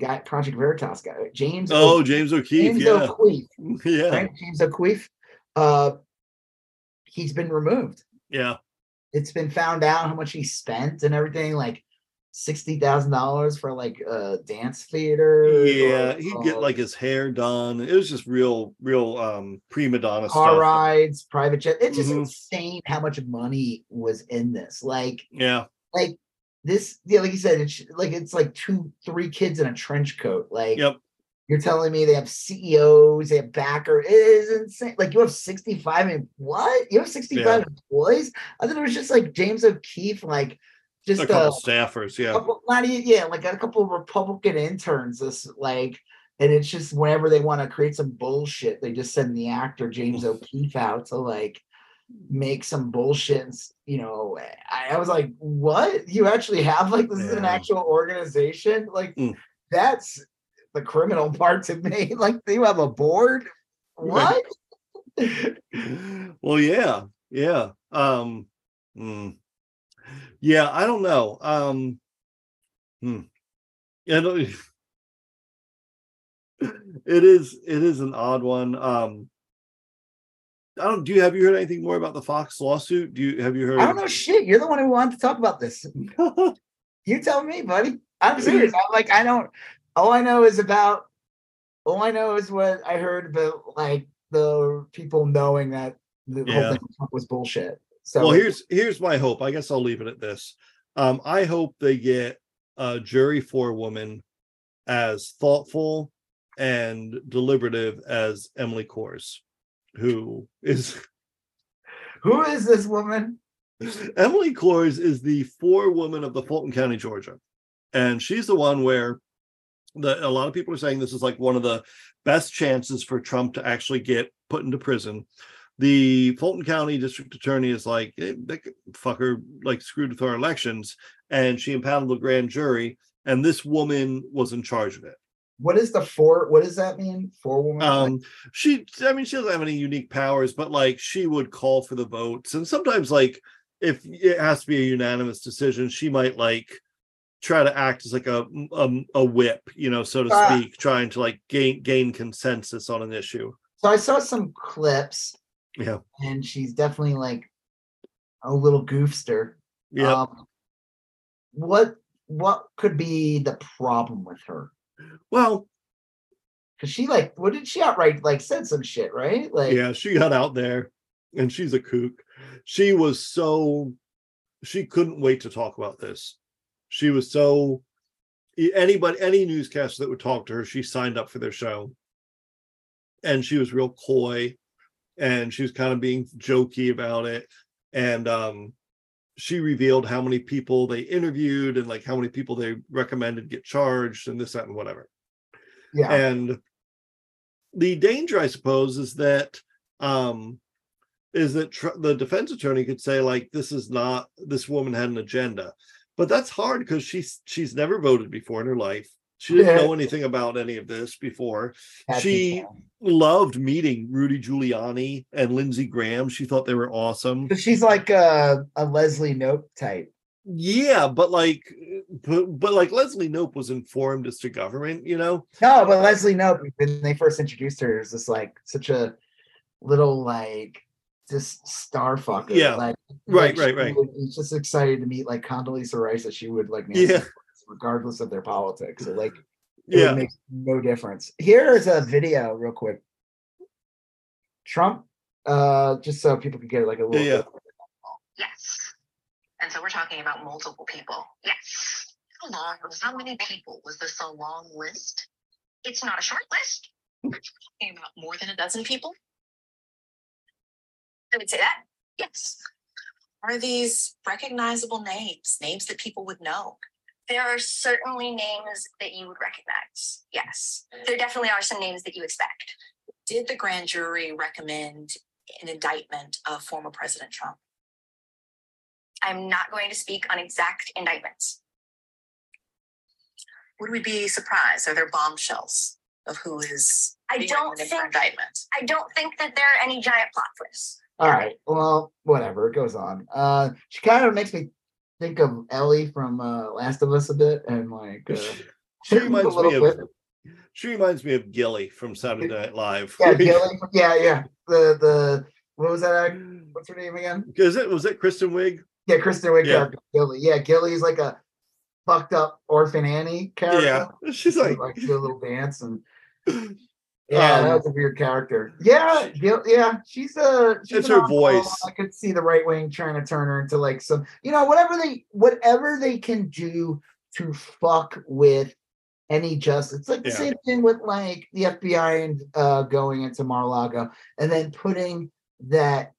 guy Project Veritas guy, James Oh, o- James O'Keefe. James yeah. O'Keefe. Yeah. Right? James O'Keefe. Uh he's been removed. Yeah. It's been found out how much he spent and everything. Like sixty thousand dollars for like a dance theater. Yeah, or, he'd get like his hair done. It was just real, real um prima donna car stuff. rides, private jet. It's just mm-hmm. insane how much money was in this. Like, yeah, like this. Yeah, like you said, it's like it's like two, three kids in a trench coat. Like, yep. You're telling me they have CEOs, they have backer. It is insane. Like you have 65 and what? You have 65 yeah. employees? I thought it was just like James O'Keefe, like just a couple uh, staffers, yeah. Couple, not even, yeah, like a couple of Republican interns. This like, and it's just whenever they want to create some bullshit, they just send the actor James O'Keefe out to like make some bullshit. You know, I, I was like, what? You actually have like this yeah. is an actual organization? Like mm. that's the criminal part to me. Like you have a board? What? well, yeah, yeah. Um mm, yeah, I don't know. Um hmm. Yeah, no, it is it is an odd one. Um I don't. Do you have you heard anything more about the Fox lawsuit? Do you have you heard? I don't know shit. You're the one who wanted to talk about this. you tell me, buddy. I'm serious. I'm like I don't. All I know is about. All I know is what I heard about, like the people knowing that the yeah. whole thing was bullshit. So well, here's here's my hope. I guess I'll leave it at this. Um, I hope they get a jury forewoman as thoughtful and deliberative as Emily Kohrs who is who is this woman? Emily Kohrs is the forewoman of the Fulton County, Georgia. And she's the one where the, a lot of people are saying this is like one of the best chances for Trump to actually get put into prison. The Fulton County district attorney is like, hey, fucker, like screwed with our elections. And she impounded the grand jury. And this woman was in charge of it what is the four what does that mean four woman um she i mean she doesn't have any unique powers but like she would call for the votes and sometimes like if it has to be a unanimous decision she might like try to act as like a a, a whip you know so to uh, speak trying to like gain gain consensus on an issue so i saw some clips yeah and she's definitely like a little goofster yeah um, what what could be the problem with her well, because she like, what did she outright like said some shit, right? Like, yeah, she got out there, and she's a kook. She was so she couldn't wait to talk about this. She was so anybody any newscaster that would talk to her, she signed up for their show, and she was real coy, and she was kind of being jokey about it, and um she revealed how many people they interviewed and like how many people they recommended get charged and this that and whatever. Yeah. And the danger i suppose is that um is that tr- the defense attorney could say like this is not this woman had an agenda. But that's hard because she's she's never voted before in her life she didn't know anything about any of this before. she loved meeting Rudy Giuliani and Lindsey Graham. She thought they were awesome. She's like a, a Leslie Knope type. Yeah, but like, but, but like Leslie Knope was informed as to government, you know. No, but Leslie Knope when they first introduced her, is just like such a little like just star fucker. Yeah, like right, like right, right. He's just excited to meet like Condoleezza Rice that she would like. yeah regardless of their politics. So like, yeah, makes no difference. Here's a video, real quick. Trump, uh, just so people can get like a little. Yeah. Yes, and so we're talking about multiple people. Yes. How long? How many people was this a long list? It's not a short list. We're talking about more than a dozen people. I would say that. Yes. Are these recognizable names? Names that people would know? There are certainly names that you would recognize. Yes, there definitely are some names that you expect. Did the grand jury recommend an indictment of former President Trump? I'm not going to speak on exact indictments. Would we be surprised? Are there bombshells of who is I don't think indictment? I don't think that there are any giant plot twists. All right. Well, whatever. It goes on. Uh, she kind of makes me think of Ellie from uh, Last of Us a bit, and like uh, she reminds me of bit. she reminds me of Gilly from Saturday Night Live. Yeah, Gilly. Yeah, yeah. The the what was that? What's her name again? Is it was it Kristen Wiig? Yeah, Kristen Wiig yeah. Gilly. Yeah, Gilly's like a fucked up orphan Annie character. Yeah, she's like, like do a little dance and yeah, um, that was a weird character. Yeah, yeah, she's a. She's it's her voice. I could see the right wing trying to turn her into like some, you know, whatever they, whatever they can do to fuck with any justice. It's like the Yeah. same thing with like the FBI and uh, going into Mar-a-Lago and then putting that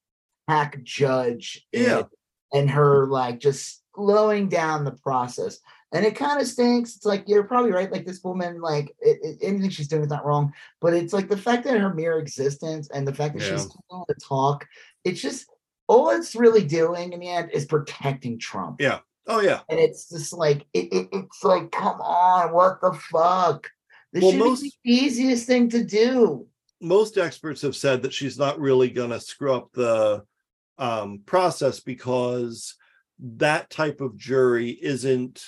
hack judge in Yeah. and her like just slowing down the process. And it kind of stinks. It's like you're probably right. Like this woman, like it, it- anything she's doing is not wrong, but it's like the fact that her mere existence and the fact that Yeah. she's able to talk, it's just all it's really doing in the end is protecting Trump. Yeah. Oh yeah. And it's just like it, it it's like, come on, what the fuck? This Well, should most- be the easiest thing to do. most experts have said that she's not really going to screw up the um, process because that type of jury isn't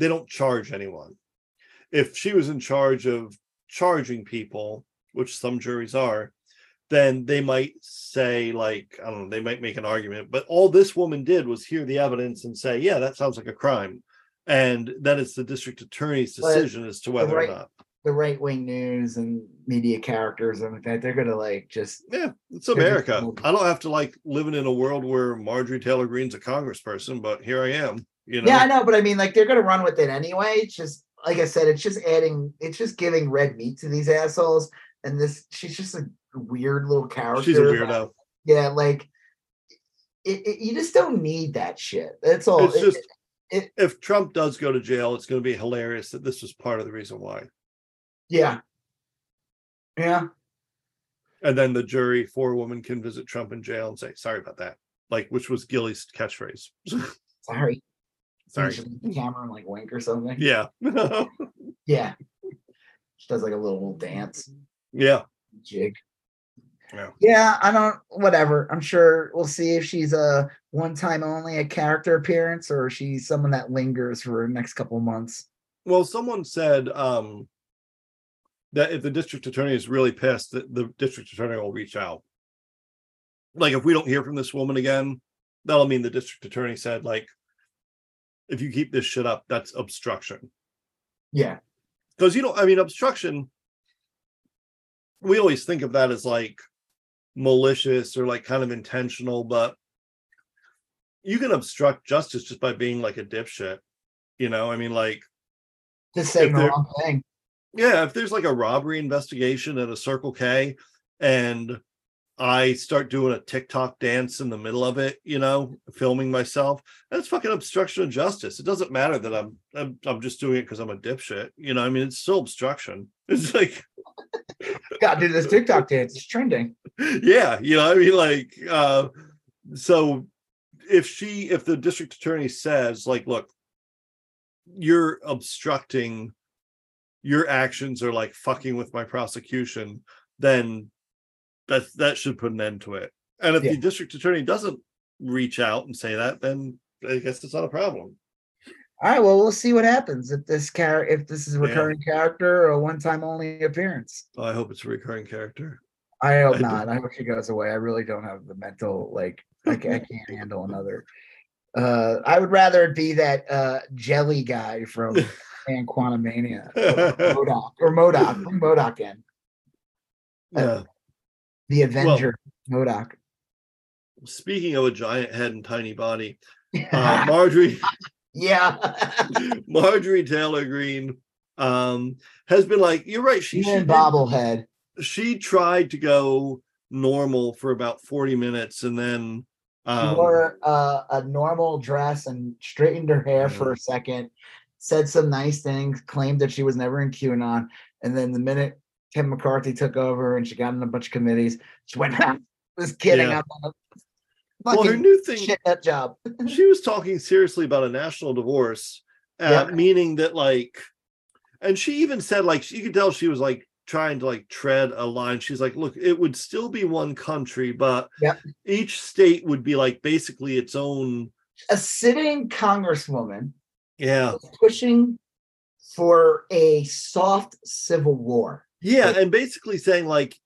they don't charge anyone if she was in charge of charging people which some juries are then they might say like i don't know they might make an argument but all this woman did was hear the evidence and say yeah that sounds like a crime and then it's the district attorney's But decision as to whether right- or not The right wing news and media characters and like that they're gonna like just Yeah, it's America. I don't have to like living in a world where Marjorie Taylor Greene's a congressperson, but here I am. You know, yeah, I know, but I mean like they're gonna run with it anyway. It's just like I said, it's just adding it's just giving red meat to these assholes. And this she's just a weird little character. she's a weirdo. Yeah, like it, it- you just don't need that shit. That's all. It's It- just it- if Trump does go to jail, it's going to be hilarious that this was part of the reason why. yeah. Yeah. And then the jury, four women can visit Trump in jail and say, "Sorry about that," like which was Gilly's catchphrase. Sorry. Sorry. She look at the camera and like wink or something. Yeah, Yeah. She does like a little dance yeah. jig. Yeah. Yeah, I don't whatever. I'm sure we'll see if she's a one time only a character appearance or she's someone that lingers for the next couple of months. Well, someone said um, that if the district attorney is really pissed, that the district attorney will reach out. Like, if we don't hear from this woman again, that'll mean the district attorney said, like, if you keep this shit up, that's obstruction. Yeah. Because you know, I mean, obstruction. We always think of that as like malicious or like kind of intentional, but you can obstruct justice just by being like a dipshit. You know, I mean, like Just saying the wrong thing. Yeah, if there's like a robbery investigation at a Circle K and I start doing a TikTok dance in the middle of it, you know, filming myself, that's fucking obstruction of justice. It doesn't matter that I'm I'm, I'm just doing it because I'm a dipshit. You know, I mean, it's still obstruction. It's like, Gotta do this TikTok dance. It's trending. yeah, you know, I mean, like, uh, so if she, if the district attorney says, like, look, you're obstructing, your actions are like fucking with my prosecution, then that that should put an end to it. And if Yeah. the district attorney doesn't reach out and say that, then I guess it's not a problem. All right, well, we'll see what happens if this char if this is a Yeah. recurring character or a one-time only appearance. I hope it's a recurring character. I hope I do. not. I hope she goes away. I really don't have the mental like I, ca- I can't handle another. Uh, I would rather it be that uh jelly guy from and Quantumania, MODOK or MODOK. Bring MODOK in Yeah. The Avenger MODOK. Speaking of a giant head and tiny body, uh, Marjorie yeah, Marjorie Taylor Greene um has been like, you're right. She she, bobblehead. she tried to go normal for about 40 minutes and then She um wore uh, a normal dress and straightened her hair for a second, said some nice things, claimed that she was never in QAnon. And then the minute Tim McCarthy took over and she got in a bunch of committees, she went, was kidding. Yeah. Well her new thing shit that job. she was talking seriously about a national divorce, uh, Yeah. meaning that like, and she even said like you could tell she was like trying to like tread a line. She's like, look, it would still be one country, but Yep. each state would be like basically its own. A sitting congresswoman Yeah, pushing for a soft civil war. Yeah, and basically saying like.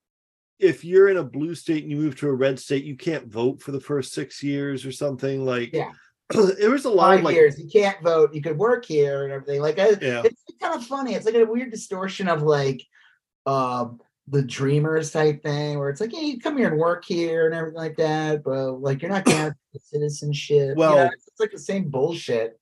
If you're in a blue state and you move to a red state, you can't vote for the first six years or something. Like, Yeah. there was a lot Five of like, years, you can't vote. You could work here and everything. Like, I, yeah, it's kind of funny. It's like a weird distortion of like um the dreamers type thing where it's like, yeah, you come here and work here and everything like that, but like you're not gonna have citizenship. you Well, know, it's like the same bullshit.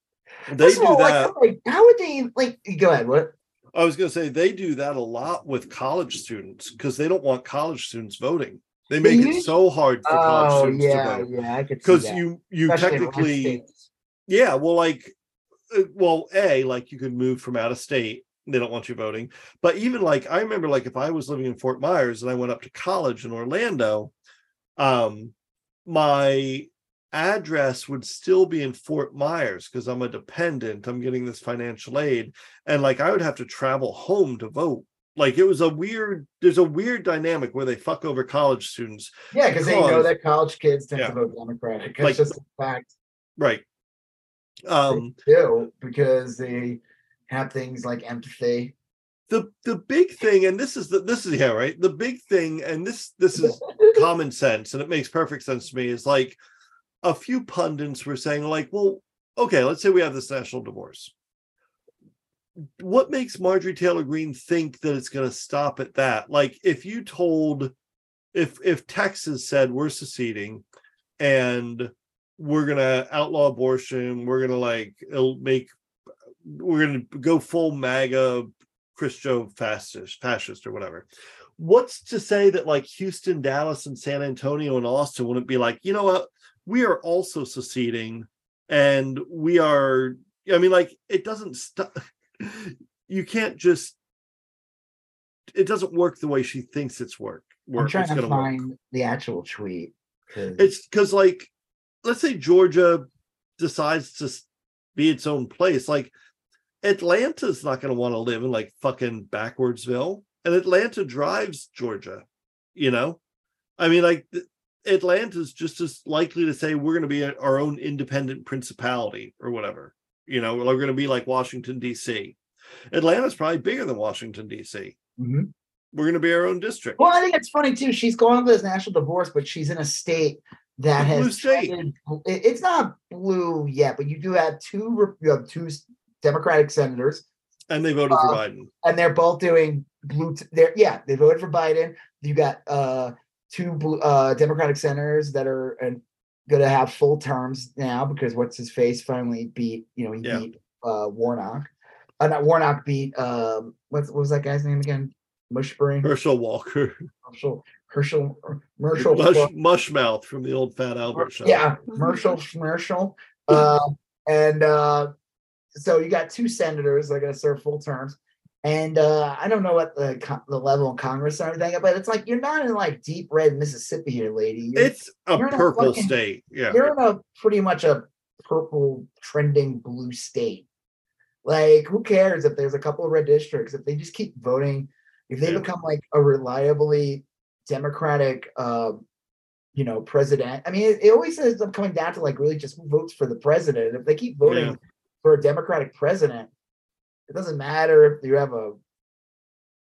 they First do all, that. like, like, how would they like go ahead? What? I was going to say they do that a lot with college students because they don't want college students voting. They make it so hard for college Oh students yeah, to vote. yeah, I could because you you Especially technically yeah well like uh, well a like you could move from out of state they don't want you voting. But even like i remember like if i was living in fort myers and i went up to college in orlando um my address would still be in fort myers because i'm a dependent i'm getting this financial aid and like i would have to travel home to vote like it was a weird there's a weird dynamic where they fuck over college students Yeah, because they know that college kids tend Yeah. to vote Democratic. It's Like- just a fact right um they do because they have things like empathy. the the big thing and this is the this is yeah right the big thing and this this is common sense and it makes perfect sense to me is like a few pundits were saying like well okay let's say we have this national divorce. What makes marjorie taylor greene think that it's going to stop at that? Like if you told if if texas said we're seceding and we're going to outlaw abortion we're going to like it'll make we're going to go full maga christo fascist fascist or whatever what's to say that like Houston, Dallas, and San Antonio and Austin wouldn't be like, you know what, we are also seceding and we are, I mean, like it doesn't stop. You can't just, it doesn't work the way she thinks it's work. I'm trying it's to gonna work. find the actual tweet. 'cause- It's because, like, let's say Georgia decides to be its own place. Like, Atlanta's not going to want to live in like fucking backwardsville, and Atlanta drives Georgia. You know, I mean, like, th- Atlanta's just as likely to say we're going to be our own independent principality or whatever. You know, we're going to be like Washington D.C. Atlanta's probably bigger than Washington D.C. Mhm. We're going to be our own district. Well, I think it's funny too. She's going for this national divorce, but she's in a state that blue has state. It's not blue yet, but you do have two. You have two Democratic senators, And they voted for Uh, Biden. and they're both doing blue. T- they're yeah, they voted for Biden. You got uh two uh Democratic senators that are uh, going to have full terms now because what's his face finally beat. You know, he Yeah. beat uh Warnock. Uh, not Warnock beat um what's what was that guy's name again? Mushbury. Herschel Walker. Herschel Herschel Herschel Mush, Mushmouth from the old Fat Albert show. yeah Herschel Schmerschel uh, and uh, so you got two senators that are going to serve full terms and uh, I don't know what the the level in Congress and everything, but it's like you're not in like deep red Mississippi here, lady. You're, It's a in a purple fucking- state. Yeah. you're in a pretty much a purple trending blue state. Like, who cares if there's a couple of red districts? If they just keep voting, if they Yeah. become like a reliably democratic, uh, you know, president. I mean, it, it always ends up coming down to like really just who votes for the president. If they keep voting Yeah. for a democratic president, it doesn't matter if you have a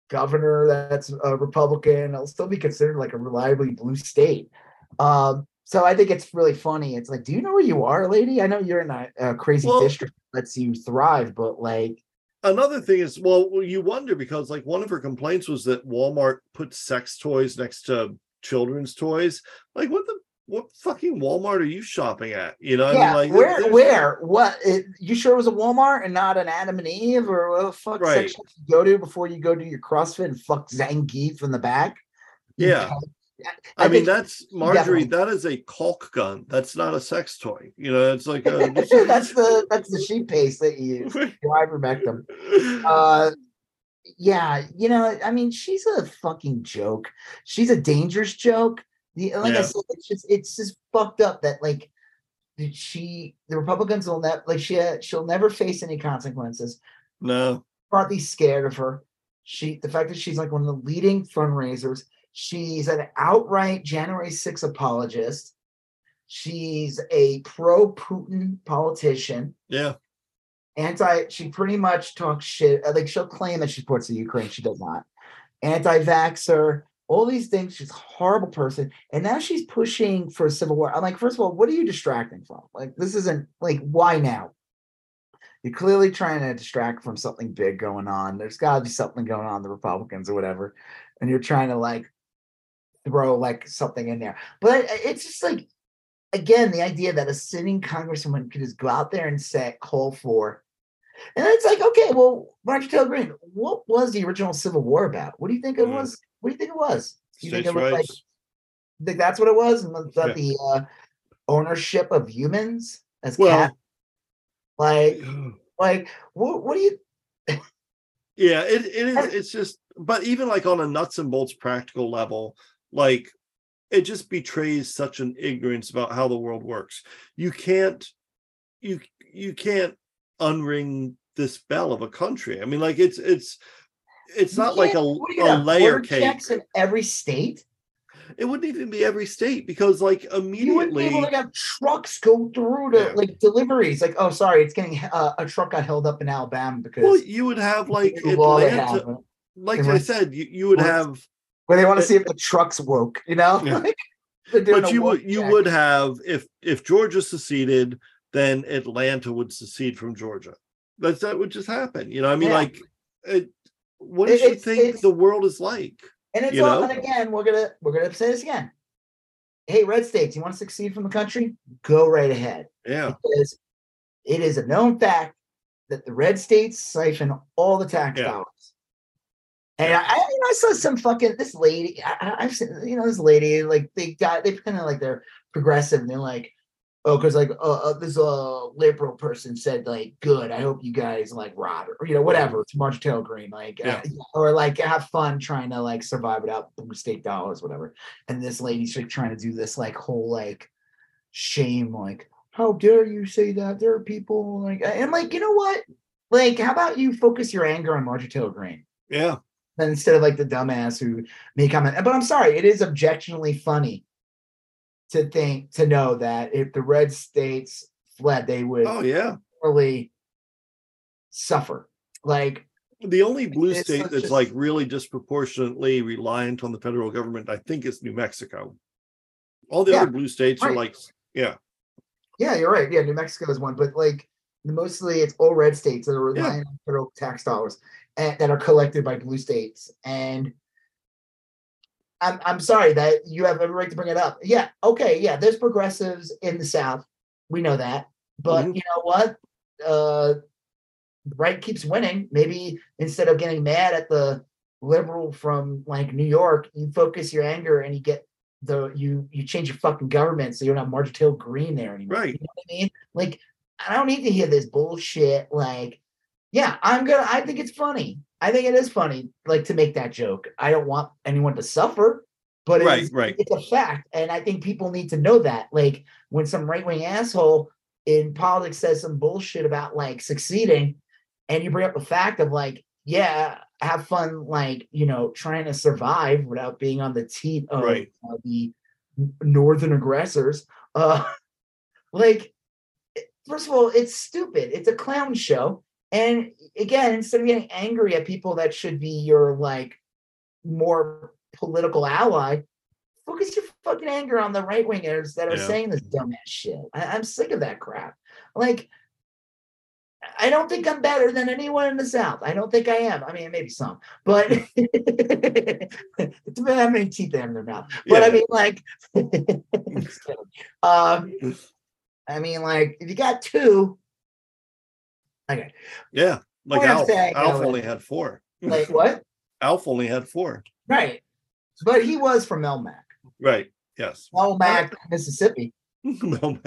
governor that's a Republican, it'll still be considered like a reliably blue state. Um, so I think it's really funny. It's like, do you know where you are, lady? I know you're in a, a crazy Well- district that lets you thrive, but like, Another thing is, well, you wonder because like one of her complaints was that Walmart put sex toys next to children's toys. Like, what the what fucking Walmart are you shopping at? You know, I mean, like where, there's- where, what? It, you sure it was a Walmart and not an Adam and Eve, or what the fuck Right. section you go to before you go do your CrossFit and fuck Zangief in the back? Yeah. cunt. I, mean, that's Marjorie. definitely- That is a caulk gun. That's not a sex toy. You know, it's like a, that's the that's the sheep paste that you use. Your ivermectin. Uh, yeah, you know, I mean, she's a fucking joke. She's a dangerous joke. The, like I said, it's just it's just fucked up that like she the Republicans will never like she she'll never face any consequences. no, Partly scared of her. She the fact that she's like one of the leading fundraisers. She's an outright January 6 apologist. She's a pro Putin politician yeah, anti she pretty much talks shit uh, like she'll claim that she supports the ukraine she does not anti-vaxxer all these things she's a horrible person and now she's pushing for a civil war i'm like first of all what are you distracting from like this isn't like why now you're clearly trying to distract from something big going on there's got to be something going on the republicans or whatever and you're trying to like throw like something in there but it's just like again the idea that a sitting congresswoman could just go out there and say call for And it's like, okay, well, Marjorie Taylor Greene, what was the original Civil War about? What do you think it Mm. was? What do you think it was? Do you States' think it was like think that's what it was? Was that Yeah. the uh, ownership of humans as Well- cats? Like, like what what do you yeah it, it is it's just but even like on a nuts and bolts practical level like it just betrays such an ignorance about how the world works you can't you you can't unring this bell of a country i mean like it's it's it's not like a, can't- what are you a layer cake checks in every state? it wouldn't even be every state because like You wouldn't be immediately able to have trucks go through to Yeah. like deliveries. Like, oh, sorry, it's getting uh, a truck got held up in Alabama because well you would have like the law they atlanta like i said you, you would have where they want to see if the truck's woke. You know, Yeah. Like, but you would you would have if if Georgia seceded, then Atlanta would secede from Georgia. That's that would just happen. You know, I mean, Yeah. like, it, what do you think the world is like? And it's all, know? and again, we're gonna we're gonna say this again. Hey, red states, you want to succeed from the country? Go right ahead. Yeah, Because it is a known fact that the red states siphon all the tax Yeah. dollars. And I, I, you know, I saw some fucking this lady. I, I've seen, you know, this lady like they got they kind of like they're progressive and they're like, oh, because like uh, uh, this uh liberal person said like, good. I hope you guys like rob or you know whatever. It's Marjorie Taylor Greene, like, uh, or like have fun trying to like survive without state dollars, whatever. And this lady's like trying to do this like whole like shame, like, how dare you say that? There are people like, and like, you know what? Like, how about you focus your anger on Marjorie Taylor Greene? yeah, Then instead of like the dumbass who may comment. But I'm sorry, it is objectionably funny to think to know that if the red states fled, they would oh yeah. really suffer. Like, The only blue state that's a- like really disproportionately reliant on the federal government, I think, is New Mexico. All the Yeah, other blue states are like, yeah, yeah, you're right. Yeah, New Mexico is one, but like mostly it's all red states that are relying on federal tax dollars and that are collected by blue states. And I'm I'm sorry that you have every right to bring it up. Yeah, okay, yeah, there's progressives in the South. We know that. But Mhm. you know what? Uh right keeps winning. Maybe instead of getting mad at the liberal from like New York, you focus your anger and you get the you you change your fucking government so you're not Marjorie Taylor Greene there anymore. Right. You know what I mean? Like, I don't need to hear this bullshit. Like, yeah, I'm gonna. I think it's funny. I think it is funny, like to make that joke. I don't want anyone to suffer, but Right, it's, right. it's a fact, and I think people need to know that. Like, when some right wing asshole in politics says some bullshit about like succeeding, and you bring up the fact of like, yeah, have fun, like you know, trying to survive without being on the teat of Right. uh, the northern aggressors. Uh, like first of all, it's stupid. It's a clown show. And again, instead of getting angry at people that should be your like more political ally, focus your fucking anger on the right wingers that are Yeah. saying this dumbass shit. I, I'm sick of that crap. Like, I don't think I'm better than anyone in the South. I don't think I am. I mean, maybe some, but it depends how many teeth they have in their mouth. But I mean, like, um, I mean, like, if you got two, okay, Yeah. Like Alf. Alf only had four. like what? Alf only had four. Right. But he was from Melmac, Right. Yes. Melmac, Mississippi. man.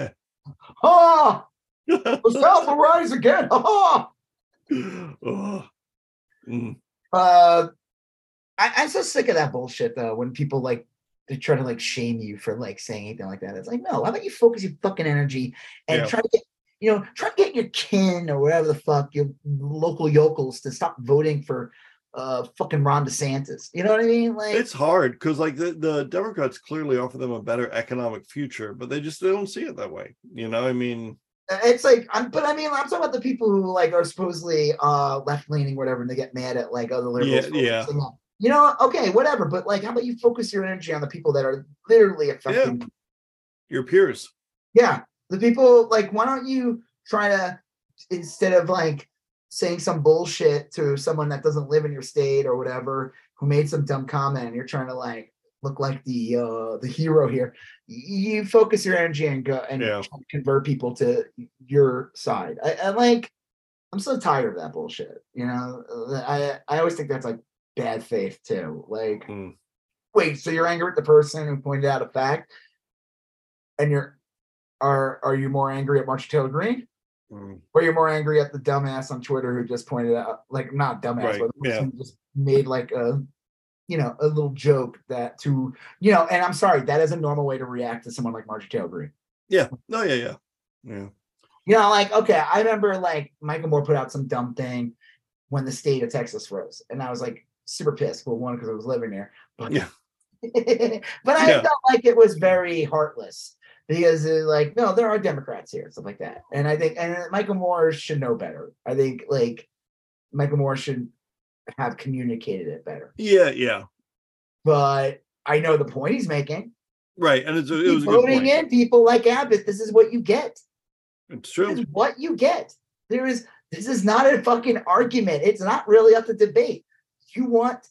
Oh, the South will rise again. Oh, oh. Mm. uh, I, I'm so sick of that bullshit though. When people like they try to like shame you for like saying anything like that, it's like no. How about you focus your fucking energy and Yeah. try to get you know try to get your kin or whatever the fuck your local yokels to stop voting for uh fucking Ron DeSantis. You know what I mean? Like It's hard because like the, the Democrats clearly offer them a better economic future, but they just they don't see it that way. You know, I mean, it's like I'm but I mean I'm talking about the people who like are supposedly uh left leaning whatever and they get mad at like other liberals. Yeah, yeah. You know, okay, whatever. But like how about you focus your energy on the people that are literally affecting your peers. Yeah, the people like, why don't you try to instead of like saying some bullshit to someone that doesn't live in your state or whatever who made some dumb comment, and you're trying to like look like the uh the hero here. You focus your energy and go and Yeah. convert people to your side. I, I like. I'm so tired of that bullshit. You know, I I always think that's like bad faith too. Like, mm. wait, so you're angry at the person who pointed out a fact, and you're are are you more angry at Marjorie Taylor Greene? Mm. Or you're more angry at the dumbass on Twitter who just pointed out, like not dumbass, right. but yeah. just made like a you know, a little joke that to, you know, and I'm sorry, that is a normal way to react to someone like Marjorie Taylor Greene. Yeah. No, yeah, yeah. Yeah. You know, like, okay, I remember like Michael Moore put out some dumb thing when the state of Texas froze. And I was like super pissed. Well, one, because I was living there. But yeah. but I yeah. felt like it was very heartless because uh, like no there are democrats here stuff like that and i think and michael moore should know better i think like michael moore should have communicated it better. Yeah, yeah. But I know the point he's making. Right, and it's, it was voting in people like Abbott. This is what you get. It's true. This is what you get. There is. This is not a fucking argument. It's not really up to debate. You want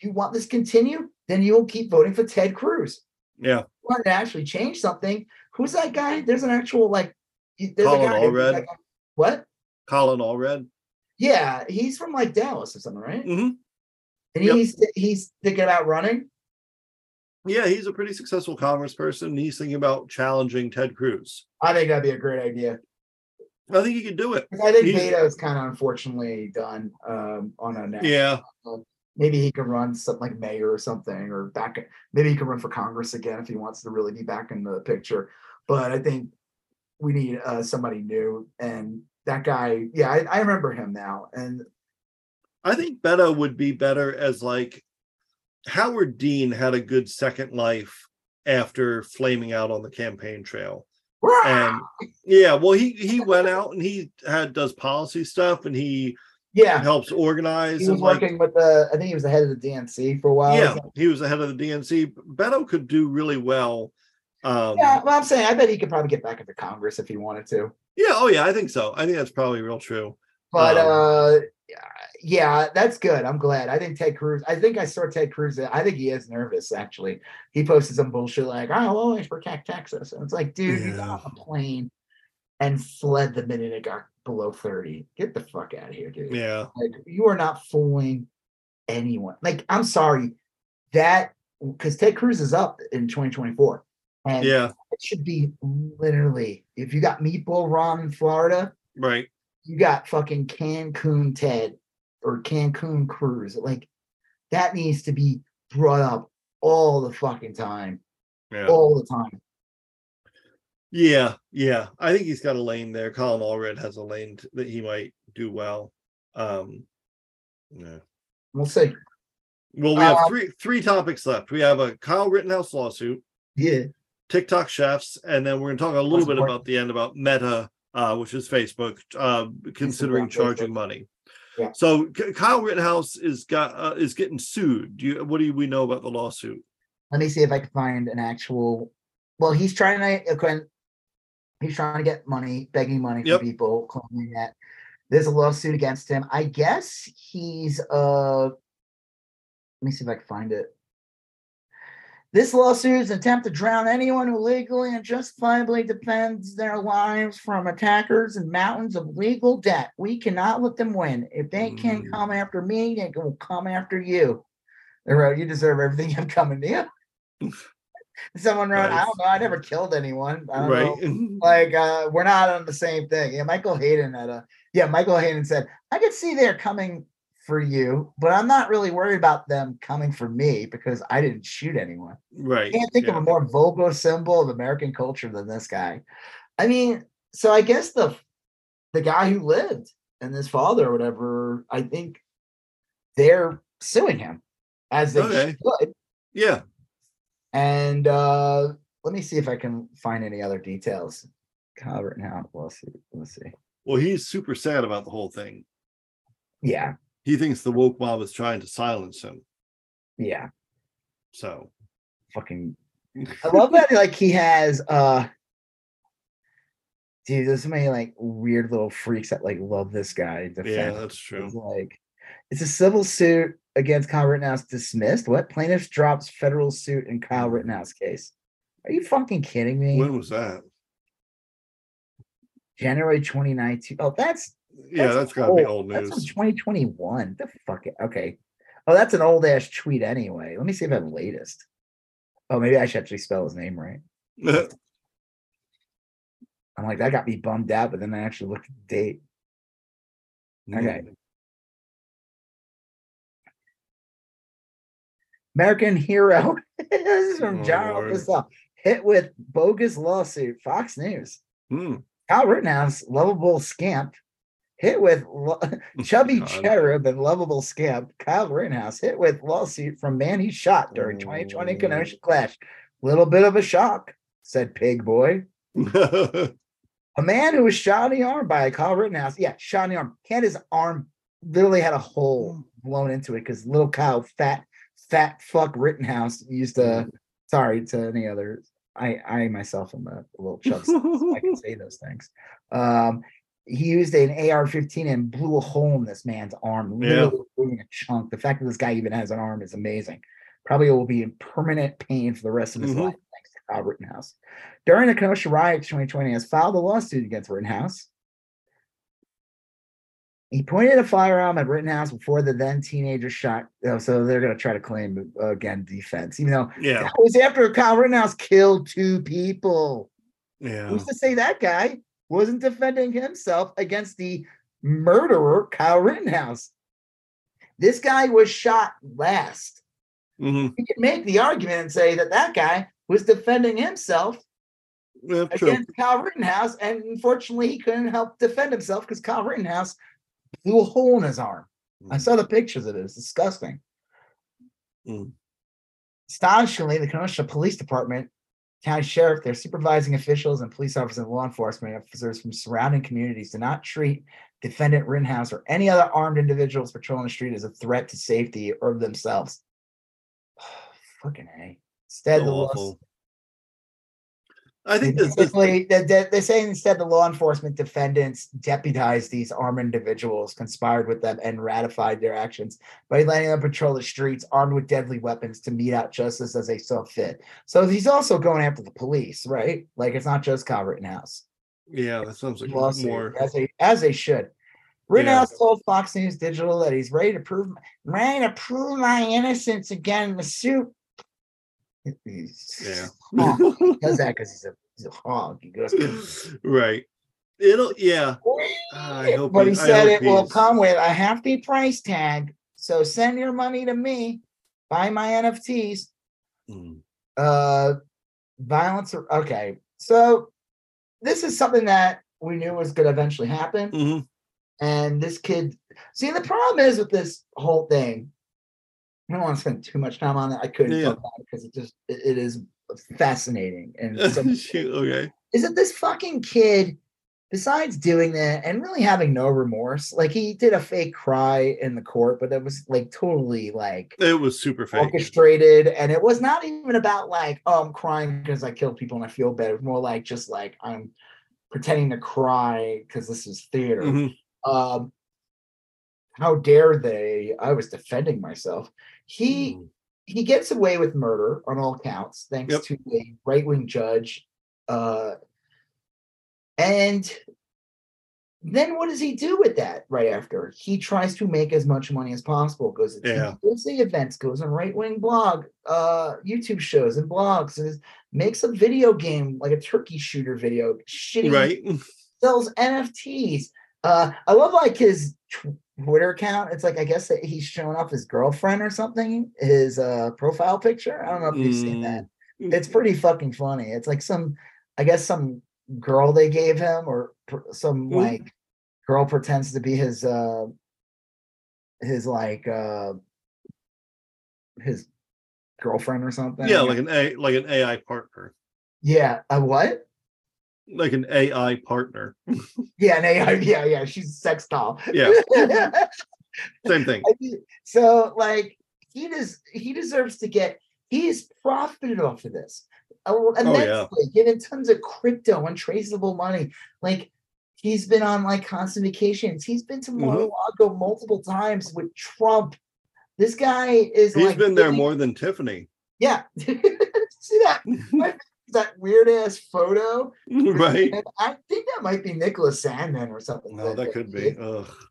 you want this continue, then you will keep voting for Ted Cruz. Yeah. Want to actually change something. Who's that guy? There's an actual like. There's Colin a guy, Allred. What? Colin Allred. Yeah, he's from like Dallas or something, right? Mm-hmm. And yep. he's he's thinking about running. Yeah, he's a pretty successful congressperson. He's thinking about challenging Ted Cruz. I think that'd be a great idea. I think he could do it. I think Beto is kind of unfortunately done um, on a national. Yeah. Maybe he can run something like mayor or something, or back. Maybe he can run for Congress again if he wants to really be back in the picture. But I think we need uh, somebody new, and that guy, yeah, I, I remember him now. And I think Beto would be better as like Howard Dean had a good second life after flaming out on the campaign trail. and yeah, well, he he went out and he had does policy stuff and he yeah helps organize. He was working with the I think he was the head of the DNC for a while. Yeah, he was the head of the DNC. Beto could do really well. Um, yeah, well, I'm saying I bet he could probably get back into Congress if he wanted to. Yeah, oh yeah, I think so. I think that's probably real true. But um, uh yeah, that's good. I'm glad. I think Ted Cruz, I think I saw Ted Cruz. I think he is nervous actually. He posted some bullshit like, I'll always protect Texas. And it's like, dude, yeah. you got on a plane and fled the minute it got below 30. Get the fuck out of here, dude. Yeah. Like you are not fooling anyone. Like, I'm sorry. That because Ted Cruz is up in 2024. And yeah, it should be literally if you got Meatball Ron in Florida, right? You got fucking Cancun Ted or Cancun Cruz. Like that needs to be brought up all the fucking time. Yeah. All the time. Yeah, yeah. I think he's got a lane there. Colin Allred has a lane t- that he might do well. Um yeah. We'll see. Well, we have uh, three three topics left. We have a Kyle Rittenhouse lawsuit. Yeah. TikTok chefs, and then we're going to talk a little bit about the end about Meta, uh, which is Facebook, uh, considering charging money. Yeah. So Kyle Rittenhouse is got uh, is getting sued. Do you, what do we know about the lawsuit? Let me see if I can find an actual. Well, he's trying to he's trying to get money, begging money from yep. people, claiming that there's a lawsuit against him. I guess he's uh. Let me see if I can find it. This lawsuit is an attempt to drown anyone who legally and justifiably defends their lives from attackers and mountains of legal debt. We cannot let them win. If they mm. can't come after me, they will come after you. They wrote, You deserve everything I'm coming to you. Someone wrote, nice. I don't know, I never killed anyone. right. Know. Like, uh, we're not on the same thing. Yeah, Michael Hayden had a yeah, Michael Hayden said, I could see they're coming for you, but I'm not really worried about them coming for me because I didn't shoot anyone. Right. I can't think yeah. of a more vulgar symbol of American culture than this guy. I mean, so I guess the the guy who lived and his father or whatever, I think they're suing him as they okay. should. Yeah. And uh let me see if I can find any other details. Calvert now. We'll see. We'll see. Well, he's super sad about the whole thing. Yeah he thinks the woke mob is trying to silence him. Yeah. So fucking I love that like he has uh dude, there's so many like weird little freaks that like love this guy. Yeah, that's true. It's like it's a civil suit against Kyle Rittenhouse dismissed. What plaintiffs drops federal suit in Kyle. Rittenhouse case? Are you fucking kidding me? When was that? January 2019. Oh, that's Yeah, that's, that's gotta be old news. That's 2021. The fuck it. Okay. Oh, that's an old ass tweet anyway. Let me see if I have the latest. Oh, maybe I should actually spell his name right. I'm like, that got me bummed out, but then I actually looked at the date. Okay. Mm. American Hero. this is from oh, John Hit with bogus lawsuit. Fox News. Mm. Kyle Rittenhouse, lovable scamp. Hit with lo- chubby God. cherub and lovable scamp. Kyle Rittenhouse hit with lawsuit from man he shot during 2020 Kenosha clash. Little bit of a shock, said Pig Boy. a man who was shot in the arm by Kyle Rittenhouse. Yeah, shot in the arm. Can't his arm literally had a hole blown into it because little Kyle, fat, fat fuck Rittenhouse used to. Sorry to any other. I I myself am a, little chubby. so I can say those things. Um, he used an AR-15 and blew a hole in this man's arm, literally yeah. a chunk. The fact that this guy even has an arm is amazing probably will be in permanent pain for the rest of his mm-hmm. life, thanks to Kyle Rittenhouse. During the Kenosha riots 2020, has filed a lawsuit against Rittenhouse. He pointed a firearm at Rittenhouse before the then teenager shot. So they're going to try to claim uh, again defense, even though yeah, it was after Kyle Rittenhouse killed two people. Yeah, who's to say that guy wasn't defending himself against the murderer Kyle Rittenhouse? This guy was shot last. Mm-hmm. You can make the argument and say that that guy was defending himself yeah, against Kyle Rittenhouse, and unfortunately, he couldn't help defend himself because Kyle Rittenhouse blew a hole in his arm. Mm-hmm. I saw the pictures of it; it's disgusting. Mm. Astonishingly, the Kenosha Police Department, county sheriff, their supervising officials, and police officers and law enforcement officers from surrounding communities do not treat defendant Rittenhouse or any other armed individuals patrolling the street as a threat to safety or themselves. Fucking A. Instead, the law. I think basically. They're, they're saying instead the law enforcement defendants deputized these armed individuals, conspired with them, and ratified their actions by letting them patrol the streets armed with deadly weapons to mete out justice as they saw fit. So he's also going after the police, right? Like it's not just Kyle Rittenhouse. Yeah, that sounds like Lawsuit, more as they as they should. Rittenhouse yeah. told Fox News Digital that he's ready to prove ready to prove my innocence again in the suit yeah. he does that because he's a he's a hog. He goes right. It'll yeah. I hope but he, he said it will come with a hefty price tag. So send your money to me. Buy my NFTs. Mm. Uh, violence. Okay, so this is something that we knew was going to eventually happen. Mm-hmm. And this kid, see, the problem is with this whole thing I don't want to spend too much time on it. I couldn't yeah. because it just it, is fascinating and so okay. Is it this fucking kid? Besides doing that and really having no remorse, like he did a fake cry in the court, but it was like totally like it was super fake. orchestrated, and it was not even about like oh I'm crying because I killed people and I feel bad. It was more like just like I'm pretending to cry because this is theater. Mm-hmm. Um, how dare they? I was defending myself. He mm. he gets away with murder on all counts, thanks yep. to a right wing judge. Uh, and then what does he do with that right after? He tries to make as much money as possible, goes to yeah. the events, goes on right wing blog, uh, YouTube shows and blogs, and makes a video game like a turkey shooter video, shitty, right? Sells NFTs. Uh, I love like his Twitter account. It's like I guess that he's showing off his girlfriend or something, his uh profile picture. I don't know if you've mm. seen that. Mm. It's pretty fucking funny. It's like some, I guess some girl they gave him or some mm. like girl pretends to be his uh his like uh his girlfriend or something. Yeah, like an A like an AI partner. Yeah, a what? Like an AI partner. yeah, an AI. Yeah, yeah. She's sex doll. Yeah. Same thing. So, like, he does. He deserves to get. He's profited off of this immensely, oh, yeah. getting tons of crypto, untraceable money. Like, he's been on like constant vacations. He's been to mm-hmm. Mar-a-Lago mm-hmm. multiple times with Trump. This guy is. He's like, been there more than Tiffany. Yeah. See that? That weird ass photo. right. And I think that might be Nicholas Sandmann or something. No, that could be.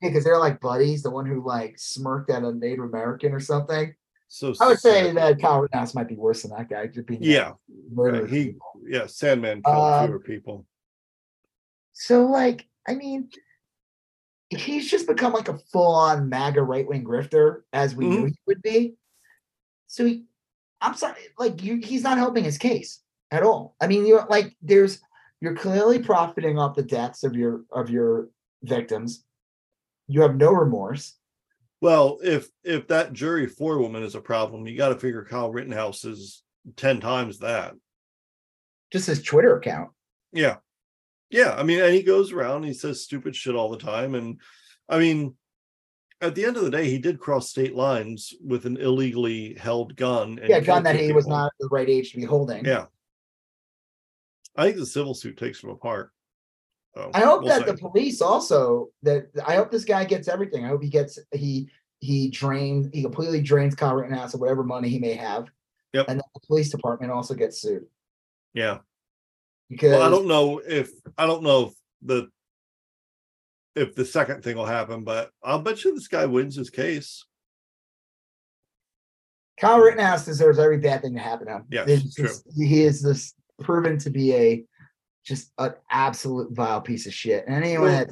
Because they're like buddies. The one who like smirked at a Native American or something. So I would say that Kyle Rittenhouse might be worse than that guy. Just being Yeah, murdered he people. yeah, Sandman killed Um, fewer people. So like, I mean, he's just become like a full-on MAGA right-wing grifter, as we Mm-hmm. knew he would be. So he, I'm sorry, like you, he's not helping his case at all. I mean, you're like, there's, you're clearly profiting off the deaths of your of your victims. You have no remorse. Well, if if that jury forewoman is a problem, you got to figure Kyle Rittenhouse is ten times that. Just his Twitter account. Yeah. Yeah. I mean, and he goes around, he says stupid shit all the time. And I mean, at the end of the day, he did cross state lines with an illegally held gun. And Yeah, gun that he was not the right age to be holding. Yeah. I think the civil suit takes him apart. So, I hope we'll that see. the police also that I hope this guy gets everything. I hope he gets he he drains he completely drains Kyle Rittenhouse of whatever money he may have. Yep. And the police department also gets sued Yeah. because Well, I don't know if I don't know if the if the second thing will happen, but I'll bet you this guy wins his case. Kyle Rittenhouse deserves every bad thing to happen to him. It's true. he is this proven to be a just an absolute vile piece of shit. And anyone that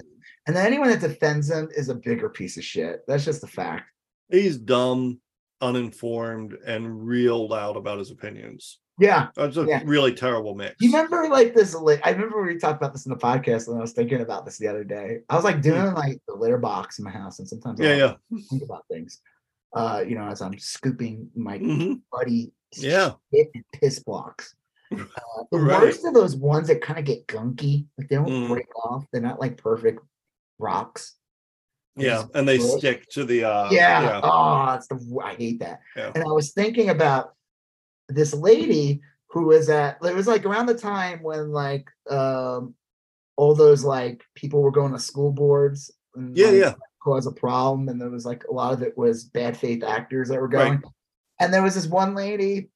and then anyone that defends him is a bigger piece of shit. That's just the fact. He's dumb, uninformed, and real loud about his opinions. Yeah. That's a Yeah. really terrible mix. You remember like this? I remember we talked about this in the podcast, and I was thinking about this the other day. I was like doing like the litter box in my house, and sometimes Hmm. Yeah, I'll think about things. Uh, you know, as I'm scooping my Mhm. buddy Yeah. piss blocks. Uh, the Right. worst of those ones that kind of get gunky, like they don't Mm. break off. They're not like perfect rocks. Yeah. And they stick to the uh yeah. yeah. Oh, it's the I hate that. Yeah. And I was thinking about this lady who was at it was like around the time when like um all those like people were going to school boards and Yeah, like, yeah. cause a problem and there was like a lot of it was bad faith actors that were going and there was this one lady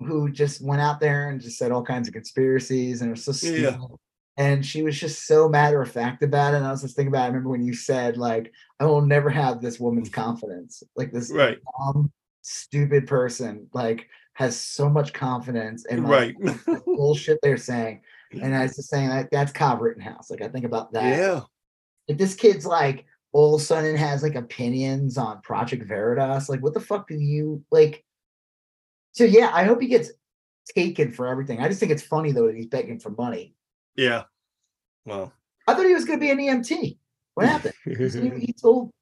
who just went out there and just said all kinds of conspiracies and it was so stupid. yeah. And she was just so matter of fact about it. And I was just thinking about, I remember when you said, like, I will never have this woman's mm-hmm. confidence. Like this Right. dumb, stupid person, like, has so much confidence in like, Right. the bullshit they're saying. And I was just saying like that's Kyle Rittenhouse. Like I think about that. yeah. If this kid's like all of a sudden has like opinions on Project Veritas, like what the fuck do you like? So yeah, I hope he gets taken for everything. I just think it's funny though that he's begging for money. Yeah. Well. I thought he was going to be an EMT. What happened? he, he told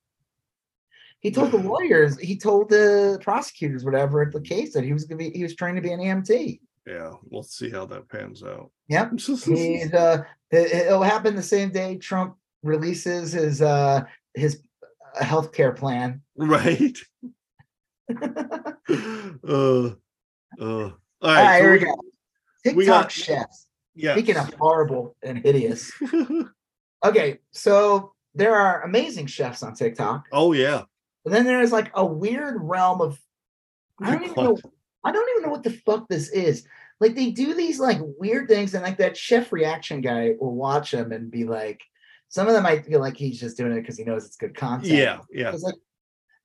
he told the lawyers, he told the prosecutors, whatever, at the case that he was going to be he was trying to be an EMT. yeah. We'll see how that pans out. Yep. Uh, it, it'll happen the same day Trump releases his uh his uh, healthcare plan. right. uh, uh, all All right. right, so here we we- go. we TikTok got- chefs. Yeah. Speaking of horrible and hideous. Okay, so there are amazing chefs on TikTok, oh yeah. And then there's like a weird realm of I don't even know. I don't even know what the fuck this is. Like they do these like weird things, and like that chef reaction guy will watch them and be like, some of them might feel like he's just doing it because he knows it's good content. Yeah. Yeah. Like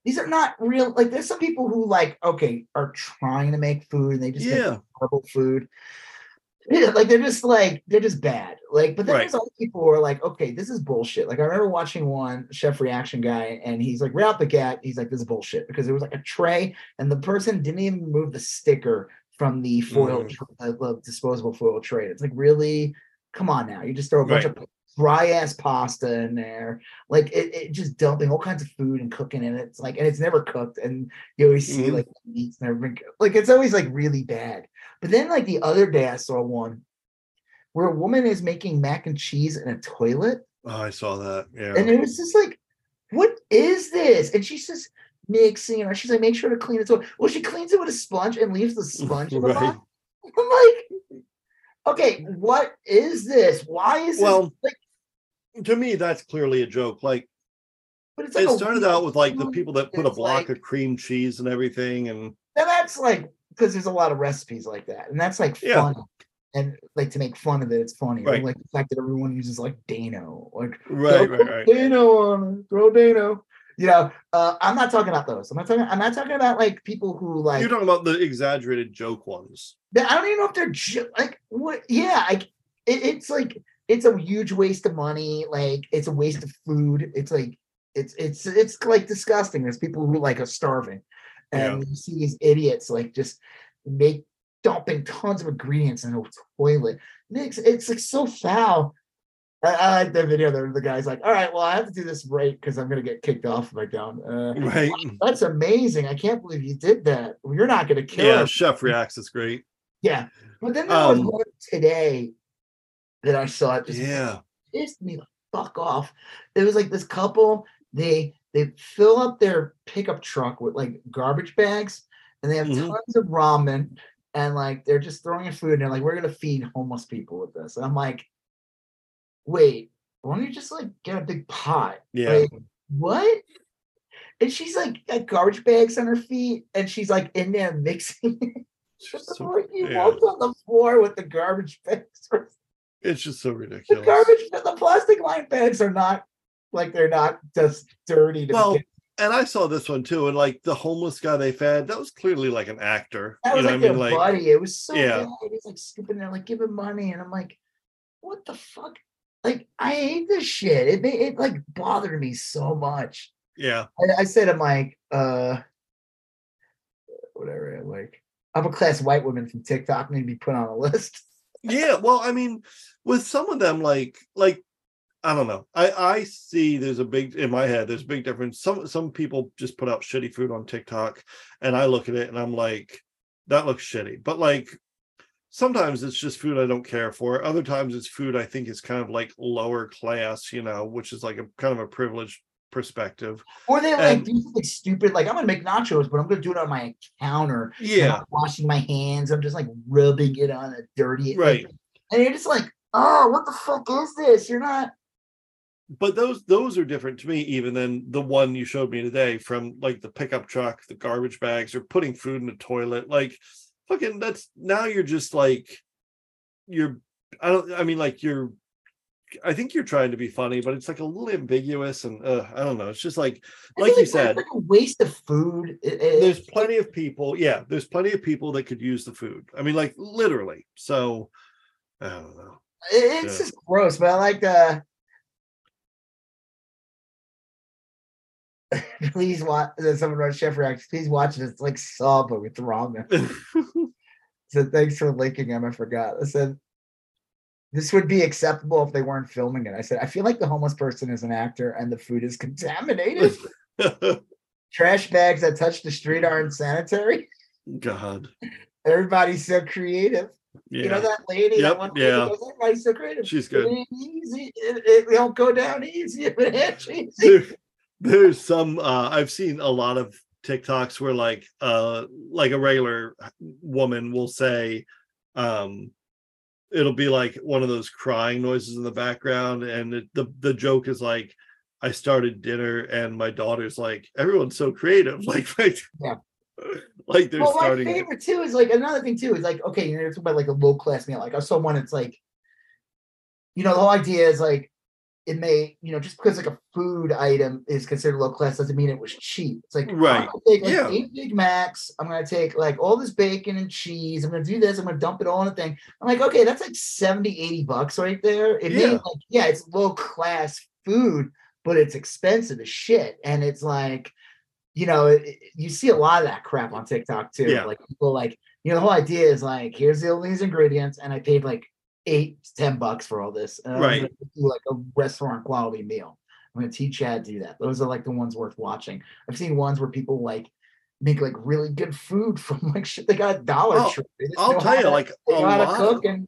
these are not real. Like there's some people who like okay are trying to make food and they just make horrible food. Yeah, like they're just like they're just bad. Like, but then Right. there's other people who are like, okay, this is bullshit. Like I remember watching one chef reaction guy, and he's like, right out the gate, he's like, this is bullshit because there was like a tray, and the person didn't even remove the sticker from the foil, Mm. uh, disposable foil tray. It's like really, come on now, you just throw a bunch Right. of dry ass pasta in there, like it, it just dumping all kinds of food and cooking in it. It's like, and it's never cooked, and you always see Mhm. like meats never been cooked. like it's always like really bad. But then like the other day I saw one where a woman is making mac and cheese in a toilet, Oh, I saw that. Yeah. and it was just like, what is this? And she's just mixing it. She's like, make sure to clean it. So, well, she cleans it with a sponge and leaves the sponge in the Right. bottom. I'm like, okay, what is this? Why is Well, this like? To me, that's clearly a joke. Like But it's like it started out with like the people that put a block like- of cream cheese and everything, and Now that's like because there's a lot of recipes like that, and that's like Yeah. fun. And like to make fun of it, it's funny. Right. Like the fact that everyone uses like Dano, like Right, right, right. Dano on it, throw Dano. You know, uh, I'm not talking about those. I'm not talking. I'm not talking about like people who like. You're talking about the exaggerated joke ones. I don't even know if they're ju- like what. Yeah, like it, it's like it's a huge waste of money. Like it's a waste of food. It's like it's it's it's like disgusting. There's people who like are starving, and you see these idiots like just make dumping tons of ingredients in a toilet. It's it's like so foul. I, I like the video. There, the guy's like, "All right, well, I have to do this right because I'm gonna get kicked off if I don't." Uh, Right. That's amazing. I can't believe you did that. You're not gonna kill Yeah. Chef Reacts is great. Yeah. But then there was Um, one today that I saw it just Yeah. pissed me the fuck off. It was like this couple, they they fill up their pickup truck with like garbage bags and they have Mhm. tons of ramen and like they're just throwing in food and they're like, we're gonna feed homeless people with this. And I'm like, wait, why don't you just like get a big pot? Yeah. Like, what? And she's like got garbage bags on her feet and she's like in there mixing it. So- He yeah. walks on the floor with the garbage bags. It's just so ridiculous. The garbage, the plastic line bags are not like they're not just dirty. To Well, begin- and I saw this one too, and like the homeless guy they fed, that was clearly like an actor. that was you know like what I their mean? Like, buddy. It was so yeah. bad. He's like scooping there, like giving money, and I'm like, what the fuck? Like I hate this shit. It made it like bothered me so much. yeah, I, I said, I'm like, uh, whatever. I'm like, upper class white women from TikTok need to be put on a list. Yeah. Well, I mean, with some of them, like, like I don't know. I I see there's a big in my head. There's a big difference. Some some people just put out shitty food on TikTok, and I look at it and I'm like, that looks shitty. But like. Sometimes it's just food I don't care for. Other times it's food I think is kind of like lower class, you know, which is like a kind of a privileged perspective. Or they like And- do something stupid, like I'm gonna make nachos, but I'm gonna do it on my counter. I'm Yeah, not washing my hands. I'm just like rubbing it on a dirty Right. and you're just like, oh, what the fuck is this? You're not. but those those are different to me even than the one you showed me today from like the pickup truck the garbage bags or putting food in the toilet like fucking that's now you're just like you're i don't i mean like you're i think you're trying to be funny but it's like a little ambiguous and uh, i don't know it's just like I like you it's said like a waste of food. It- it- there's plenty of people yeah there's plenty of people that could use the food i mean like literally so i don't know it- it's yeah. just gross, but I like the. please watch. Someone wrote Chef Reacts. Please watch it. It's like sub but with ramen. So thanks for linking him. I forgot. I said this would be acceptable if they weren't filming it. I said I feel like the homeless person is an actor and the food is contaminated. Trash bags that touch the street are unsanitary. god Everybody's so creative. yeah You know that lady, Yep, that one lady yeah. goes, everybody's so creative. she's It good ain't easy. It, it don't go down easy. It easy. there, there's some uh i've seen a lot of tiktoks where like uh like a regular woman will say um it'll be like one of those crying noises in the background and it, the the joke is like i started dinner and my daughter's like everyone's so creative like right Yeah. like they're well, my starting it. favorite too is like another thing too is like okay, you're talking about like a low class meal. Like I saw one, it's like, you know, the whole idea is like it may, you know, just because like a food item is considered low class doesn't mean it was cheap. It's like Right. take like Yeah. eight Big Macs. I'm gonna take like all this bacon and cheese. I'm gonna do this. I'm gonna dump it all in a thing. I'm like, okay, that's like 70, 80 bucks right there. It may Yeah. like, yeah, it's low class food, but it's expensive as shit. And it's like, you know, it- you see a lot of that crap on TikTok too. Yeah. Like people like, you know, the whole idea is like, here's the, all these ingredients, and I paid like eight to ten bucks for all this. Right. like a restaurant quality meal. I'm gonna teach you how to do that. Those are like the ones worth watching. I've seen ones where people like make like really good food from like shit they got Dollar Oh, Tree. I'll tell you to- like a they know how to lot cook and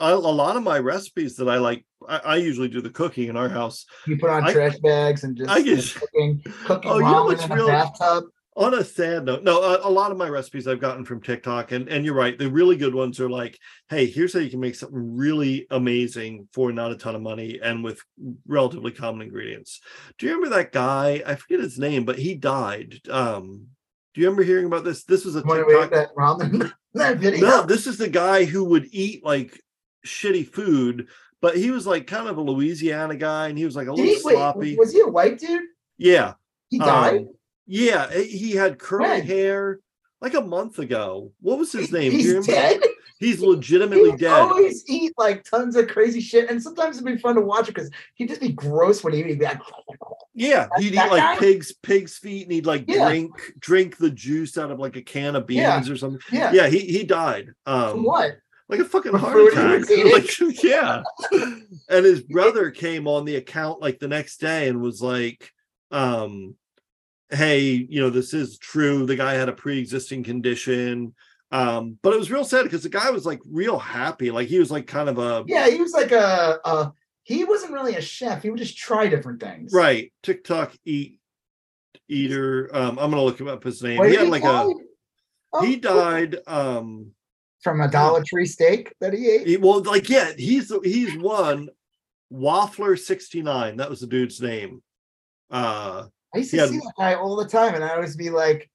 I, a lot of my recipes that I like, I, I usually do the cooking in our house. you put on I- trash bags and just I know, cooking cooking Oh, you know what's in real- bathtub. On a sad note, no, a, a lot of my recipes I've gotten from TikTok, and and you're right, the really good ones are like, hey, here's how you can make something really amazing for not a ton of money and with relatively common ingredients. Do you remember that guy? I forget his name, but he died. Um, Do you remember hearing about this? This was a TikTok. that ramen that video. No, this is the guy who would eat like shitty food, but he was like kind of a Louisiana guy, and he was like a Did little he, sloppy. wait, was he a white dude? yeah, He died. um, yeah, he had curly When? hair like a month ago. What was his name? He's dead. He's legitimately He dead. always eat like tons of crazy shit, and sometimes it'd be fun to watch it because he'd just be gross when he would be like, Yeah, That- he'd eat like guy? pigs, pigs feet, and he'd like Yeah. drink drink the juice out of like a can of beans Yeah. or something. yeah, Yeah, he he died. from Um, what? like a fucking heart attack. like, yeah. And his brother came on the account like the next day and was like, um, hey, you know, this is true. The guy had a pre-existing condition. Um, but it was real sad because the guy was like real happy. Like he was like kind of a Yeah, he was like a, a he wasn't really a chef. He would just try different things. right TikTok eat eater. Um, I'm gonna look him up his name. He had like die? a Oh, he died um from a Dollar Tree steak that he ate. He, well, like yeah, he's he's one Waffler sixty nine. That was the dude's name. Uh, I used to yeah. see that guy all the time, and I always be like,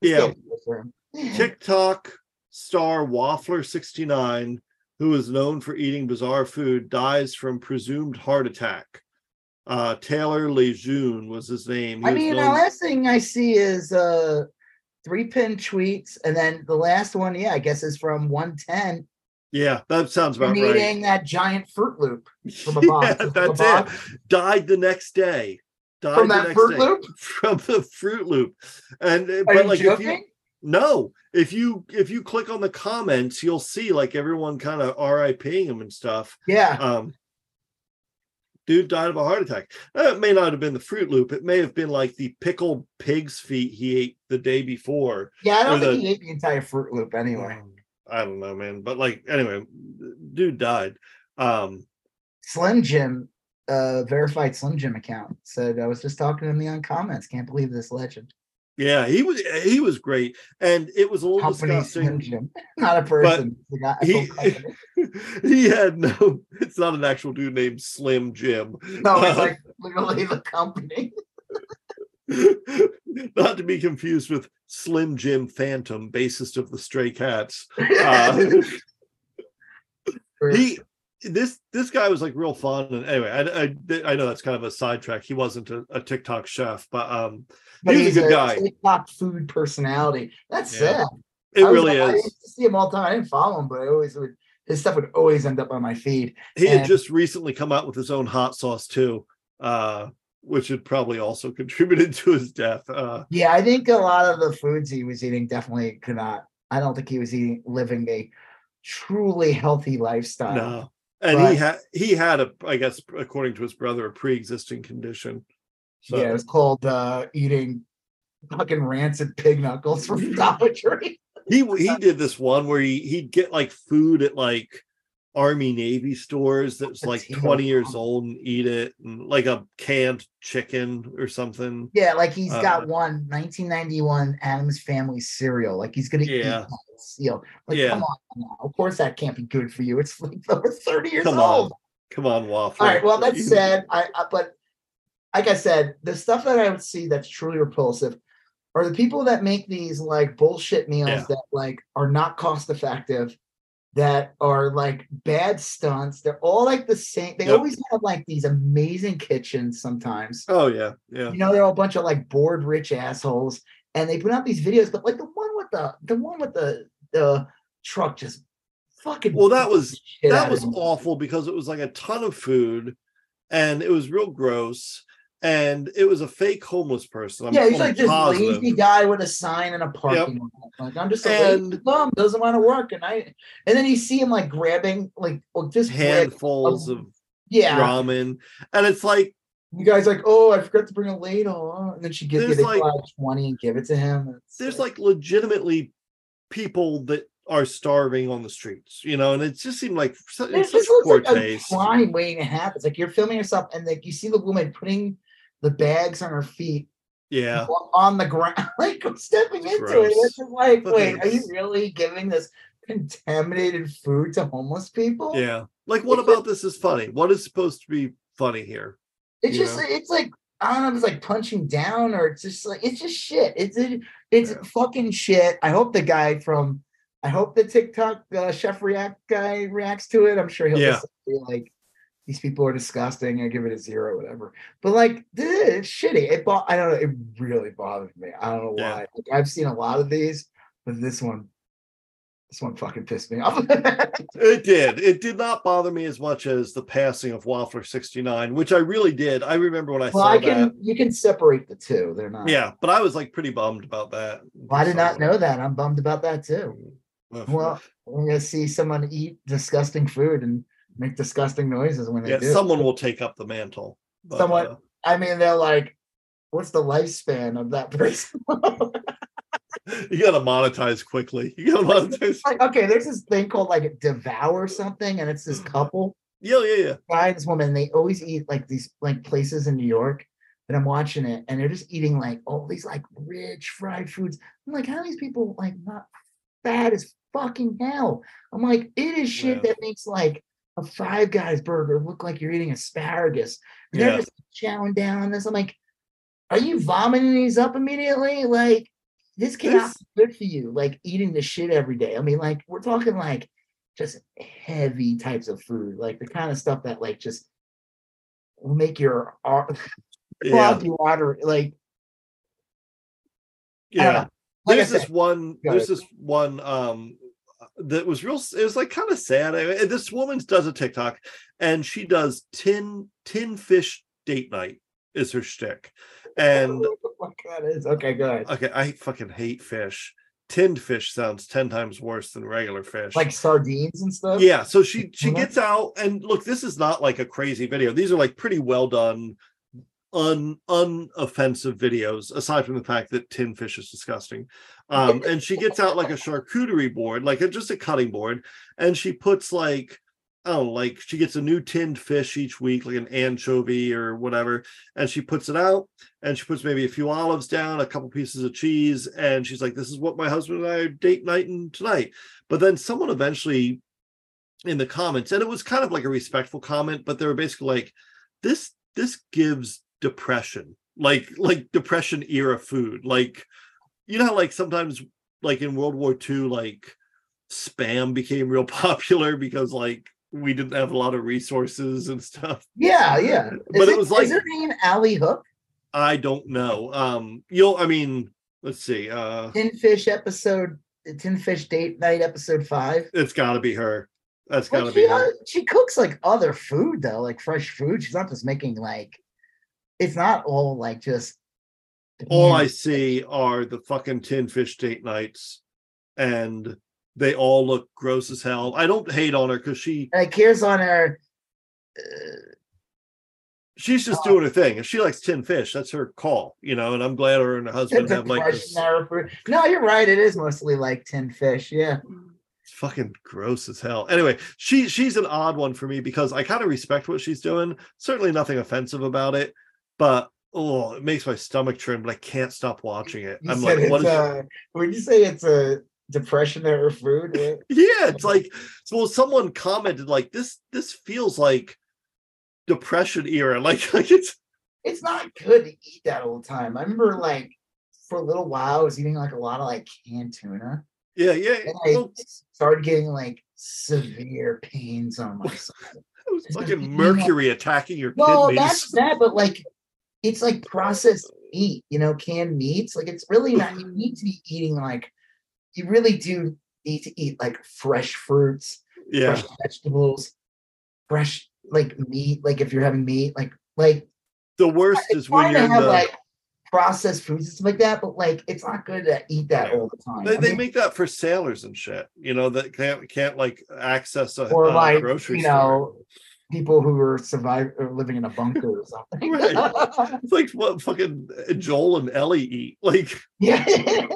yeah, "Can't do this for him." TikTok star Waffler sixty nine, who is known for eating bizarre food, dies from presumed heart attack. Uh, Taylor Lejeune was his name. He I mean, the last thing I see is uh three pin tweets, and then the last one, yeah, I guess is from 110 yeah, that sounds about right. eating that giant Fruit Loop from a yeah, box. a that's it. Died the next day. Died From that Fruit day. Loop? From the Fruit Loop, and uh, Are but like if you No, if you if you click on the comments, you'll see like everyone kind of RIPing him and stuff. Yeah. Um, dude died of a heart attack. Uh, It may not have been the Fruit Loop. It may have been like the pickled pig's feet he ate the day before. Yeah, I don't think the- he ate the entire Fruit Loop anyway. I don't know, man. But like anyway, dude died. Um, Slim Jim, uh, verified Slim Jim account said I was just talking to me on comments. Can't believe this legend. yeah, he was he was great, and it was a little Company Slim disgusting. Jim, not a person. Guy- he- he had no. It's not an actual dude named Slim Jim. no, it's like literally the company. not to be confused with Slim Jim Phantom, bassist of the Stray Cats. Uh, he this this guy was like real fun and anyway I, I i know that's kind of a sidetrack he wasn't a, a tiktok chef but um but he was he's a good guy. TikTok food personality. That's Yeah. sad. it I was- really I is used to see him all the time. I didn't follow him, but I always would. His stuff would always end up on my feed. he had just recently come out with his own hot sauce too uh which had probably also contributed to his death uh Yeah, I think a lot of the foods he was eating definitely could not. I don't think he was eating living a truly healthy lifestyle. no and But- he had he had a i guess according to his brother a pre-existing condition so Yeah, it was called uh, eating fucking rancid pig knuckles from Dollar Tree. he he did this one where he he'd get like food at like army navy stores that's like Potato 20 years old and eat it and like a canned chicken or something Yeah, like he's Uh, got one 1991 Addams Family cereal. Like he's gonna eat Yeah. that seal. Like, Yeah. come on now. Of course that can't be good for you. It's like over 30 years come old. on come on waffle All right. Well, that's sad. I, I but like I said, the stuff that I would see that's truly repulsive are the people that make these like bullshit meals Yeah. that like are not cost effective, that are like bad stunts. They're all like the same. They Yep. always have like these amazing kitchens sometimes. oh yeah yeah You know, they're all a bunch of like bored rich assholes, and they put out these videos. But like the one with the the one with the the truck just fucking. Well, that was- that was awful because it was like a ton of food and it was real gross and it was a fake homeless person I'm, yeah, he's like this positive. lazy guy with a sign in a parking lot. Like I'm just a lazy bum, doesn't want to work, and I and then you see him like grabbing like well, just grab- handfuls of yeah. ramen and it's like You guys like, oh, I forgot to bring a ladle, huh?" and then she gives get like- like twenty and give it to him. It's there's like legitimately people that are starving on the streets, you know, and it just seemed like This, such poor like taste. a crime waiting to happen. It's like you're filming yourself, and like you see the woman putting the bags on her feet Yeah, on the ground, like stepping into it. It's just like, wait, are you really giving this contaminated food to homeless people? yeah. Like, what It's about this is funny? What is supposed to be funny here? It's you just, know? it's like, I don't know if it's like punching down or it's just like it's just shit. It's it, it's yeah. fucking shit. I hope the guy from I hope the TikTok uh, chef react guy reacts to it. I'm sure he'll yeah. be like these people are disgusting. I give it a zero, whatever. But like, it's shitty. It bo- I don't know. It really bothered me. I don't know why. Yeah. Like, I've seen a lot of these, but this one this one fucking pissed me off. it did. It did not bother me as much as the passing of Waffler 69, which I really did. I remember when I well, saw I can, that. You can separate the two. They're not. Yeah, but I was like pretty bummed about that. Well, I did not know that. I'm bummed about that too. well, I'm gonna see someone eat disgusting food and make disgusting noises when they yeah, do. Someone will take up the mantle. But, someone. Uh, I mean, they're like, "What's the lifespan of that person?" you gotta monetize quickly. You gotta monetize. Like, okay, there's this thing called like Devour something, and it's this couple. Yeah, yeah, yeah. Guy, this woman, they always eat like these like places in New York. And I'm watching it, and they're just eating like all these like rich fried foods. I'm like, how are these people like not fat as fucking hell? I'm like, it is shit yeah. that makes like a Five Guys burger look like you're eating asparagus. And yeah. They're just chowing down on this. I'm like, are you vomiting these up immediately? Like, this cannot be good for you, like eating the shit every day. I mean, like we're talking like just heavy types of food, like the kind of stuff that like just will make your yeah. water like yeah. Like there's this one. There's this one um that was real. It was like kind of sad. I mean, this woman does a TikTok, and she does tin tin fish date night is her shtick, and what that is. Okay, good. Okay, I fucking hate fish. Tinned fish sounds 10 times worse than regular fish. Like sardines and stuff? Yeah. So she she mm-hmm. gets out and look, this is not like a crazy video. These are like pretty well done, un unoffensive videos, aside from the fact that tin fish is disgusting. Um, and she gets out like a charcuterie board, like a, just a cutting board, and she puts like oh, like she gets a new tinned fish each week, like an anchovy or whatever, and she puts it out and she puts maybe a few olives down, a couple pieces of cheese, and she's like, This is what my husband and I are date night and tonight. But then someone eventually in the comments, and it was kind of like a respectful comment, but they were basically like, This this gives depression, like like depression era food. Like, you know how like sometimes like in World War II, like spam became real popular because like we didn't have a lot of resources and stuff. Yeah, yeah. But it, it, was like is her name Ali Hook? I don't know. Um, you'll I mean, let's see. Uh Tin Fish episode Tin Fish Date Night episode five. It's gotta be her. That's gotta well, be her. Uh, she cooks like other food though, like fresh food. She's not just making like it's not all like just all I see are the fucking tin fish date nights and they all look gross as hell. I don't hate on her because she like here's on her. Uh, she's just uh, doing her thing. If she likes tin fish, that's her call, you know. And I'm glad her and her husband have like this. No, you're right. It is mostly like tin fish. Yeah. It's fucking gross as hell. Anyway, she she's an odd one for me because I kind of respect what she's doing. Certainly nothing offensive about it, but oh, it makes my stomach turn. But I can't stop watching it. You I'm like, what is? Uh, would you say it's a depression era food. yeah, it's like so someone commented like this this feels like depression era. Like like it's it's not good to eat that all the time. I remember like for a little while I was eating like a lot of like canned tuna. Yeah, yeah. And I well, started getting like severe pains on my side. It was fucking mercury like, attacking your well, kidneys. that's that, but like it's like processed meat, you know, canned meats. Like it's really not you need to be eating like you really do need to eat like fresh fruits, yeah. fresh vegetables, fresh like meat. Like if you're having meat, like like the worst is when you're have, the... like processed foods and stuff like that, but like it's not good to eat that all the time. They, they mean, make that for sailors and shit, you know, that can't can't like access a, or a like grocery you store. People who are surviving or living in a bunker or something. right. It's like what fucking Joel and Ellie eat. Like yeah.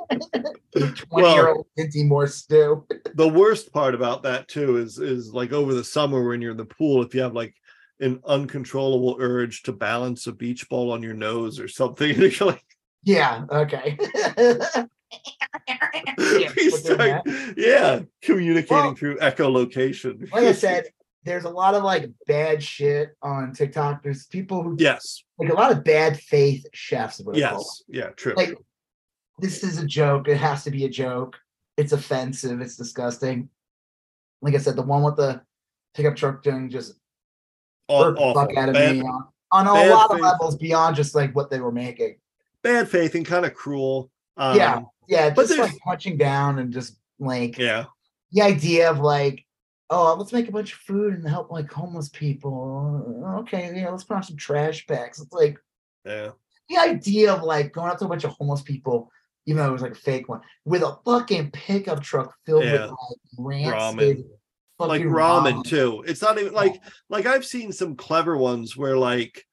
20 well, year old Dinty Moore stew. the worst part about that too is is like over the summer when you're in the pool, if you have like an uncontrollable urge to balance a beach ball on your nose or something, you're like yeah, okay. yeah, start, yeah, communicating well, through echolocation. like I said, there's a lot of like bad shit on TikTok. There's people who yes, like a lot of bad faith chefs. Yes, yeah, true. Like this is a joke. It has to be a joke. It's offensive. It's disgusting. Like I said, the one with the pickup truck doing just All, the fuck out of bad, me on, on a lot faith. of levels beyond just like what they were making. Bad faith and kind of cruel. Um, yeah, yeah, just like punching down and just like yeah, the idea of like oh, let's make a bunch of food and help like homeless people. Okay, yeah, let's put on some trash bags. It's like, yeah, the idea of like going out to a bunch of homeless people, even though it was like a fake one, with a fucking pickup truck filled yeah. with like rancid. Ramen. Like ramen, ramen too. It's not even like like I've seen some clever ones where like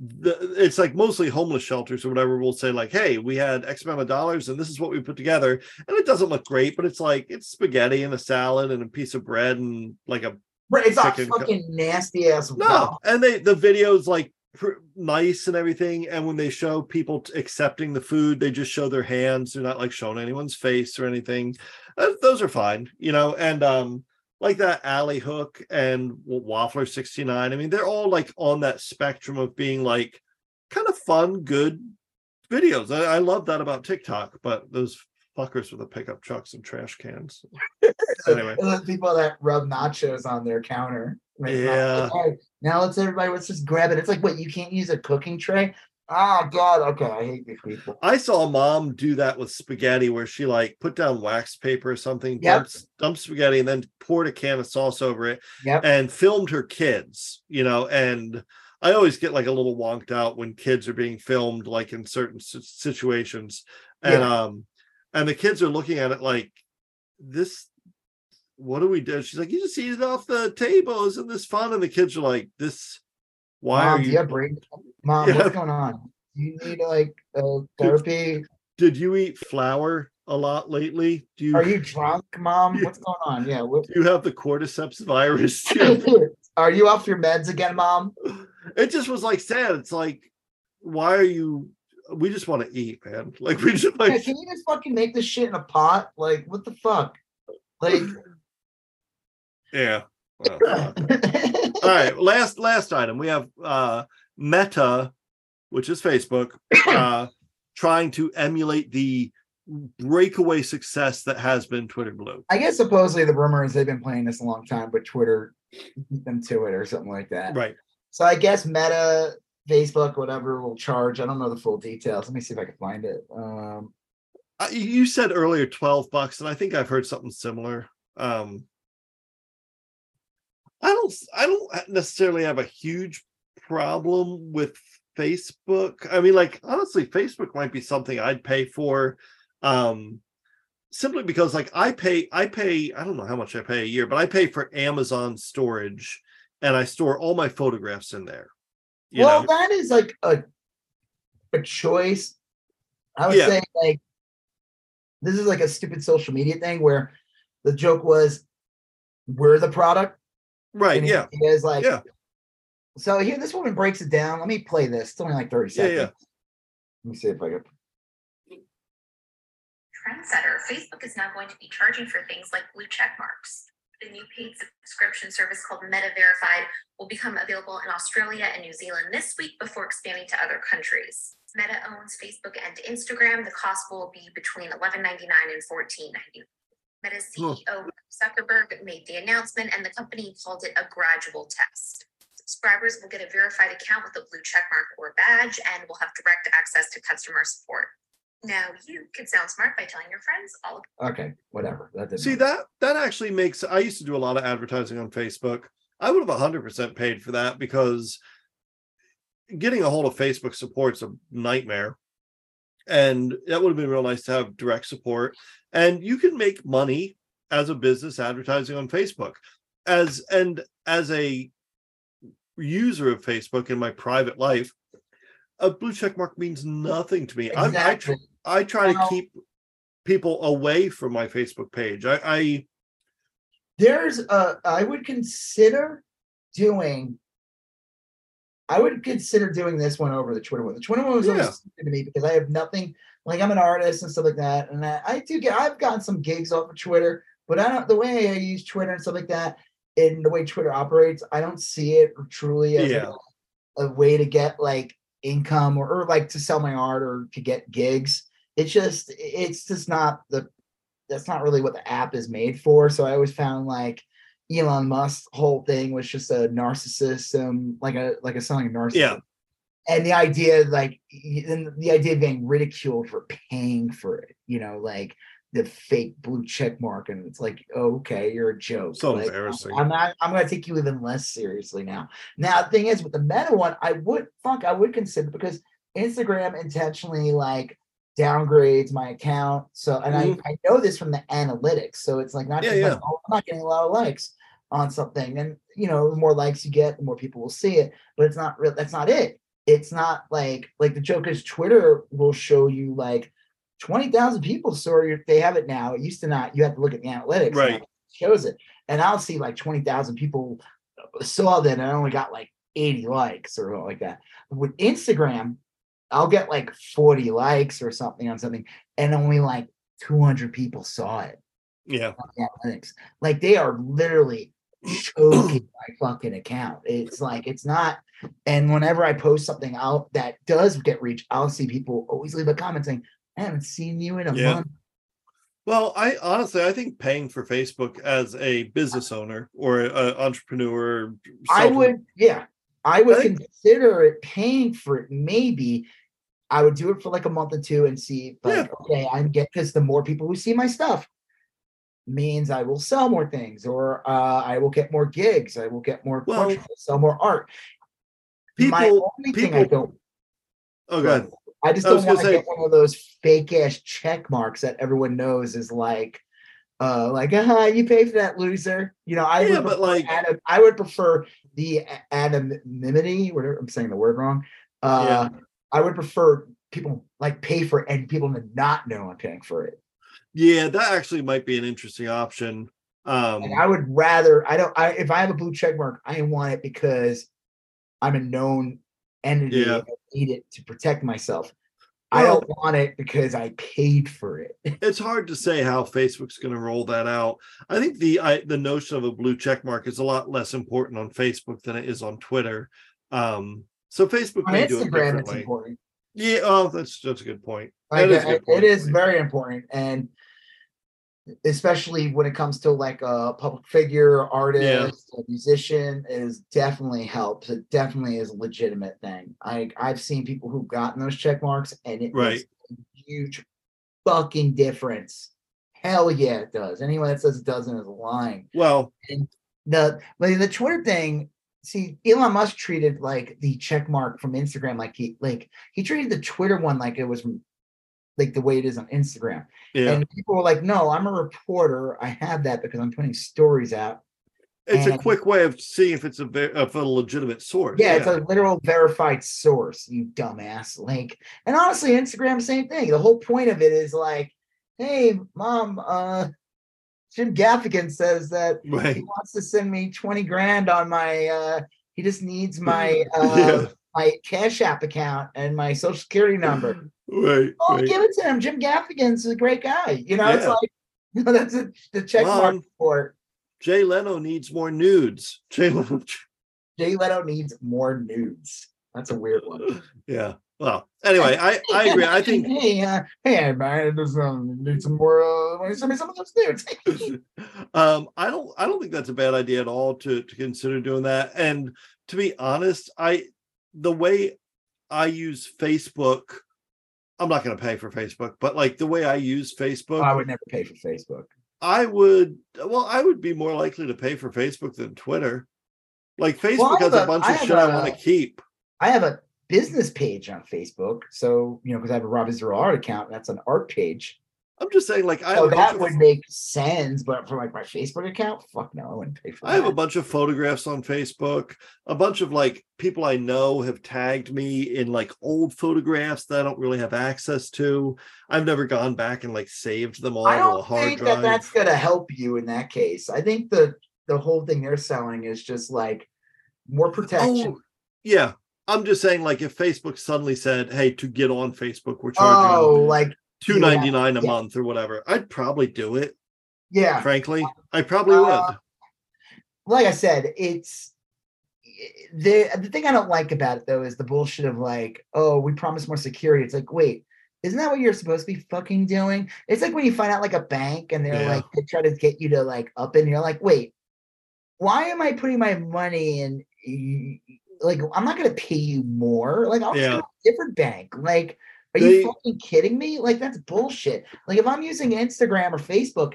the, it's like mostly homeless shelters or whatever will say like hey we had x amount of dollars and this is what we put together. And it doesn't look great but it's like it's spaghetti and a salad and a piece of bread and like a right it's not fucking co- nasty ass no and they the videos like pr- nice and everything and when they show people t- accepting the food they just show their hands they're not like showing anyone's face or anything. Uh, those are fine you know and um like that alley hook and waffler 69 i mean they're all like on that spectrum of being like kind of fun good videos. I, I love that about tiktok but those fuckers with the pickup trucks and trash cans. Anyway. Those people that rub nachos on their counter. Yeah. now let's everybody let's just grab it. It's like what you can't use a cooking tray Oh God, okay. I hate these people. I saw a mom do that with spaghetti where she like put down wax paper or something, yep. dumped, dumped spaghetti, and then poured a can of sauce over it yep. and filmed her kids, you know, and I always get like a little wonked out when kids are being filmed like in certain situations. And yeah. um and the kids are looking at it like this what do we do? She's like, you just eat it off the table. Isn't this fun? And the kids are like, this why Mom, are you? Yeah, brain. Mom, yeah. what's going on? You need like uh, therapy. Did you eat flour a lot lately? Do you? Are you drunk, Mom? What's going on? Yeah. What... Do you have the cordyceps virus? are you off your meds again, Mom? It just was like sad. It's like, why are you? We just want to eat, man. Like we just like. Yeah, can you just fucking make this shit in a pot? Like what the fuck? Like. yeah. Well, all right, last last item. We have uh Meta, which is Facebook, uh trying to emulate the breakaway success that has been Twitter Blue. I guess supposedly the rumor is they've been playing this a long time, but Twitter beat them to it or something like that. Right. So I guess Meta, Facebook, whatever will charge. I don't know the full details. Let me see if I can find it. Um uh, you said earlier 12 bucks and I think I've heard something similar. Um I don't I don't necessarily have a huge problem with Facebook. I mean, like honestly, Facebook might be something I'd pay for. Um simply because like I pay I pay I don't know how much I pay a year, but I pay for Amazon storage and I store all my photographs in there. well, know? that is like a a choice. I would yeah. say like this is like a stupid social media thing where the joke was we're the product Right. He, yeah. He is like, yeah. So here, this woman breaks it down. Let me play this. It's only like 30 seconds. Yeah, yeah. Let me see if I can. Trendsetter. Facebook is now going to be charging for things like blue check marks. The new paid subscription service called Meta Verified will become available in Australia and New Zealand this week before expanding to other countries. Meta owns Facebook and Instagram. The cost will be between $11.99 and $14.99. Meta's CEO Zuckerberg made the announcement, and the company called it a gradual test. Subscribers will get a verified account with a blue checkmark or badge and will have direct access to customer support. Now you can sound smart by telling your friends all. Okay, whatever. That See that that actually makes. I used to do a lot of advertising on Facebook. I would have 100% paid for that because getting a hold of Facebook support's a nightmare and that would have been real nice to have direct support. And you can make money as a business advertising on facebook. As and as a user of facebook in my private life a blue check mark means nothing to me. Exactly. I, I, I try to keep people away from my facebook page. I, I there's a i would consider doing I would consider doing this one over the Twitter one. The Twitter one was yeah. always to me because I have nothing like I'm an artist and stuff like that, and I, I do get I've gotten some gigs off of Twitter, but I don't the way I use Twitter and stuff like that. in the way Twitter operates, I don't see it truly as Yeah. a, a way to get like income or, or like to sell my art or to get gigs. It's just it's just not the that's not really what the app is made for. So I always found like Elon Musk's whole thing was just a narcissist, um, like a like a selling a narcissist. Yeah. And the idea, like, and the idea of being ridiculed for paying for it, you know, like the fake blue check mark, and it's like, oh, okay, you're a joke. So Like, embarrassing. I'm not. I'm gonna take you even less seriously now. Now, the thing is, with the meta one, I would fuck. I would consider because Instagram intentionally like downgrades my account. So, and I, I know this from the analytics. So it's like not Mm-hmm. Yeah, just like, oh, I'm not getting a lot of likes on something. And you know, the more likes you get, the more people will see it. But it's not real. That's not it. It's not like like the joke is Twitter will show you like twenty thousand people saw your they have it now. It used to not. You have to look at the analytics. Right. it shows it, and I'll see like twenty thousand people saw that, and I only got like eighty likes or like that. With Instagram, I'll get like forty likes or something on something, and only like two hundred people saw it Yeah. analytics. Like they are literally choking my fucking account. It's like it's not. And whenever I post something out that does get reach, I'll see people always leave a comment saying, "I haven't seen you in a Yeah. month." Well, I honestly, I think paying for Facebook as a business owner or an entrepreneur, I would, yeah, I would consider it paying for it. Maybe I would do it for like a month or two and see, but Yeah. okay, I'm get because the more people who see my stuff means I will sell more things, or uh, I will get more gigs, I will get more Well, portraits, sell more art. my people- thing I people- don't, Oh, God. I just I don't want gonna say- get one of those fake ass check marks that everyone knows is like. Uh, like, uh-huh you pay for that loser. You know, I Yeah, would but like- I would prefer the anonymity. Whatever I'm saying the word wrong. Uh, I would prefer people like pay for it and people to not know I'm paying for it. Yeah, that actually might be an interesting option. Um, And I would rather I don't I if I have a blue check mark, I want it because I'm a known entity Yeah. and I need it to protect myself. I don't want it because I paid for it. it's hard to say how Facebook's going to roll that out. I think the I, the notion of a blue check mark is a lot less important on Facebook than it is on Twitter. Um, so Facebook On may do it Instagram, it's differently. important. Yeah, oh, that's that's a good point. Like, is a uh, good point. it is very important, and especially when it comes to like a public figure, artist, a musician, is definitely helps. It definitely is a legitimate thing. I I've seen people who've gotten those check marks, and it Right. makes a huge fucking difference. Hell yeah, it does. Anyone that says it doesn't is lying Well, the like the Twitter thing. See, Elon Musk treated like the check mark from Instagram like he like he treated the Twitter one like it was from like the way it is on Instagram. yeah, And people were like, "No, I'm a reporter. I have that because I'm putting stories out." it's a quick way of seeing if it's a ve- of a legitimate source. Yeah, it's a literal verified source. You dumbass. Like, and honestly, Instagram, same thing. The whole point of it is like, "Hey, mom, uh, Jim Gaffigan says that right. he wants to send me 20 grand on my uh he just needs my uh yeah, my cash app account and my social security number right, oh right. give it to him jim gaffigan's a great guy you know it's like you know that's a, the check mark Mom. for Jay Leno needs more nudes. Jay Leno, jay leto needs more nudes that's a weird one yeah. Well, anyway, I I agree. I think hey uh, hey man just um, need some more uh send me some of those nudes um i don't i don't think that's a bad idea at all to to consider doing that and to be honest i the way i use facebook i'm not going to pay for facebook but like the way i use facebook i would never pay for facebook. I would well i would be more likely to pay for facebook than twitter. Like facebook I has a a- bunch I of shit i a- want to keep. I have a business page on facebook so you know because i have a rob Israel art account that's an art page i'm just saying like i So that of would make sense, but for like my Facebook account, fuck no, I wouldn't pay for I have a bunch of photographs on Facebook. A bunch of like people I know have tagged me in like old photographs that I don't really have access to. I've never gone back and like saved them all I to a don't think drive. that that's gonna help you in that case. I think the the whole thing they're selling is just like more protection. oh, yeah. I'm just saying, like, if Facebook suddenly said, "Hey, to get on Facebook, we're charging Oh, like two ninety nine a yeah. month or whatever," I'd probably do it. yeah. Frankly, I probably Uh, would. like I said, it's the the thing I don't like about it though is the bullshit of like, oh, we promise more security. It's like, wait, isn't that what you're supposed to be fucking doing? It's like when you find out like a bank and they're yeah. like they try to get you to like up and you're like, wait, why am I putting my money in like I'm not gonna pay you more. Like I'll yeah. go to a different bank. Like, are they, you fucking kidding me? Like that's bullshit. Like if I'm using Instagram or Facebook,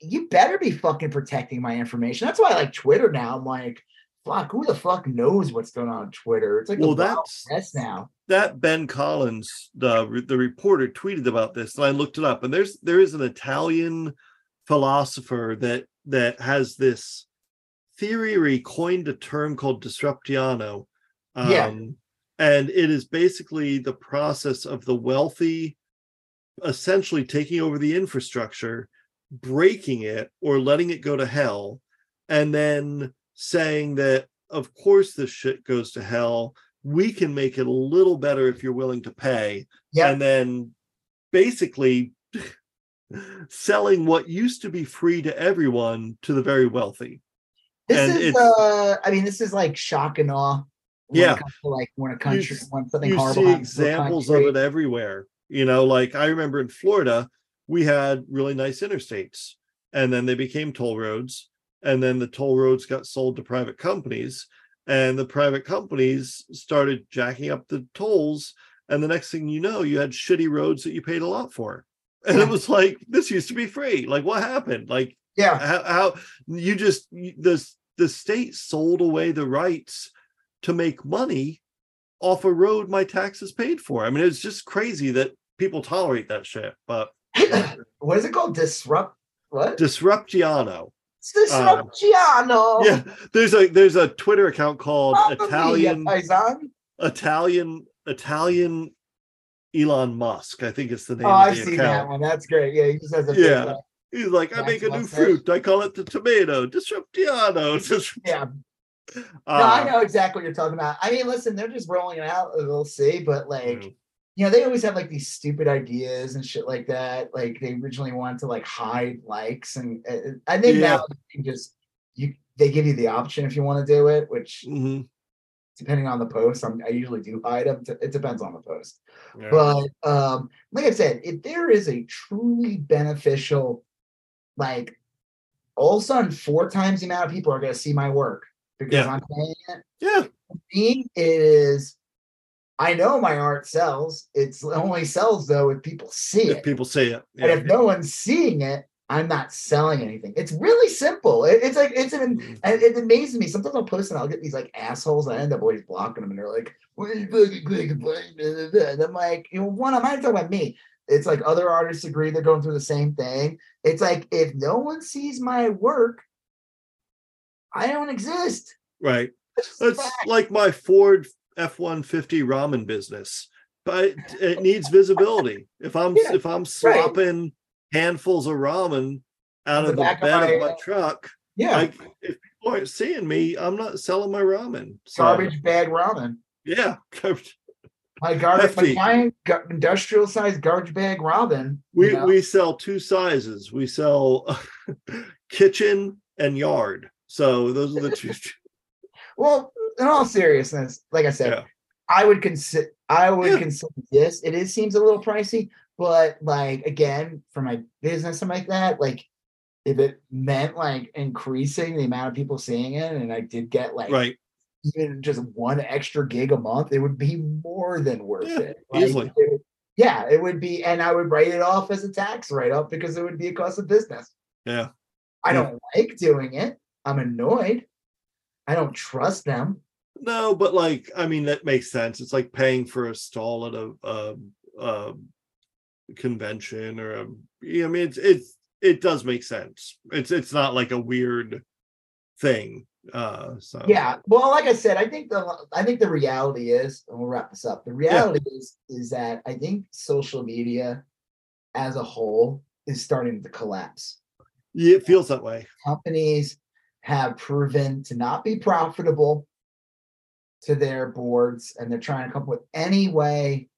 you better be fucking protecting my information. That's why I like Twitter now. I'm like, fuck, who the fuck knows what's going on on Twitter? It's like well, that's mess now. That Ben Collins, the the reporter, tweeted about this, and I looked it up. And there's there is an Italian philosopher that that has this theory or he coined a term called disruptiano. Um, yeah. And it is basically the process of the wealthy essentially taking over the infrastructure, breaking it or letting it go to hell, and then saying that, of course, this shit goes to hell. We can make it a little better if you're willing to pay. Yeah. And then basically selling what used to be free to everyone to the very wealthy. This and is, uh, I mean, this is like shock and awe. Yeah, to like when a country, you, when something you horrible see examples of it everywhere. You know, like I remember in Florida, we had really nice interstates, and then they became toll roads, and then the toll roads got sold to private companies, and the private companies started jacking up the tolls, and the next thing you know, you had shitty roads that you paid a lot for, and it was like this used to be free. Like, what happened? Like, yeah, how, how you just this the state sold away the rights to make money off a road my taxes paid for. I mean, it's just crazy that people tolerate that shit. But what is it called? Disrupt what? Disruptiano. Disruptiano. Um, yeah, there's a there's a Twitter account called Italian Italian Italian Elon Musk. I think it's the name. Oh, I've seen account. that one. That's great. Yeah, he just has a yeah. He's like, I make a new fruit. I call it the tomato. Disruptiano. yeah. Uh, no, I know exactly what you're talking about. I mean, listen, they're just rolling it out. We'll see, but like, mm. you know, they always have like these stupid ideas and shit like that. Like they originally wanted to like hide likes, and uh, I think yeah. now you just you they give you the option if you want to do it, which mm-hmm. depending on the post, I'm, i usually do hide them. It depends on the post, yeah. but um, like I said, if there is a truly beneficial like all of a sudden four times the amount of people are going to see my work because yeah. I'm paying it. Yeah. Me is I know my art sells. It's only sells though if people see if it. People see it. Yeah. And if no one's seeing it, I'm not selling anything. It's really simple. It, it's like it's an mm-hmm. it amazes me. Sometimes I'll post and I'll get these like assholes. I end up always blocking them, and they're like, "What are you fucking And I'm like, you know, one, I'm not talking about me. It's like other artists agree they're going through the same thing. It's like if no one sees my work, I don't exist. Right. It's like my Ford F one fifty ramen business, but it needs visibility. If I'm yeah, if I'm slopping right. handfuls of ramen out of the, the bed of my, of my, uh, truck, yeah. I, if people aren't seeing me, I'm not selling my ramen. So, garbage bag ramen. Yeah, my garbage, my giant industrial size garbage bag ramen. We know? we sell two sizes. We sell kitchen and yard. So those are the two. well, in all seriousness, like I said, yeah. I would consider I would yeah. consider this. It is seems a little pricey, but like again, for my business, something like that, like if it meant like increasing the amount of people seeing it, and I did get like right even just one extra gig a month, it would be more than worth yeah, it. Like, easily. It, yeah, it would be, and I would write it off as a tax write off because it would be a cost of business. Yeah. I don't like doing it. I'm annoyed. I don't trust them. No, but like, I mean, that makes sense. It's like paying for a stall at a, a, a convention or um, a, I mean, it's, it's, it does make sense. It's, it's not like a weird thing uh, so yeah, well, like I said, I think the I think the reality is, and we'll wrap this up. The reality yeah. is is that I think social media as a whole is starting to collapse. Yeah, it feels that way. Companies have proven to not be profitable to their boards, and they're trying to come up with any way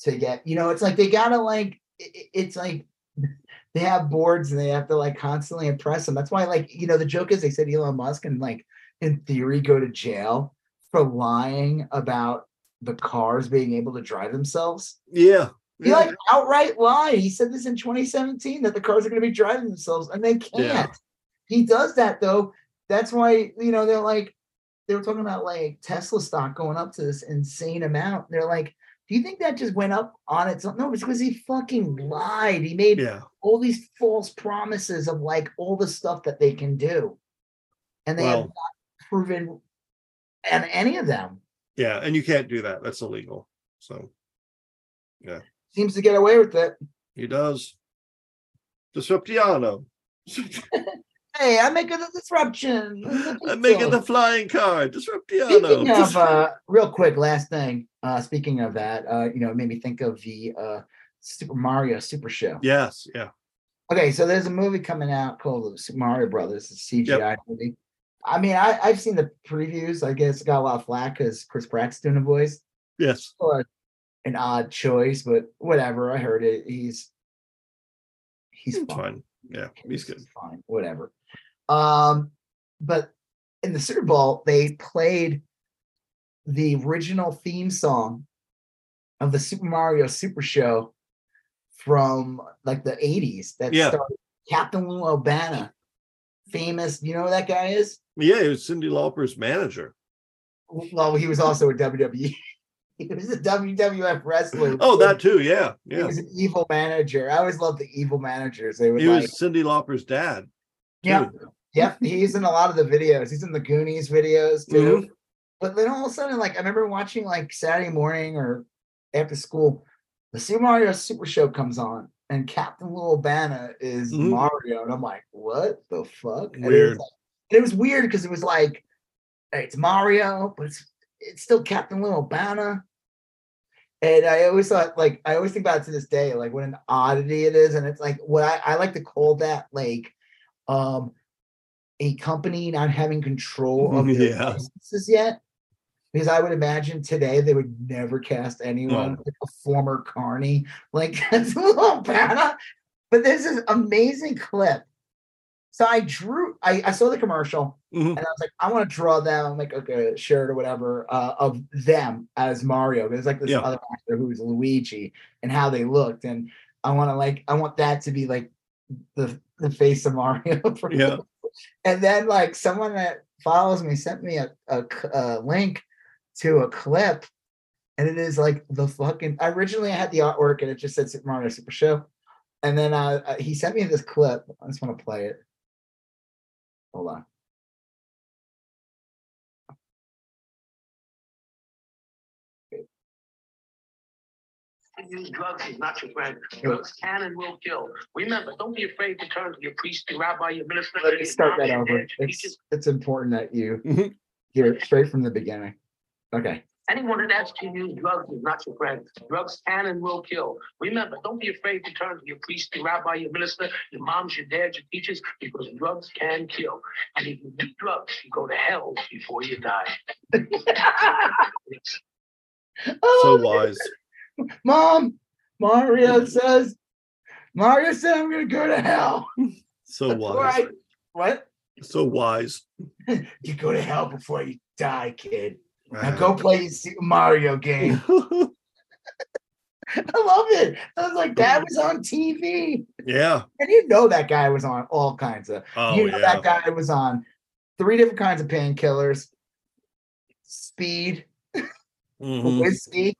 to get. You know, it's like they gotta like. It, it's like they have boards and they have to like constantly impress them. That's why, like, you know, the joke is they said Elon Musk can like in theory go to jail for lying about the cars being able to drive themselves. Yeah. He yeah. like outright lied. He said this in 2017 that the cars are going to be driving themselves and they can't. Yeah. He does that though. That's why, you know, they're like, they were talking about like Tesla stock going up to this insane amount. They're like, do you think that just went up on its own? No, it's because he fucking lied. He made yeah. all these false promises of like all the stuff that they can do. And they have not proven and any of them. Yeah. And you can't do that. That's illegal. So yeah. Seems to get away with it. he does. Disruptiano. Hey, I'm making a disruption. I'm making the flying car. Disruptiano. Speaking of uh, real quick, last thing. Uh, speaking of that, uh, you know, it made me think of the uh, Super Mario Super Show. yes. Yeah. Okay, so there's a movie coming out called the Super Mario Brothers, a CGI movie. I mean, I, I've seen the previews. I guess it got a lot of flack because Chris Pratt's doing the voice. Yes. Or an odd choice, but whatever. I heard it. He's he's It's fine. fine. Yeah. He's good. Fine, whatever. Um, but in the Super Bowl, they played the original theme song of the Super Mario Super Show from like the 80s that Yeah. started Captain Lou Albano, famous. You know who that guy is? Yeah. He was Cyndi Lauper's manager. Well, he was also a WWE. he was a WWF wrestler. Oh, that too. Yeah. He was an evil manager. I always loved the evil managers. They would He like, was Cyndi Lauper's dad. Yeah. Yep, he's in a lot of the videos. He's in the Goonies videos too. Mm-hmm. But then all of a sudden, like I remember watching like Saturday morning or after school, the Super Mario Super Show comes on, and Captain Lou Albano is Mhm. Mario, and I'm like, what the fuck? And it was, Weird. like- and it was weird because it was like, hey, it's Mario, but it's it's still Captain Lou Albano. And I always thought, like, I always think about it to this day, like what an oddity it is. And it's like what I, I like to call that like um a company not having control of their Yeah. businesses yet. Because I would imagine today they would never cast anyone No. like a former carney like that's a little bad. But there's this amazing clip. So I drew, I, I saw the commercial Mhm. and I was like, I want to draw them like okay, a shirt or whatever uh, of them as Mario. There's like this Yeah. other actor who's Luigi and how they looked, and I want to like I want that to be like the the face of Mario. Yeah. And then like someone that follows me sent me a a link to a clip, and it is like the fucking. Originally, I had the artwork and it just said Super Mario Super Show, and then uh, uh, he sent me this clip. I just want to play it. Hold on. Use drugs is not your friend. Drugs can and will kill. Remember, don't be afraid to turn to your priest, your rabbi, your minister. Let me start that your over. It's teachers. it's important that you Mhm. hear it straight from the beginning. Okay. Anyone that asks you to use drugs is not your friend. Drugs can and will kill. Remember, don't be afraid to turn to your priest, your rabbi, your minister, your moms, your dads, your teachers, because drugs can kill. And if you do drugs, you go to hell before you die. So Oh, wise. Mom, Mario says, Mario said I'm gonna go to hell. So wise. I- what? So wise. You go to hell before you die, kid. Now go play Mario game. I love it. I was like, that was on TV. yeah. And you know that guy was on all kinds of Oh you know yeah. that guy was on three different kinds of painkillers, speed, Mhm. whiskey.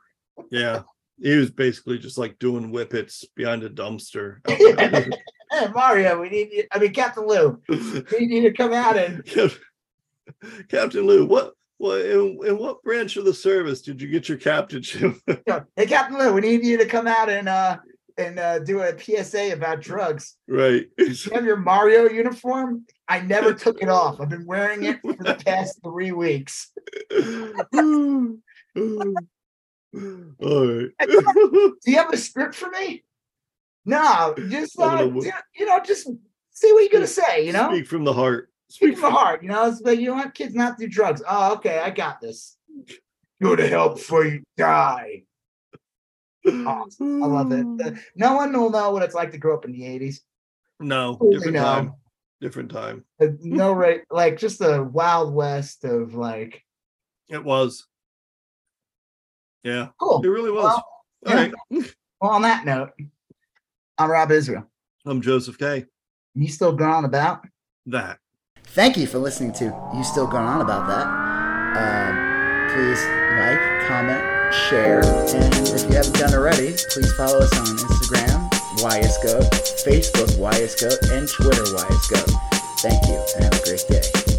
Yeah. He was basically just like doing whippets behind a dumpster. hey, Mario, we need you. I mean, Captain Lou, we need you to come out and Captain Lou, what what in, in what branch of the service did you get your captainship? hey, Captain Lou, we need you to come out and uh and uh, do a PSA about drugs. right. You have your Mario uniform. I never took it off. I've been wearing it for the past three weeks. All right. Do you have a script for me? No, just I don't uh, know what- you- know, just see what you're gonna say. You know, Speak from the heart. speak from the heart. You know, it's like you don't want kids not to do drugs. Oh, okay, I got this. Go to hell before you die. Awesome. I love it. No one will know what it's like to grow up in the '80s. No, different no. time. Different time. No right like just the wild west of like It was. Yeah, cool. it really was. Well, All yeah. right. Well, on that note, I'm Rob Israel. I'm Joseph K. You still going on about? That. Thank you for listening to You Still Going On About That. Um, please like, comment, share, and if you haven't done already, please follow us on Instagram, YSGoat, Facebook, YSGoat, and Twitter, YSGoat. Thank you, and have a great day.